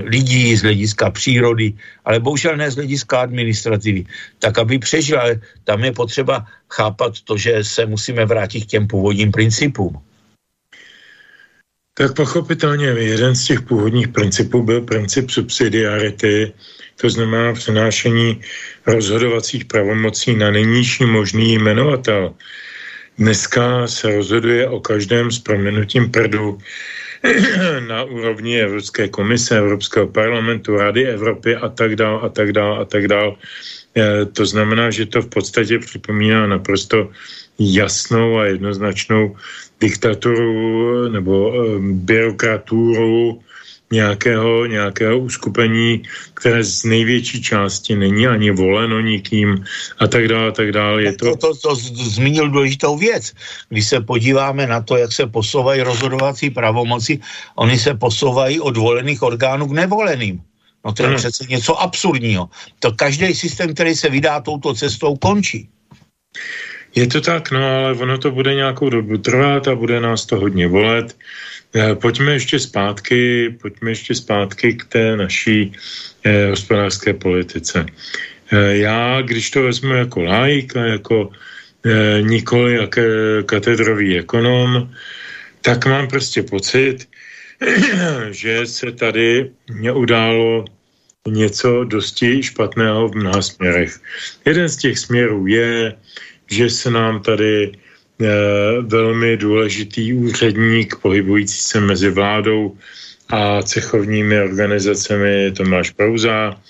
lidí, z hlediska přírody, ale bohužel ne z hlediska administrativy. Tak, aby přežil, ale tam je potřeba chápat to, že se musíme vrátit k těm původním principům. Tak pochopitelně jeden z těch původních principů byl princip subsidiarity, to znamená přenášení rozhodovacích pravomocí na nejnižší možný jmenovatel. Dneska se rozhoduje o každém s proměnutím prdu na úrovni Evropské komise, Evropského parlamentu, Rady Evropy a tak dál a tak dál a tak dál. E, to znamená, že to v podstatě připomíná naprosto jasnou a jednoznačnou diktaturu nebo e, byrokraturu nějakého, nějakého uskupení, které z největší části není ani voleno nikým a tak dále, a tak dále. Je to... To, to, to zmínil důležitou věc. Když se podíváme na to, jak se posouvají rozhodovací pravomoci, oni se posouvají od volených orgánů k nevoleným. No to je hmm. přece něco absurdního. To každý systém, který se vydá touto cestou, končí. Je to tak, no ale ono to bude nějakou dobu trvat a bude nás to hodně bolet. Eh, pojďme ještě zpátky, pojďme ještě zpátky k té naší eh, hospodářské politice. Eh, já, když to vezmu jako laik a jako eh, nikoli jako katedrový ekonom, tak mám prostě pocit, že se tady neudálo něco dosti špatného v mnoha směrech. Jeden z těch směrů je, že se nám tady velmi důležitý úředník pohybující se mezi vládou a cechovními organizacemi Tomáš Prouza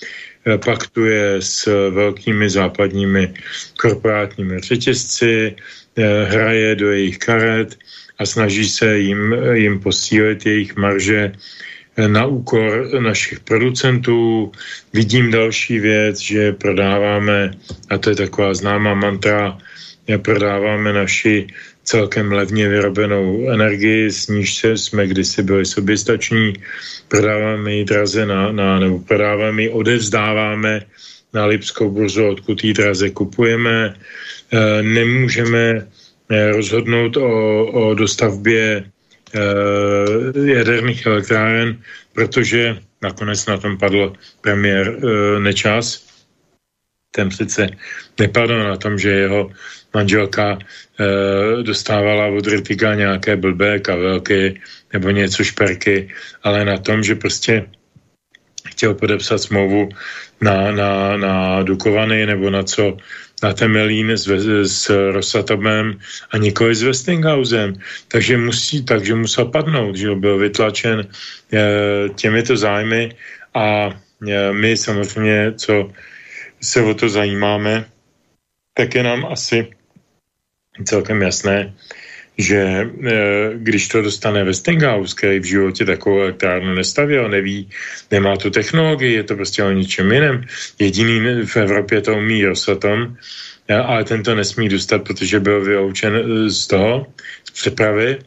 eh, paktuje s velkými západními korporátními řetězci, eh, hraje do jejich karet a snaží se jim, jim posílit jejich marže na úkor našich producentů. Vidím další věc, že prodáváme, a to je taková známá mantra, prodáváme naši celkem levně vyrobenou energii, s níž se jsme kdysi byli soběstační, prodáváme ji draze na, na, nebo prodáváme ji, odevzdáváme na Lipskou burzu, odkud ji draze kupujeme. E, nemůžeme e, rozhodnout o, o dostavbě e, jaderných elektráren, protože nakonec na tom padl premiér Nečas. Ten přece nepadl na tom, že jeho manželka e, dostávala od Ritika nějaké blbé kabelky nebo něco šperky, ale na tom, že prostě chtěl podepsat smlouvu na, na, na Dukovany nebo na co, na Temelín s, s Rosatomem a nikoli s Westinghousem. Takže, musí, takže musel padnout, že byl vytlačen e, těmito zájmy a e, my samozřejmě, co se o to zajímáme, tak je nám asi celkem jasné, že e, když to dostane Westinghouse, který v životě takovou elektrárnu nestavěl, neví, nemá tu technologii, je to prostě o ničem jiném. Jediný v Evropě to umí Rosatom, e, ale ten to nesmí dostat, protože byl vyloučen e, z toho, z přepravy,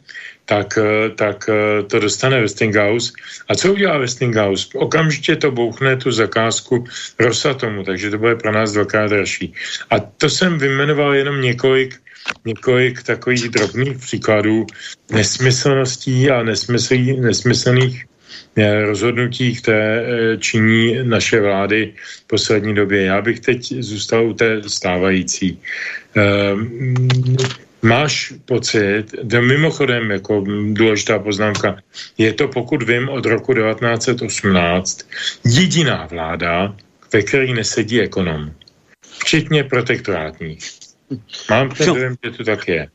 tak, e, tak e, to dostane Westinghouse. A co udělá Westinghouse? Okamžitě to bouchne tu zakázku Rosatomu, takže to bude pro nás dvakrát dražší. A to jsem vymenoval jenom několik několik takových drobných příkladů nesmyslností a nesmyslí, nesmyslných eh, rozhodnutí, které eh, činí naše vlády v poslední době. Já bych teď zůstal u té stávající. Ehm, máš pocit, že mimochodem, jako důležitá poznámka, je to, pokud vím, od roku 1918 jediná vláda, ve které nesedí ekonom. Včetně protektorátních. Mám ten dojem, že to tak je.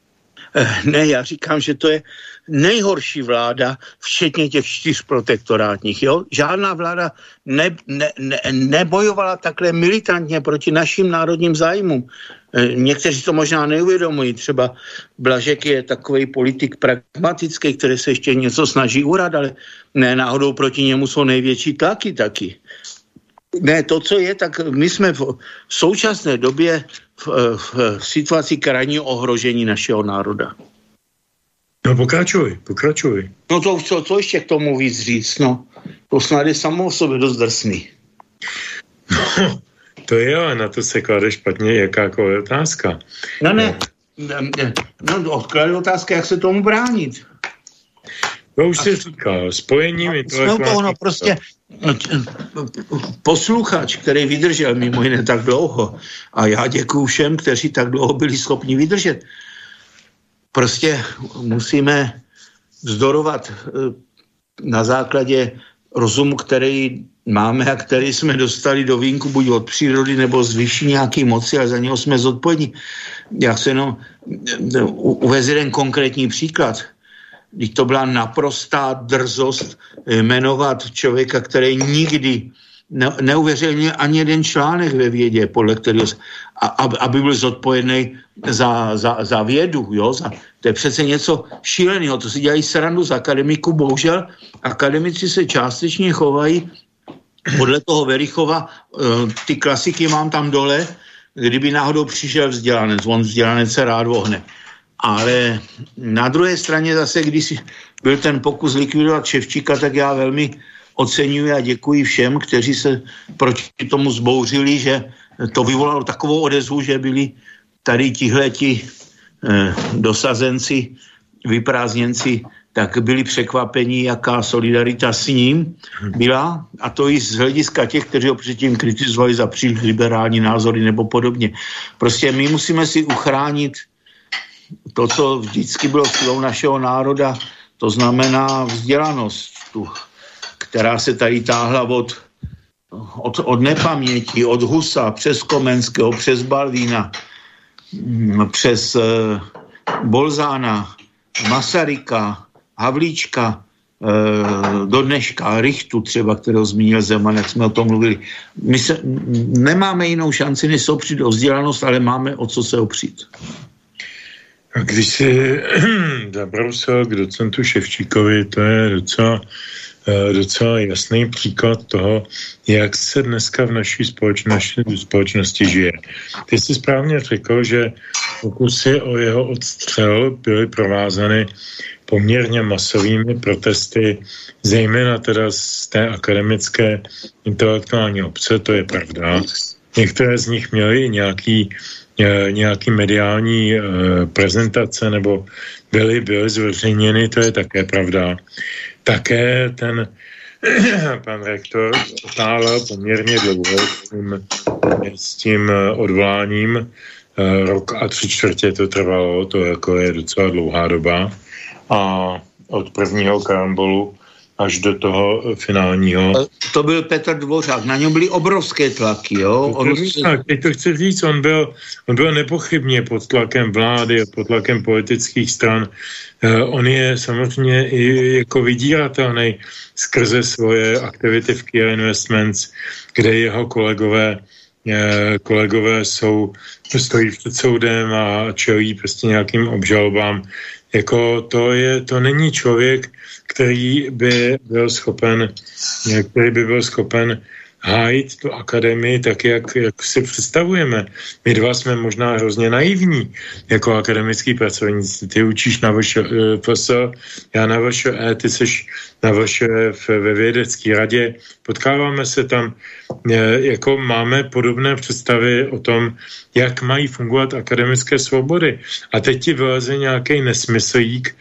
Eh, ne, já říkám, že to je nejhorší vláda, včetně těch čtyř protektorátních. Jo? Žádná vláda ne, ne, ne, nebojovala takhle militantně proti našim národním zájmům. Eh, někteří to možná neuvědomují. Třeba Blažek je takový politik pragmatický, který se ještě něco snaží urad, ale ne náhodou proti němu jsou největší tlaky taky. Ne, to, co je, tak my jsme v současné době v, v situaci krajního ohrožení našeho národa. No pokračuj, pokračuj. No to, co, co ještě k tomu víc říct, no. To snad je samo o sobě dost drsný. No, to je, ale na to se klade špatně jakákoliv otázka. No ne, no odkladu otázka, jak se tomu bránit. To už jsi říkal, spojením no, intelektuálních... No, prostě posluchač, který vydržel mimo jiné tak dlouho, a já děkuju všem, kteří tak dlouho byli schopni vydržet, prostě musíme vzdorovat eh, na základě rozumu, který máme a který jsme dostali do vínku buď od přírody nebo z vyšší nějaký moci, ale za něho jsme zodpovědní. Já se jenom eh, uvez jeden konkrétní příklad. Když to byla naprostá drzost jmenovat člověka, který nikdy ne, neuvěřil ani jeden článek ve vědě, podle kterého, a, aby byl zodpovědný za, za, za vědu. Jo? Za, to je přece něco šíleného. To si dělají srandu z akademiků. Bohužel akademici se částečně chovají podle toho Verichova. Eh, ty klasiky mám tam dole, kdyby náhodou přišel vzdělanec. On vzdělanec se rád vohne. Ale na druhé straně zase, když byl ten pokus likvidovat Ševčíka, tak já velmi oceňuji a děkuji všem, kteří se proti tomu zbouřili, že to vyvolalo takovou odezvu, že byli tady tihleti eh, dosazenci, vyprázdněnci, tak byli překvapení, jaká solidarita s ním byla. A to i z hlediska těch, kteří ho předtím kritizovali za příliš liberální názory nebo podobně. Prostě my musíme si uchránit to, co vždycky bylo silou našeho národa, to znamená vzdělanost, tu, která se tady táhla od, od, od nepaměti, od Husa, přes Komenského, přes Balvína, mm, přes uh, Bolzána, Masaryka, Havlíčka, uh, do dneška, Richtu třeba, kterého zmínil Zeman, jak jsme o tom mluvili. My se, nemáme jinou šanci, než se opřít o vzdělanost, ale máme o co se opřít. Když si zabrousil k docentu Ševčíkovi, to je docela, eh, docela jasný příklad toho, jak se dneska v naší společnosti, společnosti žije. Ty jsi správně řekl, že pokusy o jeho odstřel byly provázany poměrně masovými protesty, zejména teda z té akademické intelektuální obce, to je pravda. Některé z nich měly nějaký nějaký mediální e, prezentace nebo byly, byly zveřejněny, to je také pravda. Také ten pan rektor otálel poměrně dlouho s tím, s tím odvoláním. E, rok a tři čtvrtě to trvalo, to jako je docela dlouhá doba. A od prvního karambolu až do toho finálního. To byl Petr Dvořák, na něm byly obrovské tlaky, jo? On... Tak, teď to chci říct, on byl, on byl nepochybně pod tlakem vlády a pod tlakem politických stran. Uh, on je samozřejmě i jako vydíratelný skrze svoje aktivity v Kia Investments, kde jeho kolegové uh, kolegové jsou, stojí před soudem a čelí prostě nějakým obžalobám. Jako to je, to není člověk, který by byl schopen, který by byl schopen hájit tu akademii tak, jak, jak si představujeme. My dva jsme možná hrozně naivní jako akademický pracovníci. Ty učíš na VŠFS, eh, já na VŠE, ty jsi na VŠF ve vědecké radě. Potkáváme se tam, eh, jako máme podobné představy o tom, jak mají fungovat akademické svobody. A teď ti vyleze nějaký nesmyslík,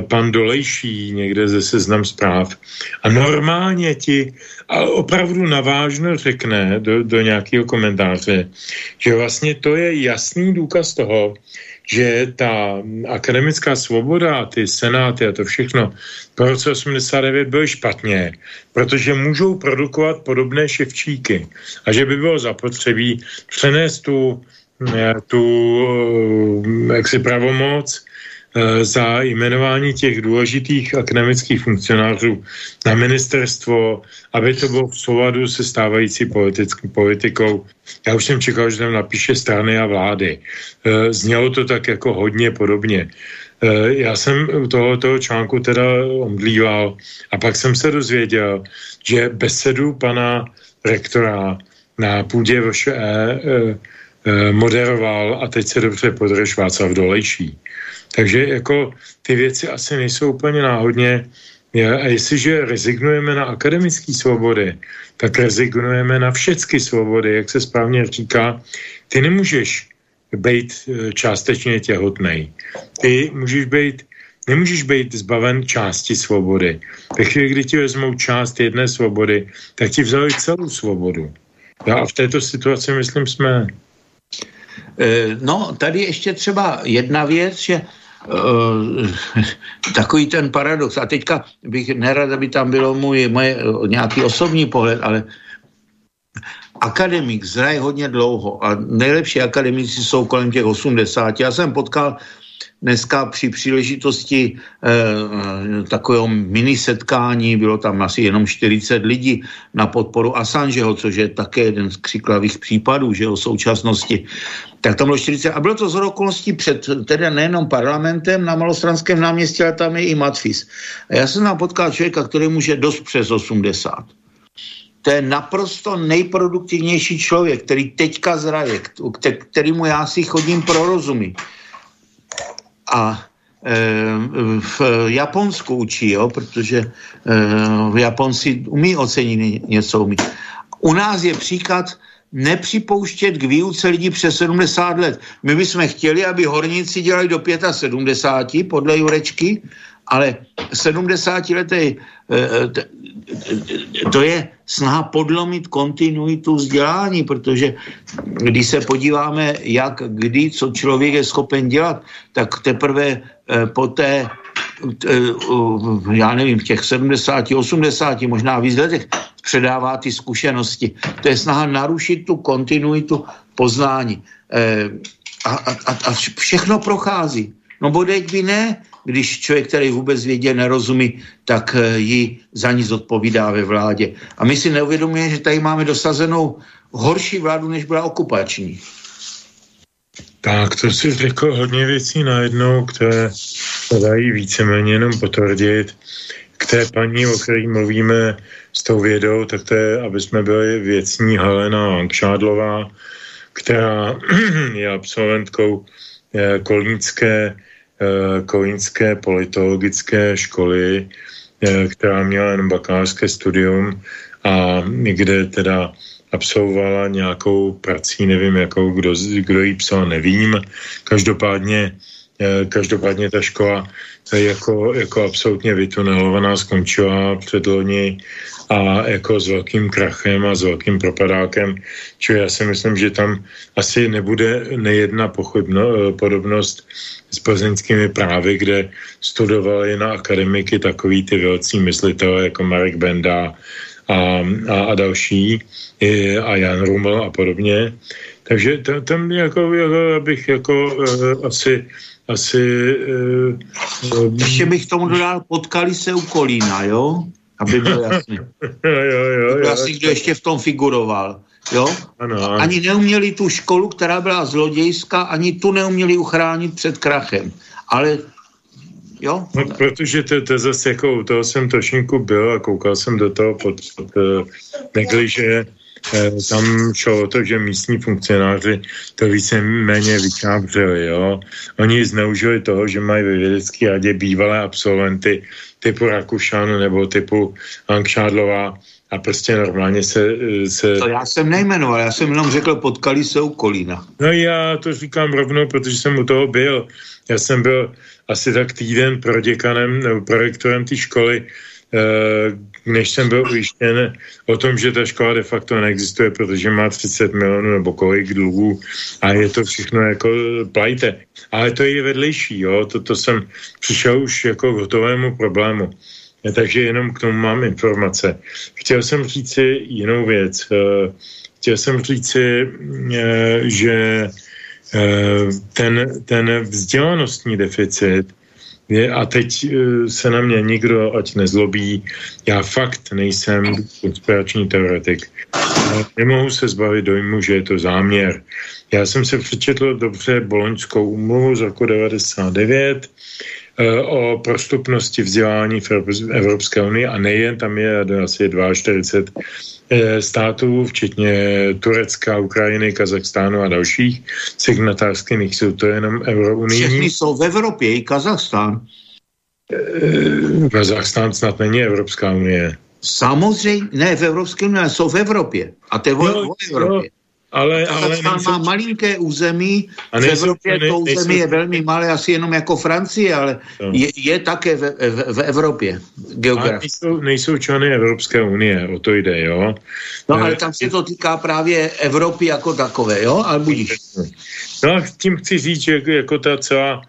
pan Dolejší někde ze seznam zpráv. A normálně ti a opravdu navážno řekne do, do nějakého komentáře, že vlastně to je jasný důkaz toho, že ta akademická svoboda, ty senáty a to všechno po roce 89 byly špatně, protože můžou produkovat podobné ševčíky. A že by bylo zapotřebí přenést tu, eh, tu eh, jaksi pravomoc Eh, za jmenování těch důležitých akademických funkcionářů na ministerstvo, aby to bylo v souladu se stávající politikou. Já už jsem čekal, že tam napíše strany a vlády. Eh, znělo to tak jako hodně podobně. Eh, já jsem toho, toho článku teda omdlíval a pak jsem se dozvěděl, že besedu pana rektora na půdě VŠE moderoval a teď se dobře podrž Václav Dolejší. Takže jako ty věci asi nejsou úplně náhodně. A jestliže rezignujeme na akademické svobody, tak rezignujeme na všechny svobody, jak se správně říká. Ty nemůžeš být e, částečně těhotný. Ty můžeš být, nemůžeš být zbaven části svobody. Ve chvíli, kdy ti vezmou část jedné svobody, tak ti vzali celou svobodu. a v této situaci, myslím, jsme. E, no, tady ještě třeba jedna věc, že takový ten paradox. A teďka bych nerad, aby tam bylo můj, moje nějaký osobní pohled, ale akademik zraje hodně dlouho a nejlepší akademici jsou kolem těch 80. Já jsem potkal dneska při příležitosti eh, takového mini setkání, bylo tam asi jenom 40 lidí na podporu Assangeho, což je také jeden z křiklavých případů, že o současnosti. Tak tam bylo 40, a bylo to z okolností před teda nejenom parlamentem na Malostranském náměstí, ale tam je i Matfis. A já jsem tam potkal člověka, který může dost přes 80 to je naprosto nejproduktivnější člověk, který teďka zraje, kterýmu já si chodím pro rozumy a e, v Japonsku učí, jo, protože e, v Japonci umí ocenit něco umí. U nás je příklad nepřipouštět k výuce lidí přes 70 let. My bychom chtěli, aby horníci dělali do 75 podle Jurečky, ale 70 letý to je snaha podlomit kontinuitu vzdělání, protože když se podíváme, jak, kdy, co člověk je schopen dělat, tak teprve eh, po té eh, já nevím, v těch 70, 80, možná víc letech předává ty zkušenosti. To je snaha narušit tu kontinuitu poznání. Eh, a, a, a všechno prochází. No bodeď by ne, když člověk, který vůbec vědě nerozumí, tak eh, ji za ní zodpovídá ve vládě. A my si neuvědomujeme, že tady máme dosazenou horší vládu, než byla okupační. Tak, to si řekl hodně věcí najednou, které se dají víceméně jenom potvrdit. K té paní, o které mluvíme s tou vědou, tak to je, aby jsme byli věcní Helena Langšádlová, která je absolventkou eh, kolnické Eh, kolínské politologické školy, eh, která měla jen bakalářské studium a kde teda absolvovala nějakou prací, nevím jakou, kdo, kdo jí psal, nevím. Každopádně, eh, každopádně ta škola jako, jako absolutně vytunelovaná skončila před loni a jako s velkým krachem a s velkým propadákem. Čili já si myslím, že tam asi nebude nejedna pochybno, podobnost s plzeňskými právy, kde studovali na akademiky takový ty velcí myslitelé jako Marek Benda a, a, a další, a Jan Ruml a podobně. Takže tam jako, jako abych jako uh, asi asi... Uh, Ještě bych tomu dodal, potkali se u Kolína, jo? Aby bylo jasný. jo, jo, jo, jo, jasný, kdo ještě v tom figuroval. Jo? Ano, ano. Ani neuměli tu školu, která byla zlodějská, ani tu neuměli uchránit před krachem. Ale Jo? No, protože to, to zase jako u toho jsem točníku byl a koukal jsem do toho pod, pod uh, negliže, eh, tam šlo o to, že místní funkcionáři to více méně vyčábřili, jo. Oni zneužili toho, že mají ve vědecké radě bývalé absolventy typu Rakušan nebo typu Ankšádlová, a prostě normálně se, se... To já jsem nejmenoval, já jsem jenom řekl, potkali se u Kolína. No já to říkám rovnou, protože jsem u toho byl. Já jsem byl asi tak týden pro děkanem nebo projektorem té školy než jsem byl ujištěn o tom, že ta škola de facto neexistuje, protože má 30 milionů nebo kolik dluhů a je to všechno jako plajte. Ale to je vedlejší, jo, to, to jsem přišel už jako k hotovému problému. Takže jenom k tomu mám informace. Chtěl jsem říci jinou věc. Chtěl jsem říci, že ten, ten vzdělanostní deficit je, a teď e, se na mě nikdo ať nezlobí, já fakt nejsem konspirační teoretik. Nemohu se zbavit dojmu, že je to záměr. Já jsem se přečetl dobře Boloňskou umluvu z roku 99 e, o prostupnosti vzdělání v Evropské unii a nejen, tam je asi 42 Eh, států, včetně Turecka, Ukrajiny, Kazachstánu a dalších signatářských, nejsou to jenom eurounijní. Všechny jsou v Evropě, i Kazachstán. Eh, Kazachstán snad není Evropská unie. Samozřejmě, ne v Evropské unii, jsou v Evropě. A to je no, v Evropě. No, ale, ale nejsou... má malinké území, a v Evropě to území nejsou... je velmi malé, asi jenom jako Francie, ale no. je, je také v, v, v Evropě geograficky. Nejsou, nejsou členy Evropské unie, o to jde, jo? No ale tam se to týká právě Evropy jako takové, jo? Ale budíš. No a tím chci říct, že jako ta celá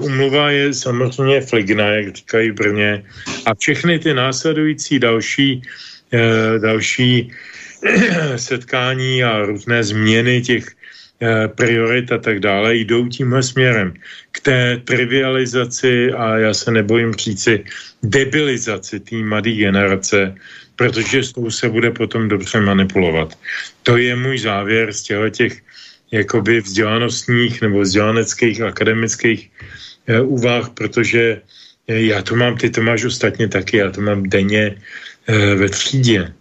umluva je samozřejmě fligna, jak říkají v Brně, a všechny ty následující další, eh, další setkání a různé změny těch eh, priorit a tak dále jdou tímhle směrem k té trivializaci a já se nebojím říci debilizaci té mladé generace, protože s tou se bude potom dobře manipulovat. To je můj závěr z těchto těch jakoby vzdělanostních nebo vzdělaneckých akademických eh, úvah, protože eh, já to mám, ty to máš ostatně taky, já to mám denně eh, ve třídě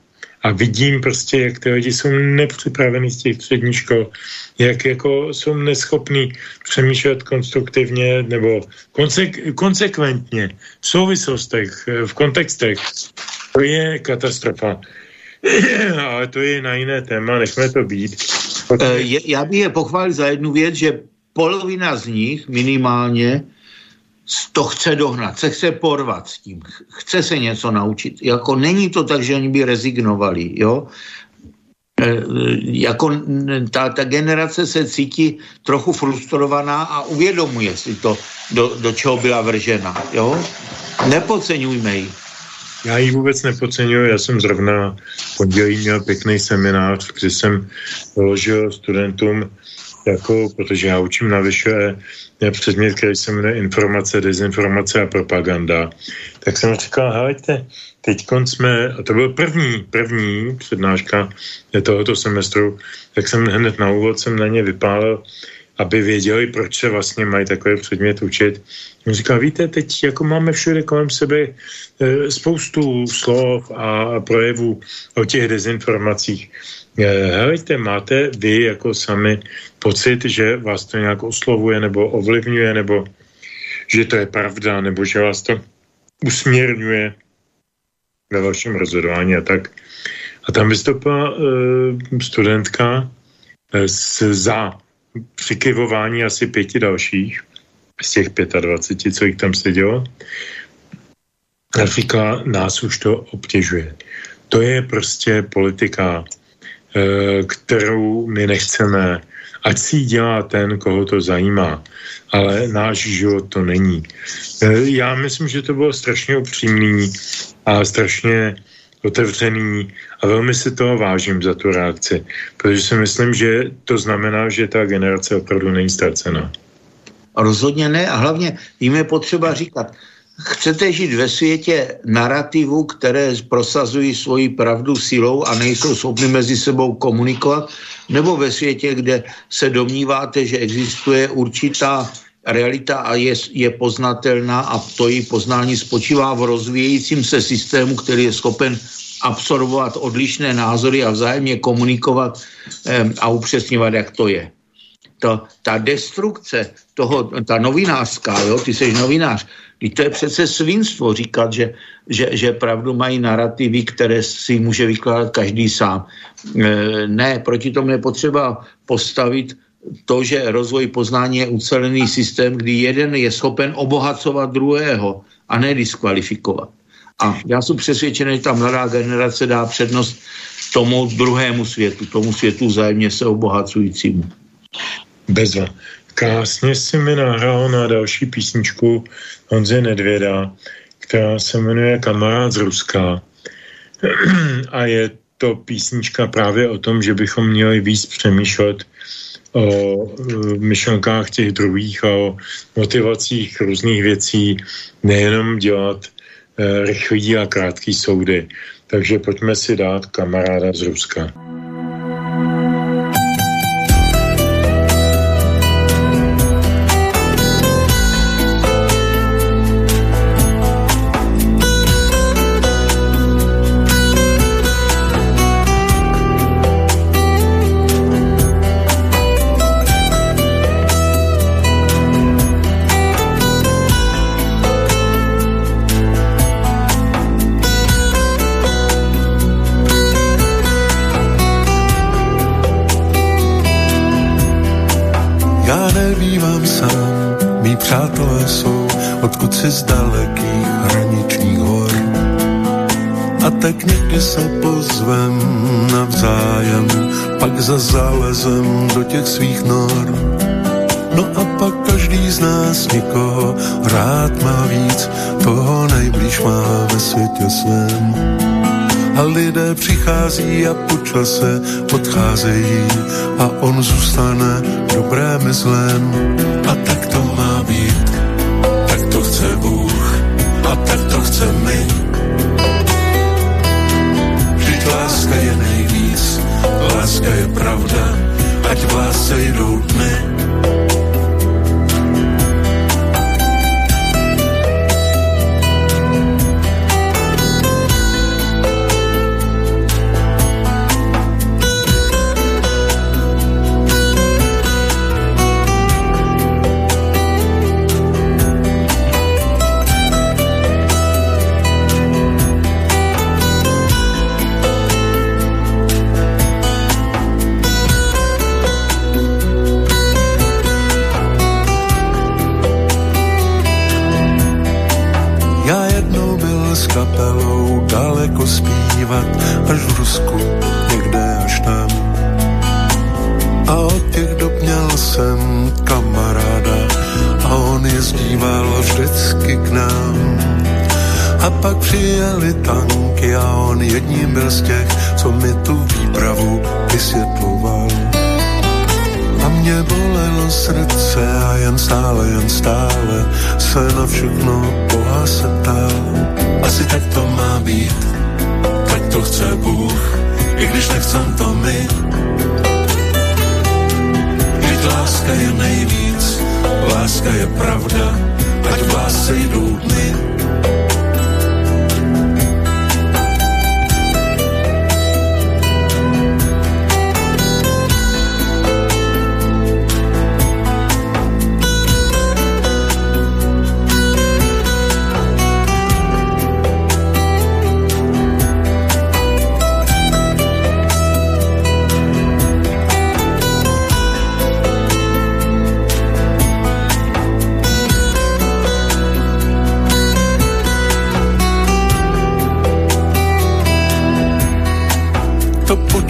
a vidím prostě, jak ty lidi jsou nepřipravení z těch středních škol, jak jako jsou neschopní přemýšlet konstruktivně nebo konsek- konsekventně v souvislostech, v kontextech. To je katastrofa. Ale to je na jiné téma, nechme to být. Protože... Já bych je pochválil za jednu věc, že polovina z nich minimálně to chce dohnat, se chce porvat s tím, chce se něco naučit. Jako není to tak, že oni by rezignovali, jo. E, e jako ta, ta generace se cítí trochu frustrovaná a uvědomuje si to, do, do čeho byla vržena, jo. Nepodceňujme ji. Já ji vůbec nepodceňuji, já jsem zrovna pondělí měl pěkný seminář, kde jsem položil studentům jako, protože já učím na vyššie předmět, který se jmenuje informace, dezinformace a propaganda, tak jsem říkal, helejte, teď jsme, a to byl první, první přednáška tohoto semestru, tak jsem hned na úvod jsem na ně vypálil, aby věděli, proč se vlastně mají takový předmět učit. On říkal, víte, teď jako máme všude kolem sebe e, spoustu slov a projevů o těch dezinformacích. Eh, helejte, máte vy jako sami pocit, že vás to nějak oslovuje nebo ovlivňuje, nebo že to je pravda, nebo že vás to usměrňuje ve vašem rozhodování a tak. A tam vystoupila uh, studentka uh, s, za přikyvování asi pěti dalších z těch 25, co jich tam sedělo. A říká, nás už to obtěžuje. To je prostě politika Eh, kterou my nechceme, ať si ji dělá ten, koho to zajímá, ale náš život to není. Eh, já myslím, že to bylo strašně upřímný a strašně otevřený a velmi si toho vážím za tu reakci, protože si myslím, že to znamená, že ta generace opravdu není ztracená. Rozhodně ne a hlavně jim je potřeba říkat, Chcete žít ve světě narrativu, které prosazují svoji pravdu silou a nejsou schopni mezi sebou komunikovat, nebo ve světě, kde se domníváte, že existuje určitá realita a je, je poznatelná a to její poznání spočívá v rozvíjejícím se systému, který je schopen absorbovat odlišné názory a vzájemně komunikovat eh, a upřesňovat, jak to je. To, ta destrukce toho, ta novinářská, jo, ty jsi novinář, i to je přece svinstvo říkat, že, že, že pravdu mají narrativy, které si může vykládat každý sám. E, ne, proti tomu je potřeba postavit to, že rozvoj poznání je ucelený systém, kdy jeden je schopen obohacovat druhého a ne diskvalifikovat. A já jsem přesvědčený, že ta mladá generace dá přednost tomu druhému světu, tomu světu vzájemně se obohacujícímu. Bezva. Krásně si mi nahrál na další písničku Honze Nedvěda, která se jmenuje Kamarád z Ruska. A je to písnička právě o tom, že bychom měli víc přemýšlet o e, myšlenkách těch druhých a o motivacích různých věcí, nejenom dělat e, rychlý a krátký soudy. Takže pojďme si dát kamaráda z Ruska. Si z dalekých hraničních hor. A tak někdy se pozvem navzájem, pak za zálezem do těch svých nor. No a pak každý z nás někoho rád má víc, toho nejblíž má ve světě svém. A lidé přichází a po čase odcházejí a on zůstane dobré zlém. A tak a tak to chce my. Vždyť láska je nejvíc, láska je pravda, ať v lásce jdou dny. Přijeli tanky a on jedním byl z těch, co mi tu výpravu vysvětloval. A mě bolelo srdce a jen stále, jen stále se na všechno Boha se ptal. Asi tak to má být, tak to chce Bůh, i když nechcem to my. Vždyť láska je nejvíc, láska je pravda, ať v lásce jdou dny.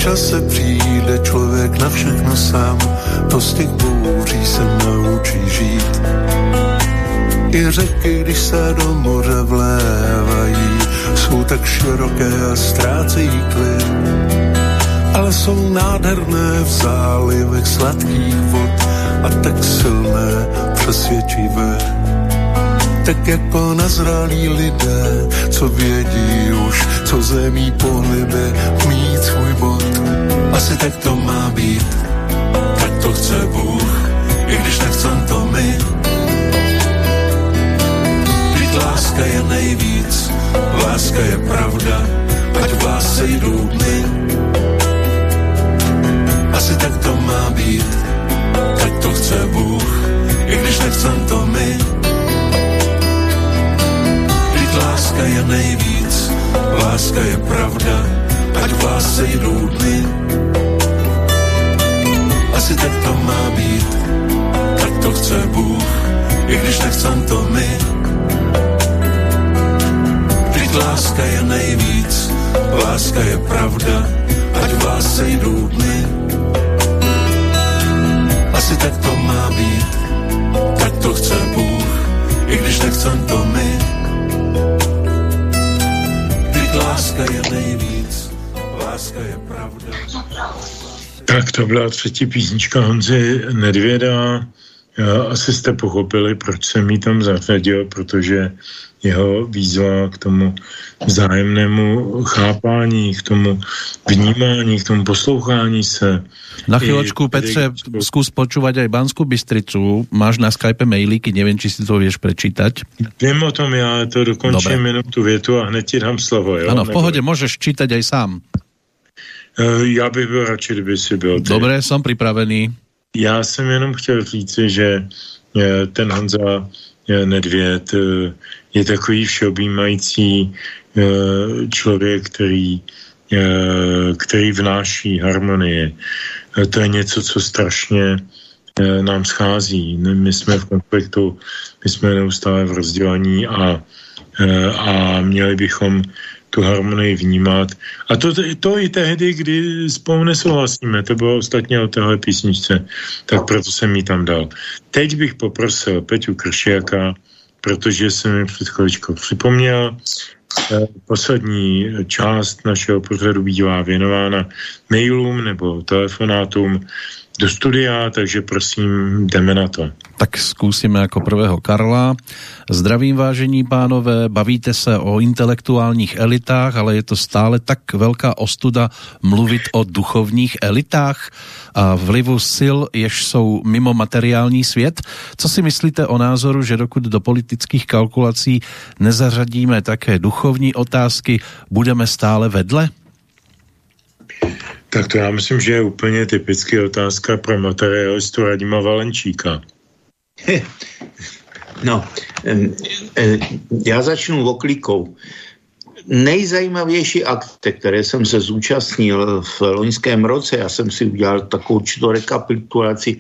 Čase přijde člověk na všechno sám, to z těch bouří se naučí žít. I řeky, když se do moře vlévají, jsou tak široké a ztrácejí klid. Ale jsou nádherné v zálivech sladkých vod a tak silné, přesvědčivé. Tak jako nazralí lidé, co vědí už, co zemí pohybe, mít svůj bod asi tak to má být, tak to chce Bůh, i když nechcem to my. Být láska je nejvíc, láska je pravda, ať v lásce jdou dny. Asi tak to má být, tak to chce Bůh, i když nechcem to my. Láska je nejvíc, láska je pravda, ať v lásce jdou dny. Asi tak to má být, tak to chce Bůh, i když nechcem to my. Vždyť láska je nejvíc, láska je pravda, ať v lásce jdou dny. Asi tak to má být, tak to chce Bůh, i když nechcem to my. Láska je nejvíc, láska je pravda. Tak to byla třetí písnička Honzy Nedvěda. Asi jste pochopili, proč jsem ji tam zařadil, protože jeho výzva k tomu vzájemnému chápání, k tomu vnímání, k tomu poslouchání se. Na chvíľočku, Petře, zkus počúvať aj Banskou Bystricu. Máš na Skype mailíky, nevím, či si to vieš prečítať. Vím o tom, já to dokončím Dobre. jenom tu větu a hned ti dám slovo. Jo? Ano, v pohodě, můžeš čítať aj sám. Eh, já bych byl radši, kdyby si byl ty. Dobré, jsem připravený. Já jsem jenom chtěl říci, že eh, ten Honza eh, Nedvěd je takový všeobjímající člověk, který, který vnáší harmonie. To je něco, co strašně nám schází. My jsme v konfliktu, my jsme neustále v rozdělení a, a měli bychom tu harmonii vnímat. A to, to i tehdy, kdy spolu nesouhlasíme, to bylo ostatně o téhle písničce, tak proto jsem ji tam dal. Teď bych poprosil Peťu Kršiaka, protože jsem mi před chviličkou připomněl, eh, poslední část našeho pořadu bývá věnována mailům nebo telefonátům do studia, takže prosím, jdeme na to. Tak zkusíme jako prvého Karla. Zdravím vážení pánové, bavíte se o intelektuálních elitách, ale je to stále tak velká ostuda mluvit o duchovních elitách a vlivu sil, jež jsou mimo materiální svět. Co si myslíte o názoru, že dokud do politických kalkulací nezařadíme také duchovní otázky, budeme stále vedle? Tak to já myslím, že je úplně typický otázka pro materialistu Radima Valenčíka. No, já začnu oklikou. Nejzajímavější akce, které jsem se zúčastnil v loňském roce, já jsem si udělal takovou určitou rekapitulaci,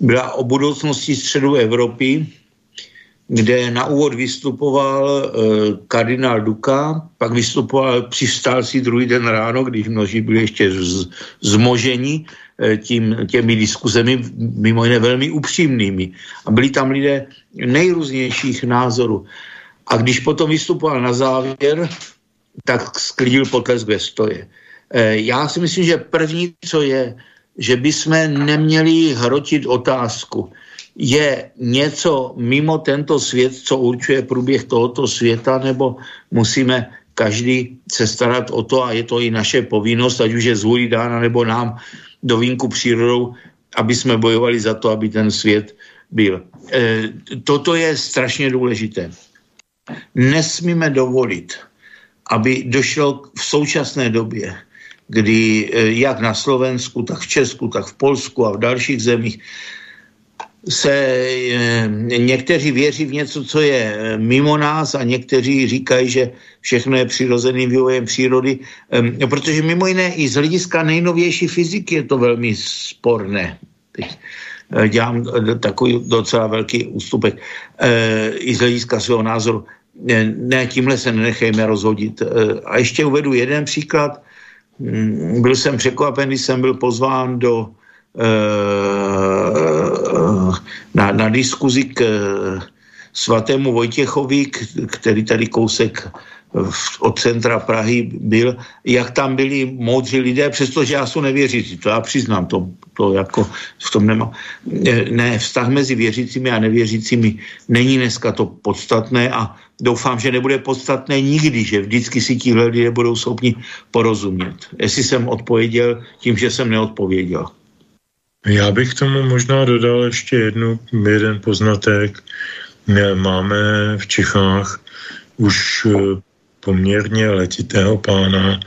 byla o budoucnosti středu Evropy, kde na úvod vystupoval e, kardinál Duka, pak vystupoval, přistál si druhý den ráno, když množí byli ještě z, zmoženi e, tím, těmi diskuzemi, mimo jiné velmi upřímnými. A byli tam lidé nejrůznějších názorů. A když potom vystupoval na závěr, tak sklidil potlesk ve stoje. E, já si myslím, že první, co je, že bychom neměli hrotit otázku, je něco mimo tento svět, co určuje průběh tohoto světa, nebo musíme každý se starat o to a je to i naše povinnost, ať už je zvůli dána nebo nám do vínku přírodou, aby jsme bojovali za to, aby ten svět byl. E, toto je strašně důležité. Nesmíme dovolit, aby došlo v současné době, kdy e, jak na Slovensku, tak v Česku, tak v Polsku a v dalších zemích se e, někteří věří v něco, co je e, mimo nás a někteří říkají, že všechno je přirozeným vývojem přírody, e, protože mimo jiné i z hlediska nejnovější fyziky je to velmi sporné. Teď dělám takový docela velký ústupek i z hlediska svého názoru. Ne, tímhle se nenechejme rozhodit. A ještě uvedu jeden příklad. Mm, byl jsem překvapen, když jsem byl pozván do na, na diskuzi k svatému Vojtěchovi, který tady kousek od centra Prahy byl, jak tam byli moudří lidé, přestože já jsem nevěřící, to já přiznám, to, to jako v tom nemá. Ne, vztah mezi věřícími a nevěřícími není dneska to podstatné a doufám, že nebude podstatné nikdy, že vždycky si tihle lidé budou schopni porozumět. Jestli jsem odpověděl tím, že jsem neodpověděl. Já bych tomu možná dodal ještě jednu, jeden poznatek. Máme v Čechách už eh, poměrně letitého pána.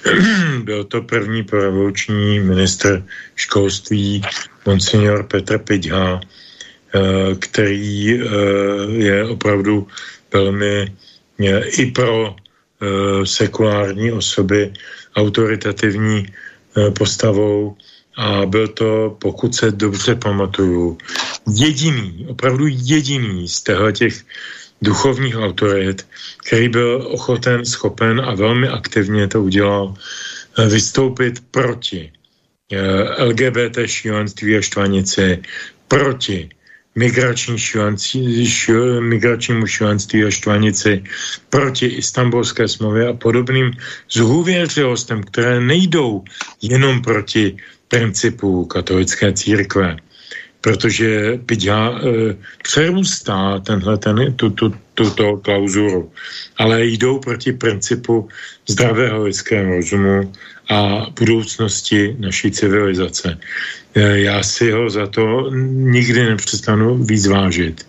Byl to první prorevoluční minister školství, monsignor Petr Pidha, eh, který eh, je opravdu velmi i pro sekulární osoby autoritativní postavou a byl to, pokud se dobře pamatuju, jediný, opravdu jediný z těch duchovních autorit, který byl ochoten, schopen a velmi aktivně to udělal, eh, vystoupit proti eh, LGBT šílenství a štvanici, proti migrační šílenství, šíl, migračnímu šílenství a štvanici, proti istambulské smlouvě a podobným zhůvěřilostem, které nejdou jenom proti principu katolické církve protože Pidža e, přerůstá tenhle, ten, tu, tu, tuto klauzuru, ale jdou proti principu zdravého lidského rozumu a budoucnosti naší civilizace. E, já si ho za to nikdy nepřestanu víc vážit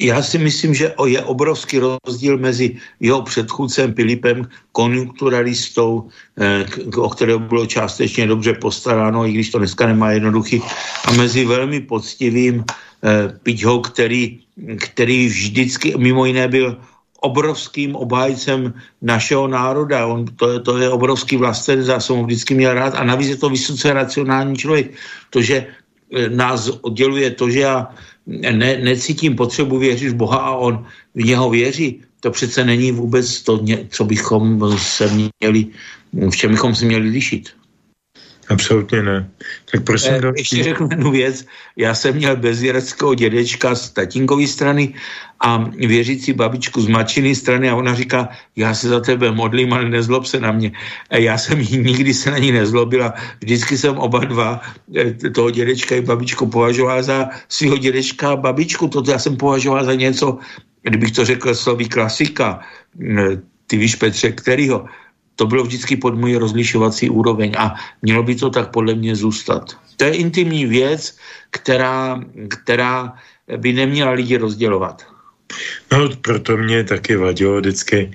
já si myslím, že je obrovský rozdíl mezi jeho předchůdcem Filipem, konjunkturalistou, eh, o kterého bylo částečně dobře postaráno, i když to dneska nemá jednoduchý, a mezi velmi poctivým eh, Piťhou, který, který vždycky mimo jiné byl obrovským obhájcem našeho národa. On, to, je, to je obrovský vlastenec, já jsem ho vždycky měl rád a navíc je to vysoce racionální člověk. To, že eh, nás odděluje to, že já ne, necítím potřebu věřit v Boha a on v něho věří, to přece není vůbec to, co bychom se měli, v čem bychom se měli lišit. Absolutně ne. Tak prosím, e, Ještě řeknu jednu věc. Já jsem měl bezvěreckého dědečka z tatínkový strany a věřící babičku z mačiny strany a ona říká, já se za tebe modlím, ale nezlob se na mě. E, já jsem nikdy se na ní nezlobila. Vždycky jsem oba dva, e, toho dědečka i babičku považoval za svého dědečka a babičku. Toto já jsem považoval za něco, kdybych to řekl sloví klasika, ty víš Petře, kterýho, to bylo vždycky pod můj rozlišovací úroveň a mělo by to tak podle mě zůstat. To je intimní věc, která, která by neměla lidi rozdělovat. No, proto mě taky vadilo vždycky,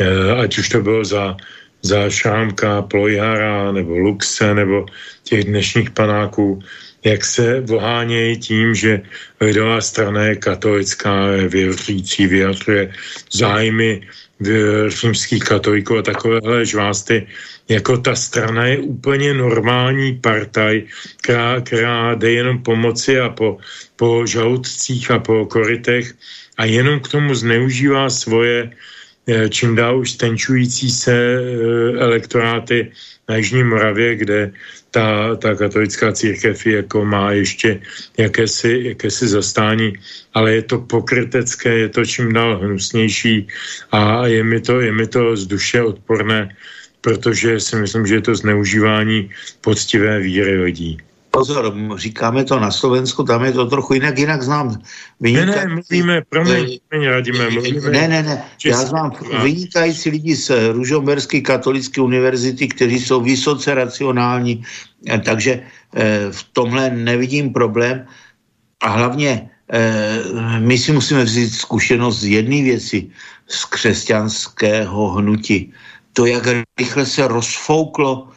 eh, ať už to bylo za, za Šámka, Plojhara nebo Luxe nebo těch dnešních panáků, jak se vohánějí tím, že lidová strana je katolická, věřící, vyjadřuje zájmy římských katolíků a takovéhle žvásty, jako ta strana je úplně normální partaj, která, která jde jenom pomoci a po, po žaludcích a po korytech a jenom k tomu zneužívá svoje eh, čím dál už stenčující se eh, elektoráty na Jižní Moravě, kde ta, ta katolická církev jako má ještě jakési, jakési zastání, ale je to pokrytecké, je to čím dál hnusnější a je mi to, je mi to z duše odporné, protože si myslím, že je to zneužívání poctivé víry lidí. Pozor, říkáme to na Slovensku, tam je to trochu jinak, jinak znám vynikající... Ne, ne, mluvíme, promiň, promiň, radíme, mluvíme... Ne, ne, ne, já znám vynikající lidi z Ružomberské katolické univerzity, kteří jsou vysoce racionální, eh, takže eh, v tomhle nevidím problém a hlavně eh, my si musíme vzít zkušenost z jedné věci, z křesťanského hnutí. To, jak rychle se rozfouklo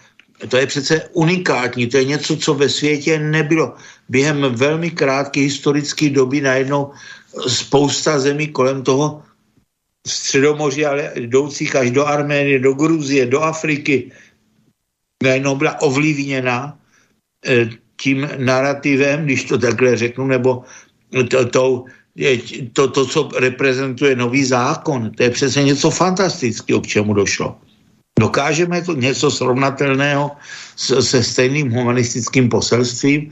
to je přece unikátní, to je něco, co ve světě nebylo. Během velmi krátké historické doby najednou spousta zemí kolem toho středomoří, ale jdoucích až do Arménie, do Gruzie, do Afriky, najednou byla ovlivněna eh, tím narrativem, když to takhle řeknu, nebo to, to, to, to, co reprezentuje nový zákon. To je přece něco fantastického, k čemu došlo. Dokážeme to něco srovnatelného se stejným humanistickým poselstvím?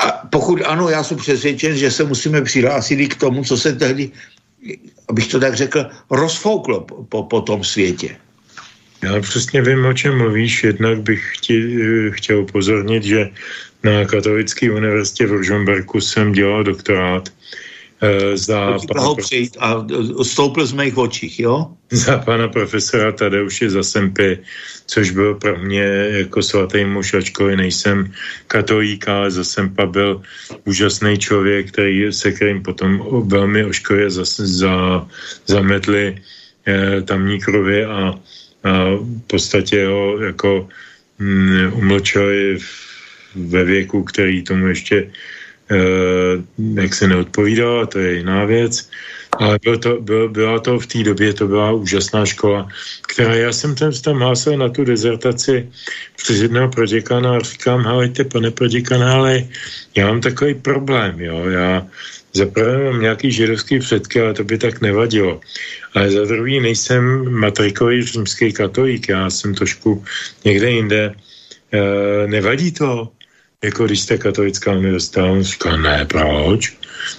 A pokud ano, já jsem přesvědčen, že se musíme přihlásit i k tomu, co se tehdy, abych to tak řekl, rozfouklo po, po, tom světě. Já přesně vím, o čem mluvíš. Jednak bych ti, chtěl upozornit, že na Katolické univerzitě v Ružomberku jsem dělal doktorát za pana přijít a eh, stoupil z mých očích, jo? Za pana profesora Tadeuše Zasempy, což byl pro mě jako svatý muž, ačkoliv nejsem katolík, ale Zasempa byl úžasný člověk, který, se kterým potom velmi oškově za, za, zametli eh, tamní krovy a, a v podstatě ho jako mm, umlčeli ve věku, který tomu ještě Eh, jak se neodpovídala, to je jiná věc. Ale bylo to, bylo, byla to v té době, to byla úžasná škola, která já jsem tam, tam hlásil na tu dezertaci přes jednoho proděkana a říkám, helejte, pane proděkana, ale já mám takový problém, jo, já za prvé mám nějaký židovský předky, ale to by tak nevadilo. Ale za druhý nejsem matrikový římský katolík, já jsem trošku někde jinde. E, nevadí to, jako když jste katolická univerzita, on říká, ne, proč?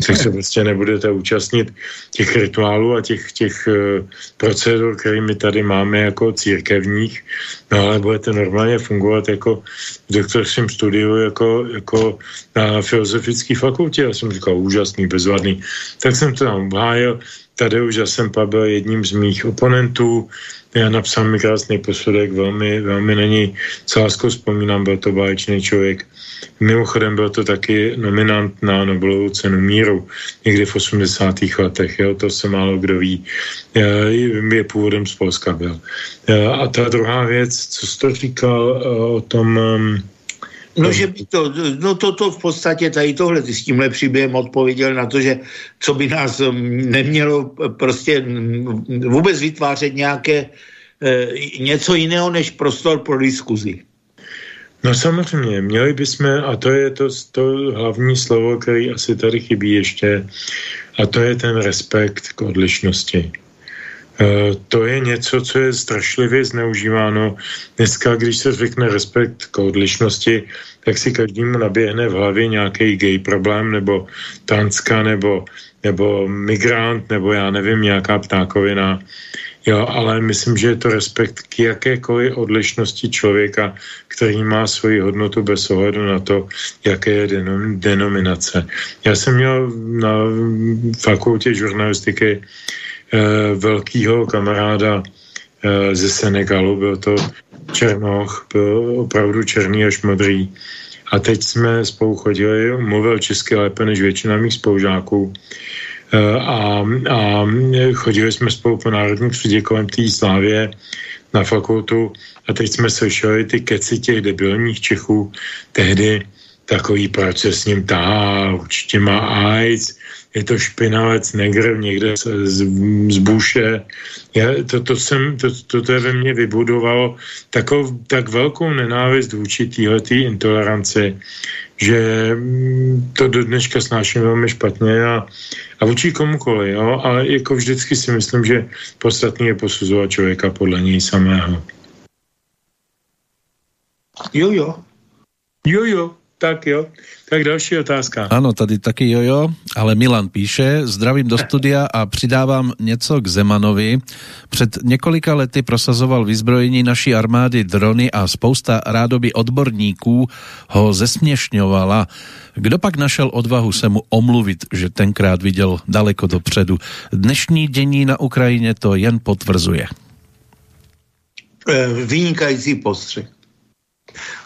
tak se prostě nebudete účastnit těch rituálů a těch, těch uh, procedur, které my tady máme jako církevních, no ale budete normálně fungovat jako v doktorském studiu, jako, jako na filozofické fakultě. Já jsem říkal, úžasný, bezvadný. Tak jsem to tam obhájil. Tady už já jsem byl jedním z mých oponentů, já napsal mi krásný posudek, velmi, velmi není s láskou vzpomínám, byl to báječný člověk. Mimochodem byl to taky nominant na Nobelovu cenu míru někdy v 80. letech, jo, to se málo kdo ví. Je původem z Polska byl. A ta druhá věc, co jsi to říkal eh, o tom... No, že by to, no to, to v podstatě tady tohle, ty s tímhle příběhem odpověděl na to, že co by nás um, nemělo prostě vůbec vytvářet nějaké e, něco jiného než prostor pro diskuzi. No samozřejmě, měli bychom, a to je to, to hlavní slovo, který asi tady chybí ještě, a to je ten respekt k odlišnosti. Eh, to je něco, co je strašlivě zneužíváno. Dneska, když se řekne respekt k odlišnosti, tak si každému naběhne v hlavě nějaký gay problém, nebo transka, nebo, nebo migrant, nebo já nevím, nějaká ptákovina. Jo, ale myslím, že je to respekt k jakékoliv odlišnosti člověka, který má svoji hodnotu bez ohledu na to, jaké je denom, denominace. Já jsem měl na fakultě žurnalistiky Eh, velkýho kamaráda eh, ze Senegalu, byl to Černoch, byl opravdu černý až modrý. A teď jsme spolu chodili, mluvil česky lépe než většina mých spolužáků. Eh, a, a chodili jsme spolu po národní třídě kolem té slávě na fakultu a teď jsme slyšeli ty keci těch debilních Čechů tehdy takový, proč se s ním tahá, určitě má AIDS, je to špinavec, negr někde z, z buše. Já, to, to, jsem, to, to, to je ve mně vybudovalo takov, tak velkou nenávist vůči téhletý intoleranci, že mm, to do dneška snáším velmi špatně a, a vůči komukoli, jo? ale jako vždycky si myslím, že podstatný je posuzovat člověka podle něj samého. Jo, jo. Jo, jo tak jo. Tak další otázka. Ano, tady taky jojo, ale Milan píše, zdravím do studia a přidávám něco k Zemanovi. Před několika lety prosazoval vyzbrojení naší armády drony a spousta rádoby odborníků ho zesměšňovala. Kdo pak našel odvahu se mu omluvit, že tenkrát viděl daleko dopředu? Dnešní dění na Ukrajině to jen potvrzuje. Eh, vynikající postřeh.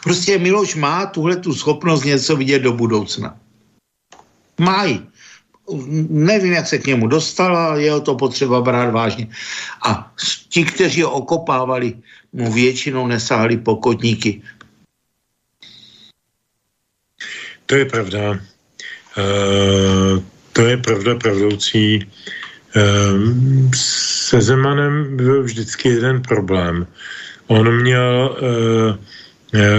Prostě Miloš má tuhle tu schopnost něco vidět do budoucna. Mají. Nevím, jak se k němu dostal, ale je to potřeba brát vážně. A ti, kteří ho okopávali, mu většinou nesáhli pokotníky. To je pravda. Uh, to je pravda pravdoucí. Uh, se Zemanem byl vždycky jeden problém. On měl uh,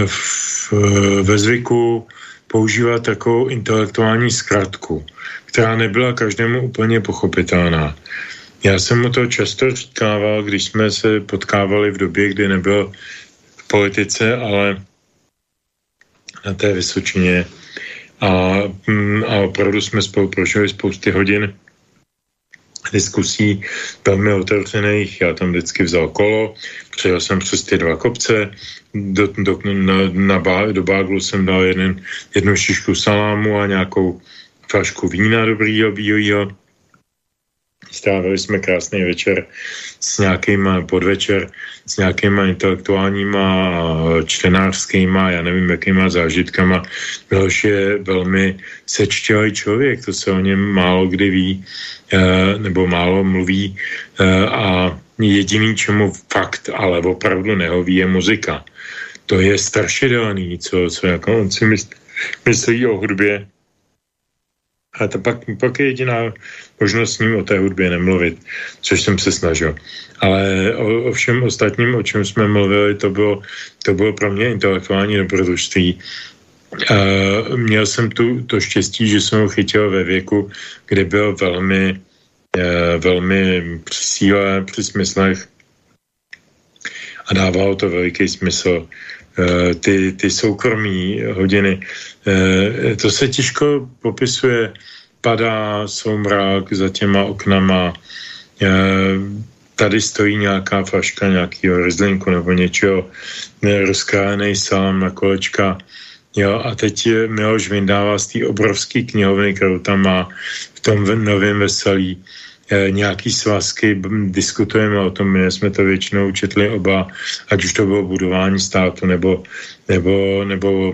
v, ve zvyku používat takovou intelektuální zkratku, která nebyla každému úplně pochopitelná. Já jsem mu to často říkával, když jsme se potkávali v době, kdy nebyl v politice, ale na té Vysočině. A, mm, a opravdu jsme spolu prošli spousty hodin diskusí velmi otevřených. Já tam vždycky vzal kolo, přejel jsem přes ty dva kopce, do, do, na, na bá, do báglu jsem dal jeden, jednu šišku salámu a nějakou flašku vína dobrýho, bílýho. Strávili jsme krásný večer s nějakýma podvečer, s nějakýma intelektuálníma, čtenářskýma, já nevím, jakýma zážitkama. Miloš je velmi sečtělý člověk, to se o něm málo kdy ví, eh, nebo málo mluví eh, a jediný, čemu fakt, ale opravdu nehoví, je muzika to je strašidelný, co, co jako on si myslí, myslí o hudbě. A to pak, pak je jediná možnost s ním o té hudbě nemluvit, což jsem se snažil. Ale o, o všem ostatním, o čem jsme mluvili, to bylo, to bylo pro mě intelektuální dobrodružství. Uh, měl jsem tu to štěstí, že jsem ho chytil ve věku, kdy byl velmi, uh, velmi při síle, při smyslech a dávalo to veliký smysl. Uh, ty, ty soukromí hodiny, uh, to se těžko popisuje, padá soumrak za těma oknama, uh, tady stojí nějaká flaška nějakého rizlinku nebo něčeho, rozkrájený sám na kolečka, Jo, a teď Miloš vyndává z té obrovské knihovny, kterou tam má v tom novém veselí, nějaký svazky, diskutujeme o tom, my jsme to většinou četli oba, ať už to bylo budování státu nebo, nebo, nebo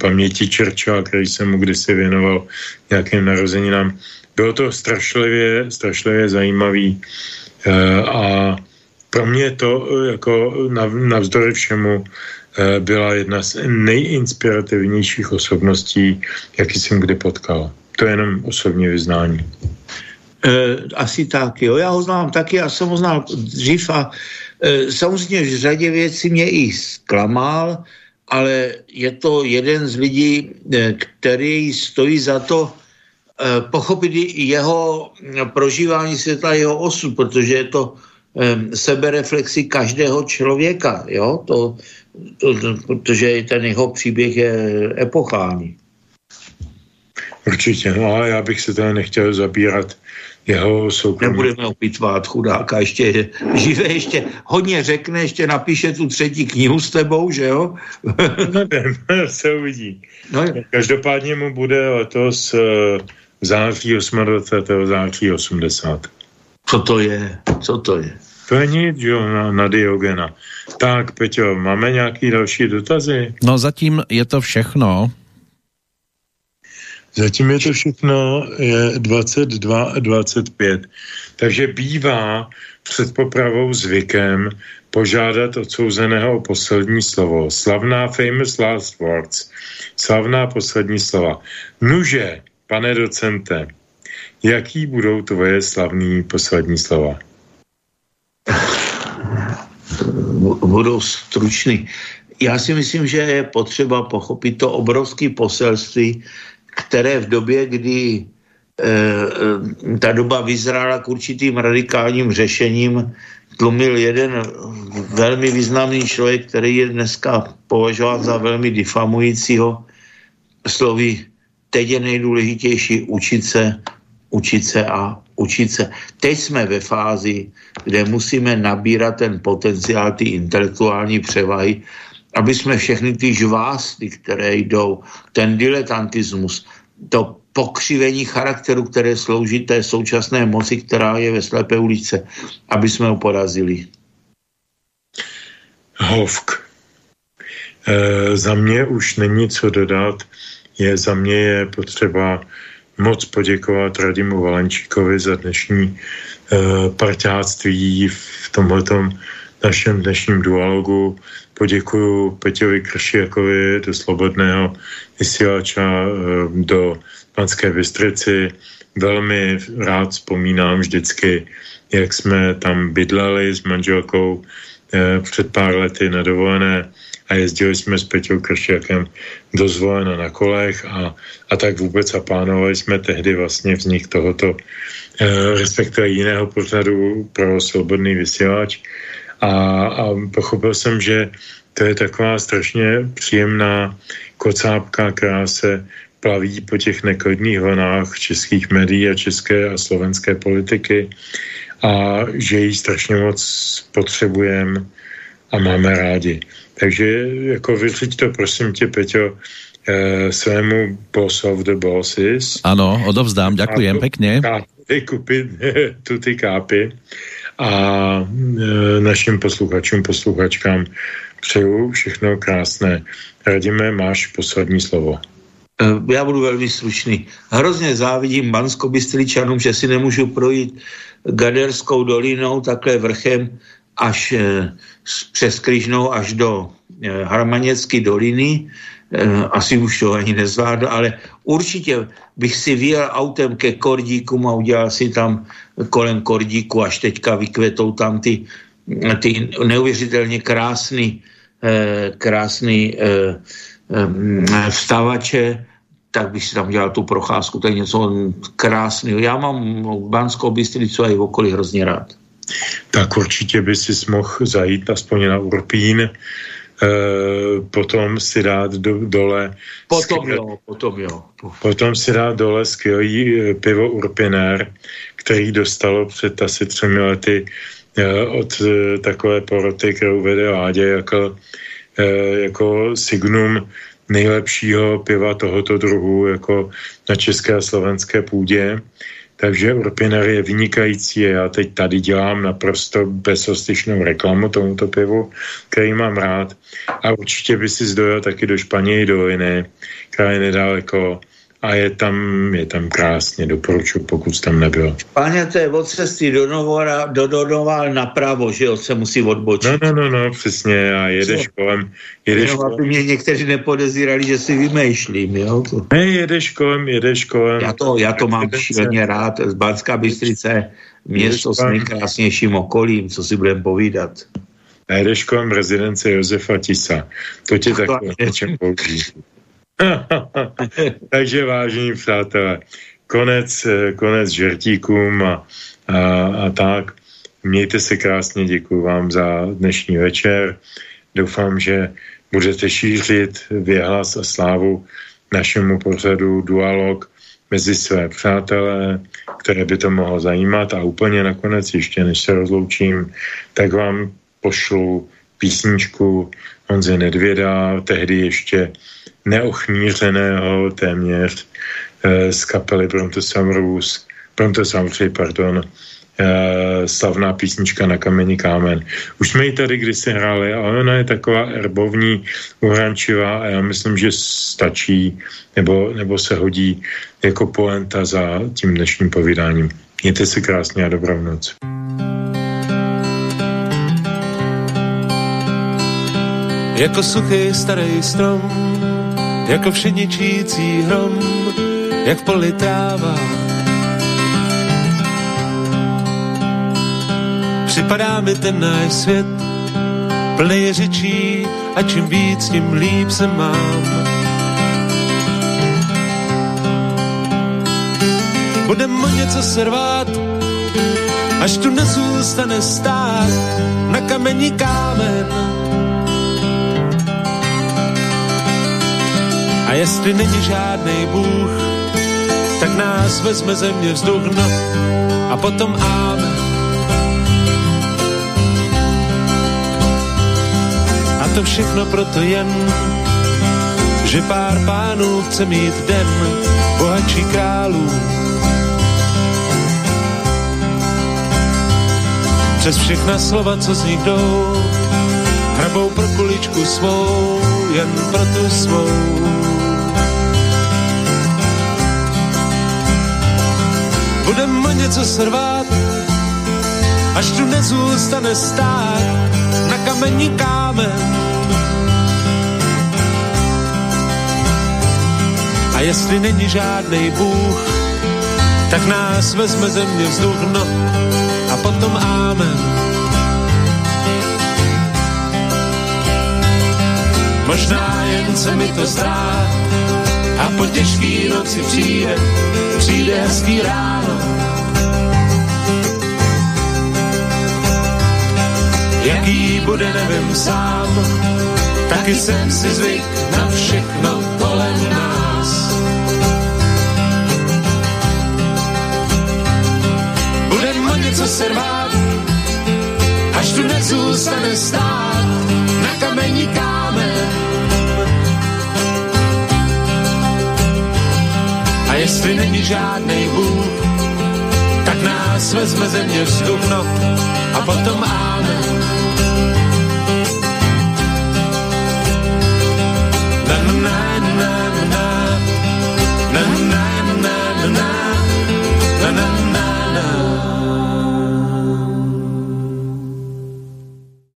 paměti Čerčova, který jsem mu kdysi věnoval nějakým narozeninám. Bylo to strašlivě, strašlivě zajímavý e, a pro mě to e, jako navzdory všemu Eh, byla jedna z nejinspirativnějších osobností, jaký jsem kdy potkal. To je jenom osobní vyznání. E, asi tak, jo. Já ho znám taky, já jsem ho znal dřív a e, samozřejmě v řadě věcí mě i zklamal, ale je to jeden z lidí, který stojí za to e, pochopit jeho prožívání světa, jeho osud, protože je to e, sebereflexi každého člověka, jo. To, to, protože ten jeho příběh je epochální. Určitě, no ale já bych se tady nechtěl zabírat jeho soukromí. Nebudeme opitvat chudáka, ještě je živé, ještě hodně řekne, ještě napíše tu třetí knihu s tebou, že jo? Nevím, se uvidí. No, Každopádně mu bude letos v eh, září 28. září 80. Co to je? Co to je? To je nic, jo, na, na Diogena. Tak, Peťo, máme nějaký další dotazy? No zatím je to všechno. Zatím je to všechno, je 22 a 25. Takže bývá před popravou zvykem požádat odsouzeného o poslední slovo. Slavná famous last words. Slavná poslední slova. Nuže, pane docente, jaký budou tvoje slavní poslední slova? budou stručný. Já si myslím, že je potřeba pochopit to obrovské poselství, které v době, kdy e, ta doba vyzrála k určitým radikálním řešením, tlumil jeden velmi významný člověk, který je dneska považován za velmi difamujícího slovy, teď je nejdůležitější učit se, učit se a učit se. Teď jsme ve fázi, kde musíme nabírat ten potenciál, ty intelektuální převahy, aby jsme všechny ty žvásty, které jdou, ten diletantismus, to pokřivení charakteru, které slouží té současné moci, která je ve slepé ulice, aby jsme ho porazili. Hovk. E, za mě už není co dodat. Je, za mě je potřeba moc poděkovat Radimu Valenčíkovi za dnešní uh, parťáctví v tomhletom našem dnešním dualogu. Poděkuju Peťovi Kršiakovi do Slobodného vysílača uh, do Panské Bystrici. Velmi rád vzpomínám vždycky, jak jsme tam bydleli s manželkou uh, před pár lety na dovolené a jezdili jsme s Peťou Kršiakem do Zvolena na kolech a, a tak vůbec a plánovali jsme tehdy vlastně vznik tohoto, eh, respektive jiného pořadu pro svobodný vysílač a, a pochopil jsem, že to je taková strašně příjemná kocápka, která se plaví po těch neklidných vlnách českých médií a české a slovenské politiky a že ji strašně moc potřebujeme a máme rádi. Takže jako vyřiď to, prosím tě, Peťo, eh, svému boss of the bosses. Ano, odovzdám, ďakujem pekne. Vykupit tu ty kápy a e, našim posluchačům, posluchačkám přeju všechno krásné. Radíme, máš poslední slovo. Eh, já budu velmi stručný. Hrozně závidím bansko že si nemůžu projít Gaderskou dolinou takhle vrchem až eh, přes Kryžnou až do Harmaněcké doliny. Eh, asi už to ani nezvládl, ale určitě bych si vyjel autem ke Kordíkům a udělal si tam kolem Kordíku, až teďka vykvetou tam ty, ty neuvěřitelně krásný, krásný vstavače, tak bych si tam dělal tu procházku, to je něco krásného. Já mám Banskou Bystricu a i okolí hrozně rád. Tak určitě by si mohl zajít aspoň na Urpín, potom si dát do, dole... Potom skvěl, jo, potom jo. Potom si dát dole skvělý uh, pivo Urpiner, který dostalo před asi třemi lety uh, od takové poroty, kterou vede Ládě jako, jako signum nejlepšího piva tohoto druhu jako na české a slovenské půdě. Takže Urpiner je vynikající a já teď tady dělám naprosto bezostyšnou reklamu tomuto pivu, který mám rád. A určitě by si zdojil taky do Španěji doliny, která je nedaleko a je tam, je tam krásně, doporučuji, pokud tam nebyl. Pane, to je od cesty do Novora, do Donoval napravo, že jo, se musí odbočit. No, no, no, no přesně, a jedeš Co? kolem, jedeš Jenom, kolem. aby mě někteří nepodezírali, že si vymýšlím, jo. Ne, jedeš kolem, jedeš kolem. Já to, já to mám šíleně rád, z Banská Bystrice, město s nejkrásnějším okolím, co si budeme povídat. A jedeš kolem rezidence Josefa Tisa. To tě tak něčem. Takže vážení přátelé, konec, konec žertíkům a, a, a tak. Mějte se krásně, děkuji vám za dnešní večer. Doufám, že budete šířit věhlas a slávu našemu pořadu Dualog mezi své přátelé, které by to mohlo zajímat a úplně nakonec, ještě než se rozloučím, tak vám pošlu písničku Honze Nedvěda, tehdy ještě neochmířeného téměř eh, z kapely Brontosaurus, Brontosaurus, pardon, eh, slavná písnička na kamení kámen. Už jsme ji tady kdysi hráli, ale ona je taková erbovní, uhrančivá a já myslím, že stačí nebo, nebo se hodí jako poenta za tím dnešním povídáním. Mějte se krásně a dobrou noc. Jako suchý starý strom jako všeničící hrom, jak v poli tráva. Připadá mi ten náš svět, plný řečí a čím víc, tím líp se mám. Budem mu něco servát, až tu nezůstane stát na kamení kámen A jestli není žádný Bůh, tak nás vezme země vzduch, no a potom amen. A to všechno proto jen, že pár pánů chce mít den bohatší králů. Přes všechna slova, co z nich jdou, hrabou pro kuličku svou, jen pro tu svou. Budem něco srvat, až tu nezůstane stát na kamení kámen. A jestli není žádný Bůh, tak nás vezme země vzduch, no a potom ámen. Možná jen se mi to zdá, a po těžký noci přijde, přijde hezký ráno. Jaký bude, nevím sám, taky jsem si zvyk na všechno kolem nás. Budem o něco se rvát, až tu nezůstane stát na kamení jestli není žádný Bůh, tak nás vezme země vzduch, no a potom amen.